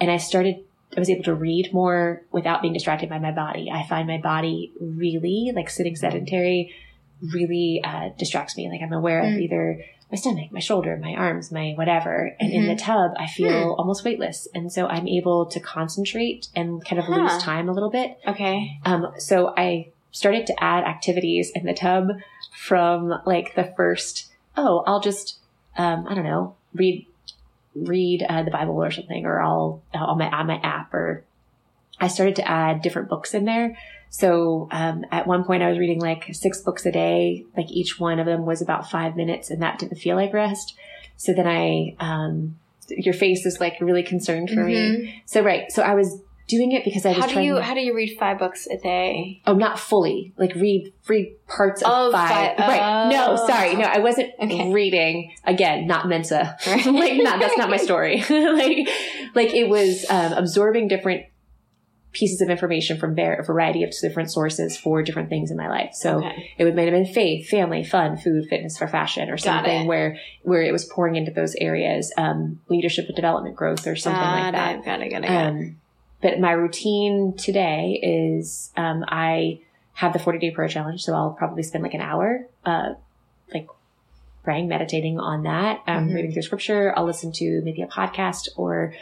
[SPEAKER 2] and i started I was able to read more without being distracted by my body. I find my body really like sitting sedentary really uh, distracts me. Like I'm aware mm. of either my stomach, my shoulder, my arms, my whatever. And mm-hmm. in the mm-hmm. tub, I feel mm. almost weightless. And so I'm able to concentrate and kind of huh. lose time a little bit.
[SPEAKER 1] Okay.
[SPEAKER 2] Um, so I started to add activities in the tub from like the first, oh, I'll just, um, I don't know, read, read uh, the Bible or something, or I'll, on my, on my app or I started to add different books in there so um, at one point, I was reading like six books a day. Like each one of them was about five minutes, and that didn't feel like rest. So then I, um, your face is like really concerned for mm-hmm. me. So right, so I was doing it because I was
[SPEAKER 1] how do you to, how do you read five books a day?
[SPEAKER 2] Oh, not fully. Like read read parts of oh, five. five. Right? No, oh. sorry, no, I wasn't okay. reading again. Not Mensa. Right. like not that's not my story. like like it was um, absorbing different pieces of information from a variety of different sources for different things in my life. So okay. it would might have been faith, family, fun, food, fitness for fashion, or something where where it was pouring into those areas, um, leadership and development growth, or something got like that.
[SPEAKER 1] It, got it, got it, got.
[SPEAKER 2] Um, but my routine today is um, I have the 40 day prayer challenge, so I'll probably spend like an hour, uh, like praying, meditating on that, um, mm-hmm. reading through scripture. I'll listen to maybe a podcast or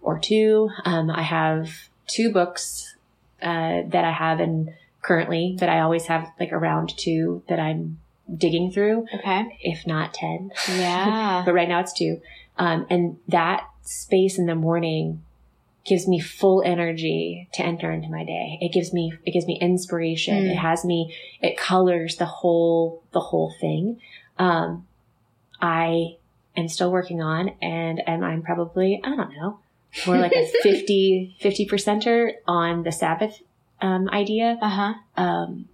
[SPEAKER 2] or two. Um, I have two books uh, that I have and currently that I always have like around two that I'm digging through.
[SPEAKER 1] Okay.
[SPEAKER 2] If not 10.
[SPEAKER 1] Yeah.
[SPEAKER 2] but right now it's two. Um, and that space in the morning gives me full energy to enter into my day. It gives me, it gives me inspiration. Mm. It has me, it colors the whole, the whole thing. Um, I am still working on and, and I'm probably, I don't know, more like a 50, 50 percenter on the Sabbath um, idea.
[SPEAKER 1] Uh-huh.
[SPEAKER 2] Um,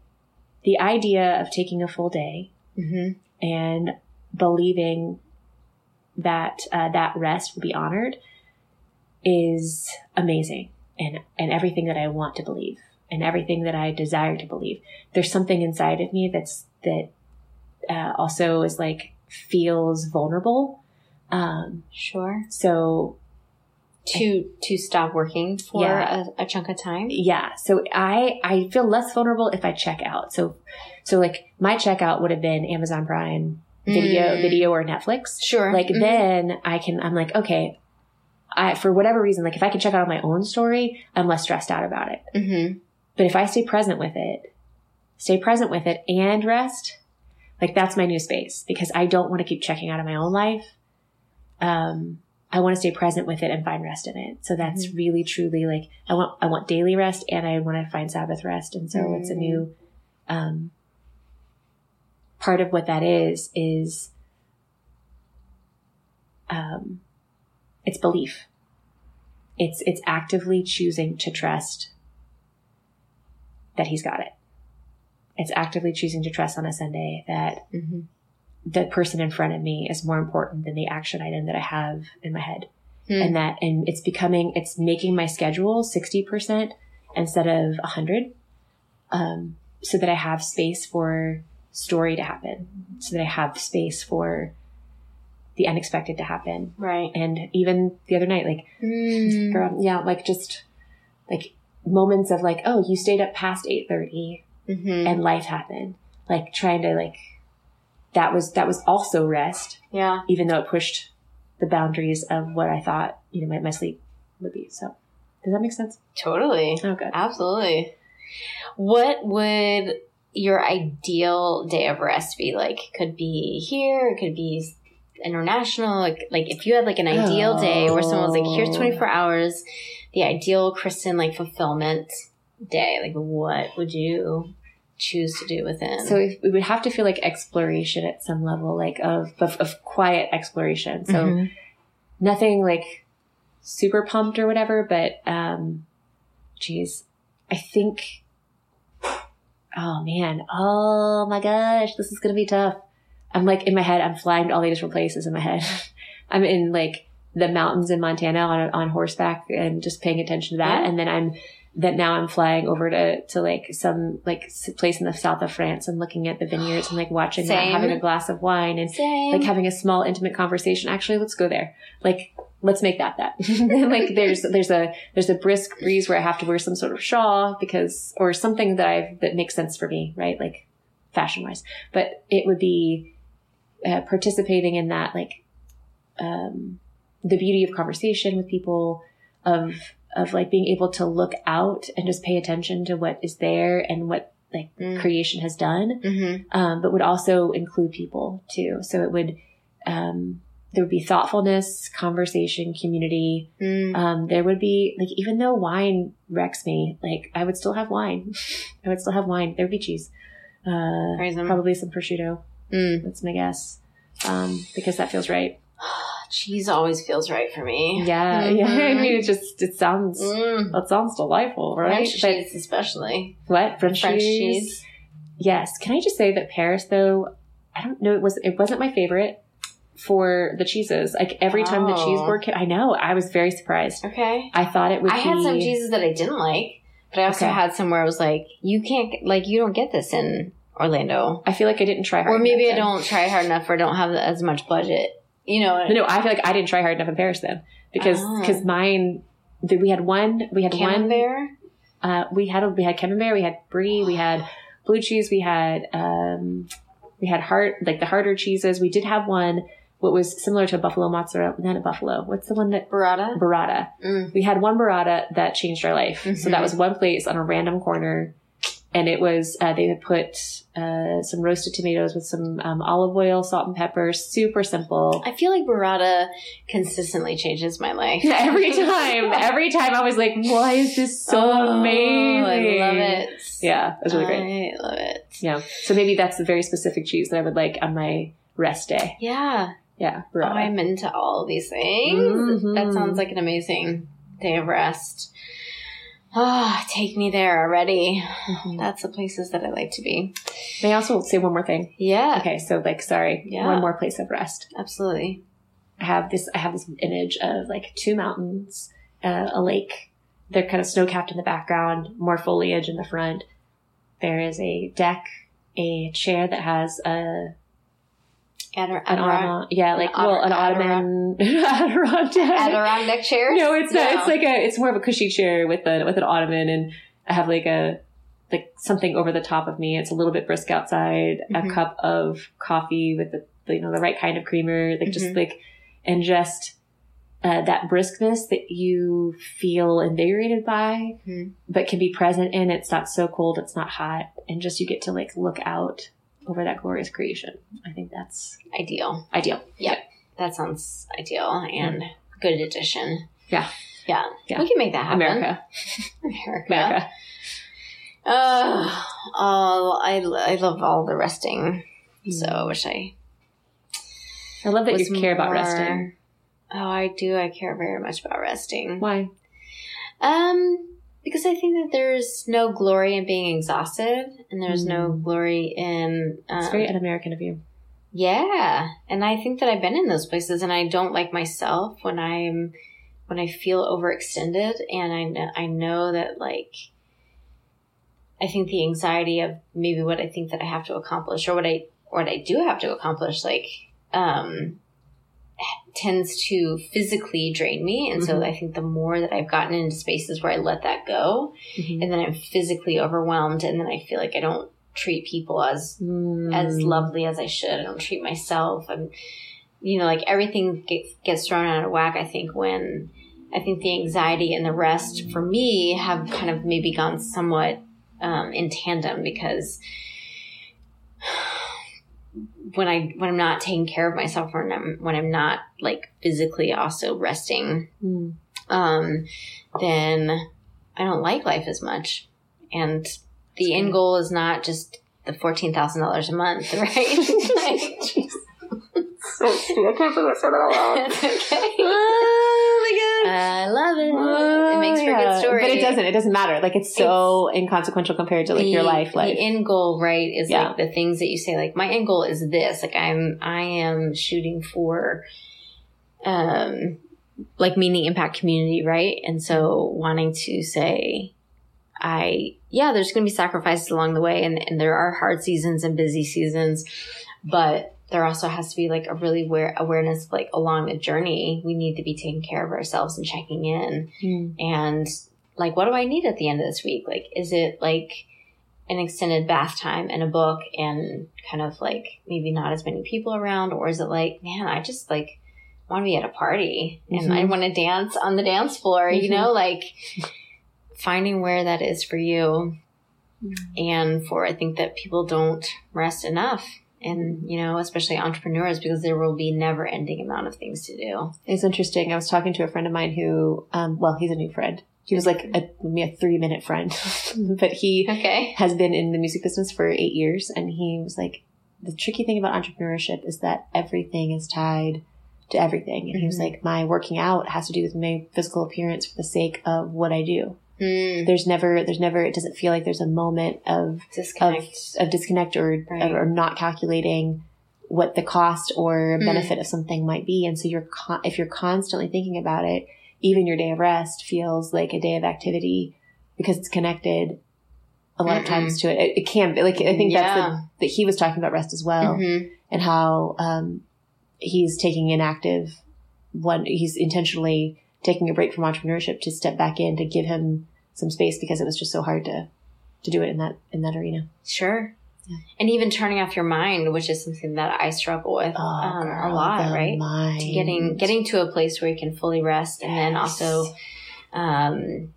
[SPEAKER 2] the idea of taking a full day
[SPEAKER 1] mm-hmm.
[SPEAKER 2] and believing that uh, that rest will be honored is amazing and and everything that I want to believe and everything that I desire to believe. There's something inside of me that's that uh, also is like feels vulnerable. Um,
[SPEAKER 1] sure.
[SPEAKER 2] So
[SPEAKER 1] to to stop working for yeah. a, a, chunk of time
[SPEAKER 2] yeah so i i feel less vulnerable if i check out so so like my checkout would have been amazon prime video mm. video or netflix
[SPEAKER 1] sure
[SPEAKER 2] like mm-hmm. then i can i'm like okay i for whatever reason like if i can check out my own story i'm less stressed out about it
[SPEAKER 1] mm-hmm.
[SPEAKER 2] but if i stay present with it stay present with it and rest like that's my new space because i don't want to keep checking out of my own life um I want to stay present with it and find rest in it. So that's mm-hmm. really truly like I want I want daily rest and I want to find Sabbath rest. And so mm-hmm. it's a new um, part of what that is is um, it's belief. It's it's actively choosing to trust that he's got it. It's actively choosing to trust on a Sunday that
[SPEAKER 1] mm-hmm
[SPEAKER 2] the person in front of me is more important than the action item that I have in my head. Mm. And that, and it's becoming, it's making my schedule 60% instead of 100. Um, so that I have space for story to happen, so that I have space for the unexpected to happen.
[SPEAKER 1] Right.
[SPEAKER 2] And even the other night, like,
[SPEAKER 1] mm.
[SPEAKER 2] girl, yeah, like just like moments of like, oh, you stayed up past 8.30
[SPEAKER 1] mm-hmm.
[SPEAKER 2] and life happened. Like trying to like that was that was also rest.
[SPEAKER 1] Yeah.
[SPEAKER 2] Even though it pushed the boundaries of what I thought, you know, my, my sleep would be. So does that make sense?
[SPEAKER 1] Totally.
[SPEAKER 2] Oh good.
[SPEAKER 1] Absolutely. What would your ideal day of rest be like? Could be here, it could be international. Like, like if you had like an ideal day where someone was like, here's 24 hours, the ideal Kristen like fulfillment day, like what would you choose to do within?
[SPEAKER 2] So if, we would have to feel like exploration at some level, like of, of, of quiet exploration. So
[SPEAKER 1] Mhm.
[SPEAKER 2] nothing like super pumped or whatever, but, um, geez, I think, oh man, oh my gosh, this is going to be tough. I'm like in my head, I'm flying to all these different places in my head. I'm in like the mountains in Montana on, on horseback and just paying attention to that.
[SPEAKER 1] Yeah.
[SPEAKER 2] And then I'm, that now I'm flying over to, to like some like place in the south of France and looking at the vineyards and like watching that,
[SPEAKER 1] Same.
[SPEAKER 2] having a glass of wine and
[SPEAKER 1] Same.
[SPEAKER 2] like having a small intimate conversation. Actually, let's go there. Like, let's make that that. like, there's there's a there's a brisk breeze where I have to wear some sort of shawl because or something that I that makes sense for me, right? Like fashion wise. But it would be uh, participating in that, like um, the beauty of conversation with people, of of like being able to look out and just pay attention to what is there and what like
[SPEAKER 1] Mm.
[SPEAKER 2] creation has done
[SPEAKER 1] Mhm.
[SPEAKER 2] um, but would also include people too. So it would, um, there would be thoughtfulness, conversation, community.
[SPEAKER 1] Mm.
[SPEAKER 2] Um, there would be like, even though wine wrecks me, like I would still have wine. I would still have wine. There would be cheese. Uh, probably some prosciutto.
[SPEAKER 1] Mm.
[SPEAKER 2] That's my guess. Um, because that feels right.
[SPEAKER 1] Cheese always feels right for me.
[SPEAKER 2] Yeah. Yeah. I mean, it just, it sounds,
[SPEAKER 1] Mm.
[SPEAKER 2] that sounds delightful, right?
[SPEAKER 1] French
[SPEAKER 2] But-
[SPEAKER 1] cheese, especially
[SPEAKER 2] what? French,
[SPEAKER 1] French
[SPEAKER 2] cheese?
[SPEAKER 1] cheese.
[SPEAKER 2] Yes. Can I just say that Paris, though, I don't know, it was it wasn't my favorite for the cheeses. Like every time the cheese
[SPEAKER 1] Oh.
[SPEAKER 2] board came, I know I was very surprised.
[SPEAKER 1] Okay.
[SPEAKER 2] I thought it would.
[SPEAKER 1] I had some cheeses that I didn't like, but I also
[SPEAKER 2] Okay.
[SPEAKER 1] had some where I was like, you can't, like, you don't get this in Orlando.
[SPEAKER 2] I feel like I didn't try hard.
[SPEAKER 1] Or maybe I
[SPEAKER 2] then.
[SPEAKER 1] don't try hard enough or don't have as much budget. You know,
[SPEAKER 2] No, no, I feel like I didn't try hard enough in Paris then because
[SPEAKER 1] Ah.
[SPEAKER 2] because mine. the- We had one. We had one.
[SPEAKER 1] camembert.
[SPEAKER 2] Uh, we had we had camembert. We had brie. We had blue cheese. We had um, we had hard like the harder cheeses. We did have one. What was similar to a buffalo mozzarella? Not a buffalo. What's the one that
[SPEAKER 1] Burrata.
[SPEAKER 2] burrata?
[SPEAKER 1] Mm.
[SPEAKER 2] we had one burrata that changed our life. So
[SPEAKER 1] Mhm.
[SPEAKER 2] that was one place on a random corner. And it was, uh, they had put, uh, some roasted tomatoes with some, um, olive oil, salt and pepper. Super simple.
[SPEAKER 1] I feel like burrata consistently changes my life.
[SPEAKER 2] every time, every time I was like, why is this so
[SPEAKER 1] Oh,
[SPEAKER 2] amazing?
[SPEAKER 1] I love it.
[SPEAKER 2] Yeah, it was really great.
[SPEAKER 1] I love it.
[SPEAKER 2] Yeah. So maybe that's the very specific cheese that I would like on my rest day.
[SPEAKER 1] Yeah.
[SPEAKER 2] Yeah.
[SPEAKER 1] Oh, I'm into all these things.
[SPEAKER 2] Mhm.
[SPEAKER 1] That sounds like an amazing day of rest. Ah, take me there already. That's the places that I like to be.
[SPEAKER 2] May I also say one more thing?
[SPEAKER 1] Yeah,
[SPEAKER 2] Okay. So like, sorry,
[SPEAKER 1] Yeah.
[SPEAKER 2] one more place of rest.
[SPEAKER 1] absolutely.
[SPEAKER 2] I have this I have this image of like two mountains, uh, a lake. They're kind of snow capped in the background, more foliage in the front. There is a deck, a chair that has a An yeah, like
[SPEAKER 1] An
[SPEAKER 2] well, an ottoman Adirondack.
[SPEAKER 1] Adirondack chairs?
[SPEAKER 2] No, it's a, it's like a it's more of a cushy chair with a with an ottoman, and I have like a like something over the top of me. It's a little bit brisk outside.
[SPEAKER 1] Mhm.
[SPEAKER 2] A cup of coffee with the you know the right kind of creamer, like just
[SPEAKER 1] Mhm.
[SPEAKER 2] like and just uh, that briskness that you feel invigorated by,
[SPEAKER 1] Mhm.
[SPEAKER 2] but can be present in. It's not so cold, it's not hot, and just you get to like look out over that glorious creation. I think that's
[SPEAKER 1] ideal.
[SPEAKER 2] ideal. Yep.
[SPEAKER 1] That sounds ideal and good addition.
[SPEAKER 2] Yeah.
[SPEAKER 1] Yeah.
[SPEAKER 2] Yeah.
[SPEAKER 1] We can make that happen.
[SPEAKER 2] America,
[SPEAKER 1] America.
[SPEAKER 2] America.
[SPEAKER 1] Oh, oh I, I love all the resting. So
[SPEAKER 2] Mm.
[SPEAKER 1] I wish I
[SPEAKER 2] I love that you care about resting.
[SPEAKER 1] Oh, I do. I care very much about resting.
[SPEAKER 2] Why?
[SPEAKER 1] Um, because I think that there's no glory in being exhausted, and there's no
[SPEAKER 2] Mm.
[SPEAKER 1] glory in. Um,
[SPEAKER 2] It's very un-American of you.
[SPEAKER 1] yeah, and I think that I've been in those places, and I don't like myself when I'm when I feel overextended, and I know I know that like. I think the anxiety of maybe what I think that I have to accomplish, or what I or what I do have to accomplish, like um, tends to physically drain me. And so
[SPEAKER 2] Mhm.
[SPEAKER 1] I think the more that I've gotten into spaces where I let that go,
[SPEAKER 2] Mm-hmm.
[SPEAKER 1] and then I'm physically overwhelmed, and then I feel like I don't treat people as
[SPEAKER 2] Mm.
[SPEAKER 1] as lovely as I should. I don't treat myself. and you know, like everything gets gets thrown out of whack. I think when I think the anxiety and the rest for me have kind of maybe gone somewhat um, in tandem because when I when I'm not taking care of myself when I'm when I'm not like physically also resting, mm. um, then I don't like life as much. And the end goal is not just the fourteen thousand dollars a month, right? like, so I can't believe I said that out loud. okay. Oh my god. I love it. Oh, it makes for yeah. a good story.
[SPEAKER 2] But it doesn't. It doesn't matter. Like it's so it's, inconsequential compared to like the, your life. Like
[SPEAKER 1] the end goal, right, is yeah. like the things that you say, like, my end goal is this. Like I'm I am shooting for um like meaning impact community, right? And so wanting to say I yeah, there's gonna be sacrifices along the way and, and there are hard seasons and busy seasons, but there also has to be like a really aware awareness like along the journey we need to be taking care of ourselves and checking in mm. and like what do i need at the end of this week like is it like an extended bath time and a book and kind of like maybe not as many people around or is it like man i just like want to be at a party and mm-hmm. i want to dance on the dance floor mm-hmm. you know like finding where that is for you mm-hmm. and for i think that people don't rest enough and you know especially entrepreneurs because there will be never ending amount of things to do
[SPEAKER 2] it's interesting i was talking to a friend of mine who um, well he's a new friend he was like a, a three minute friend but he
[SPEAKER 1] okay.
[SPEAKER 2] has been in the music business for eight years and he was like the tricky thing about entrepreneurship is that everything is tied to everything and mm-hmm. he was mm-hmm. like my working out has to do with my physical appearance for the sake of what i do Mm. There's never, there's never, it doesn't feel like there's a moment of disconnect, of, of disconnect or, right. or not calculating what the cost or mm. benefit of something might be. And so you're, con- if you're constantly thinking about it, even your day of rest feels like a day of activity because it's connected a lot Mm-mm. of times to it. It, it can be like, I think yeah. that's the, that he was talking about rest as well mm-hmm. and how, um, he's taking an active one, he's intentionally taking a break from entrepreneurship to step back in to give him some space because it was just so hard to to do it in that in that arena.
[SPEAKER 1] Sure. Yeah. And even turning off your mind, which is something that I struggle with oh, um, girl, a lot, right? Mind. To getting getting to a place where you can fully rest, yes. and then also, um,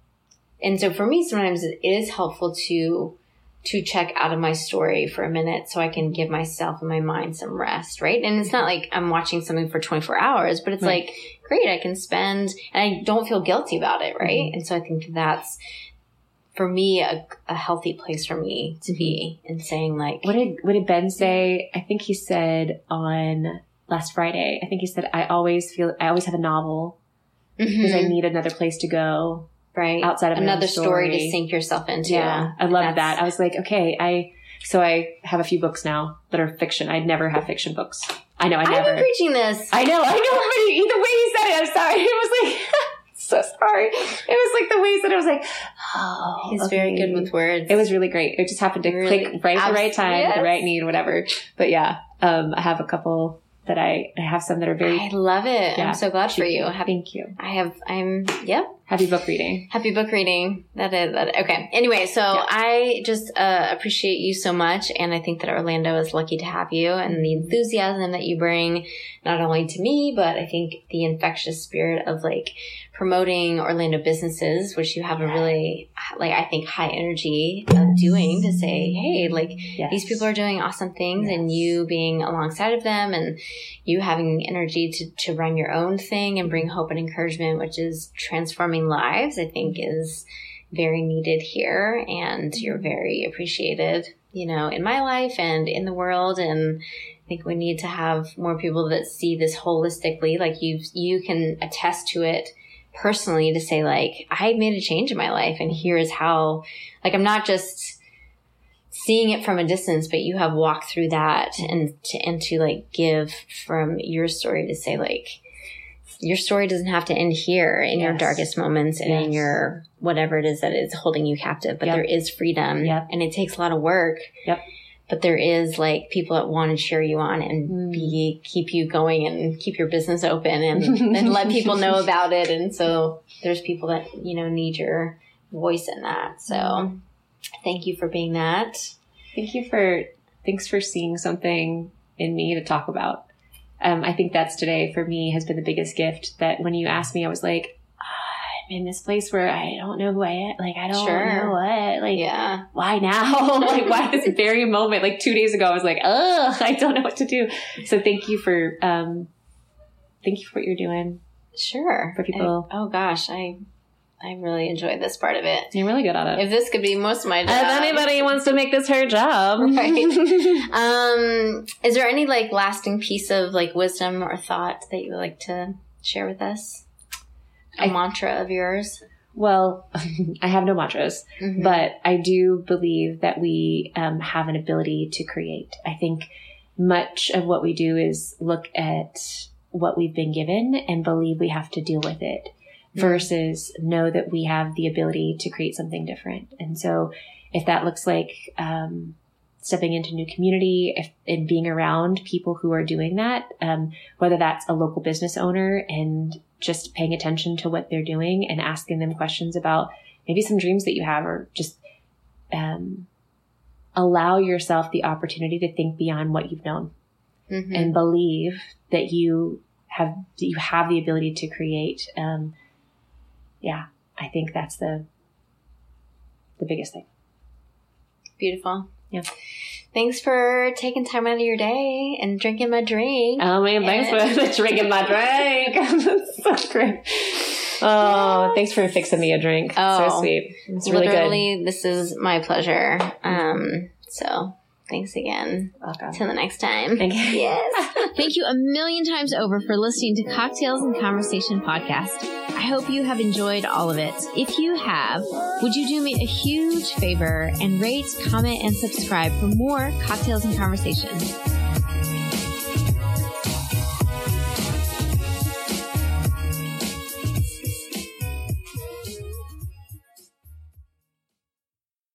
[SPEAKER 1] and so for me, sometimes it is helpful to to check out of my story for a minute so I can give myself and my mind some rest, right? And it's not like I'm watching something for 24 hours, but it's right. like, great, I can spend, and I don't feel guilty about it, right? Mm-hmm. And so I think that's, for me, a, a, healthy place for me to be and saying like,
[SPEAKER 2] what did, what did Ben say? I think he said on last Friday, I think he said, I always feel, I always have a novel because mm-hmm. I need another place to go
[SPEAKER 1] right outside of another story. story. to sink yourself into.
[SPEAKER 2] Yeah, I love that. I was like, okay, I so I have a few books now that are fiction. I'd never have fiction books. I know, I never.
[SPEAKER 1] I've been preaching this.
[SPEAKER 2] I know, I know. But the way he said it, I'm sorry. It was like. so sorry. It was like the way he said it, I was like,
[SPEAKER 1] oh. He's okay. very good with words.
[SPEAKER 2] It was really great. It just happened to really, click right at the right time, yes. the right need, whatever. But yeah, um, I have a couple that I, I have some that are very.
[SPEAKER 1] I love it. Yeah, I'm so glad for you.
[SPEAKER 2] Happy, Thank you.
[SPEAKER 1] I have. I'm. Yep.
[SPEAKER 2] Happy book reading.
[SPEAKER 1] Happy book reading. That is that. Okay. Anyway, so yeah. I just uh, appreciate you so much, and I think that Orlando is lucky to have you, and the enthusiasm that you bring, not only to me, but I think the infectious spirit of like promoting Orlando businesses, which you have a really, like, I think high energy of doing to say, Hey, like yes. these people are doing awesome things yes. and you being alongside of them and you having energy to, to run your own thing and bring hope and encouragement, which is transforming lives, I think mm-hmm. is very needed here and mm-hmm. you're very appreciated, you know, in my life and in the world. And I think we need to have more people that see this holistically. Like you, you can attest to it personally to say like I made a change in my life and here's how like I'm not just seeing it from a distance but you have walked through that and to and to like give from your story to say like your story doesn't have to end here in yes. your darkest moments and yes. in your whatever it is that is holding you captive but yep. there is freedom
[SPEAKER 2] yep.
[SPEAKER 1] and it takes a lot of work
[SPEAKER 2] yep
[SPEAKER 1] but there is like people that want to cheer you on and mm. be keep you going and keep your business open and, and let people know about it. And so there's people that, you know, need your voice in that. So thank you for being that.
[SPEAKER 2] Thank you for, thanks for seeing something in me to talk about. Um, I think that's today for me has been the biggest gift that when you asked me, I was like, I'm in this place where I don't know who I am. Like, I don't
[SPEAKER 1] Sure.
[SPEAKER 2] know what. Like,
[SPEAKER 1] Yeah.
[SPEAKER 2] why now? like, why this very moment? Like two days ago, I was like, oh, I don't know what to do. So thank you for, um, thank you for what you're doing.
[SPEAKER 1] Sure.
[SPEAKER 2] For people-
[SPEAKER 1] I- oh gosh, I I really enjoyed this part of it.
[SPEAKER 2] You're really good at it.
[SPEAKER 1] If this could be most of my job.
[SPEAKER 2] If anybody wants to make this her job,
[SPEAKER 1] Right. Um, is there any like lasting piece of like wisdom or thought that you would like to share with us? A
[SPEAKER 2] I-
[SPEAKER 1] mantra of yours?
[SPEAKER 2] well, I have no mantras.
[SPEAKER 1] Mhm.
[SPEAKER 2] but I do believe that we um, have an ability to create. I think much of what we do is look at what we've been given and believe we have to deal with it
[SPEAKER 1] Mhm.
[SPEAKER 2] versus know that we have the ability to create something different. And so if that looks like, um, stepping into new community if, and being around people who are doing that, um, whether that's a local business owner and just paying attention to what they're doing and asking them questions about maybe some dreams that you have or just um, allow yourself the opportunity to think beyond what you've known
[SPEAKER 1] Mhm.
[SPEAKER 2] and believe that you have that you have the ability to create um, yeah i think that's the the biggest thing
[SPEAKER 1] Beautiful.
[SPEAKER 2] Yeah.
[SPEAKER 1] Thanks for taking time out of your day and drinking my drink.
[SPEAKER 2] oh man thanks for drinking my drink. That's so great. Oh thanks for fixing me a drink.
[SPEAKER 1] Oh,
[SPEAKER 2] so sweet. It's really good.
[SPEAKER 1] this is my pleasure. Um, so thanks again.
[SPEAKER 2] Welcome.
[SPEAKER 1] Till the next time.
[SPEAKER 2] Thank you.
[SPEAKER 1] Yes. Thank you a million times over for listening to Cocktails and Conversation podcast. I hope you have enjoyed all of it. If you have, would you do me a huge favor and rate, comment, and subscribe for more Cocktails and Conversation?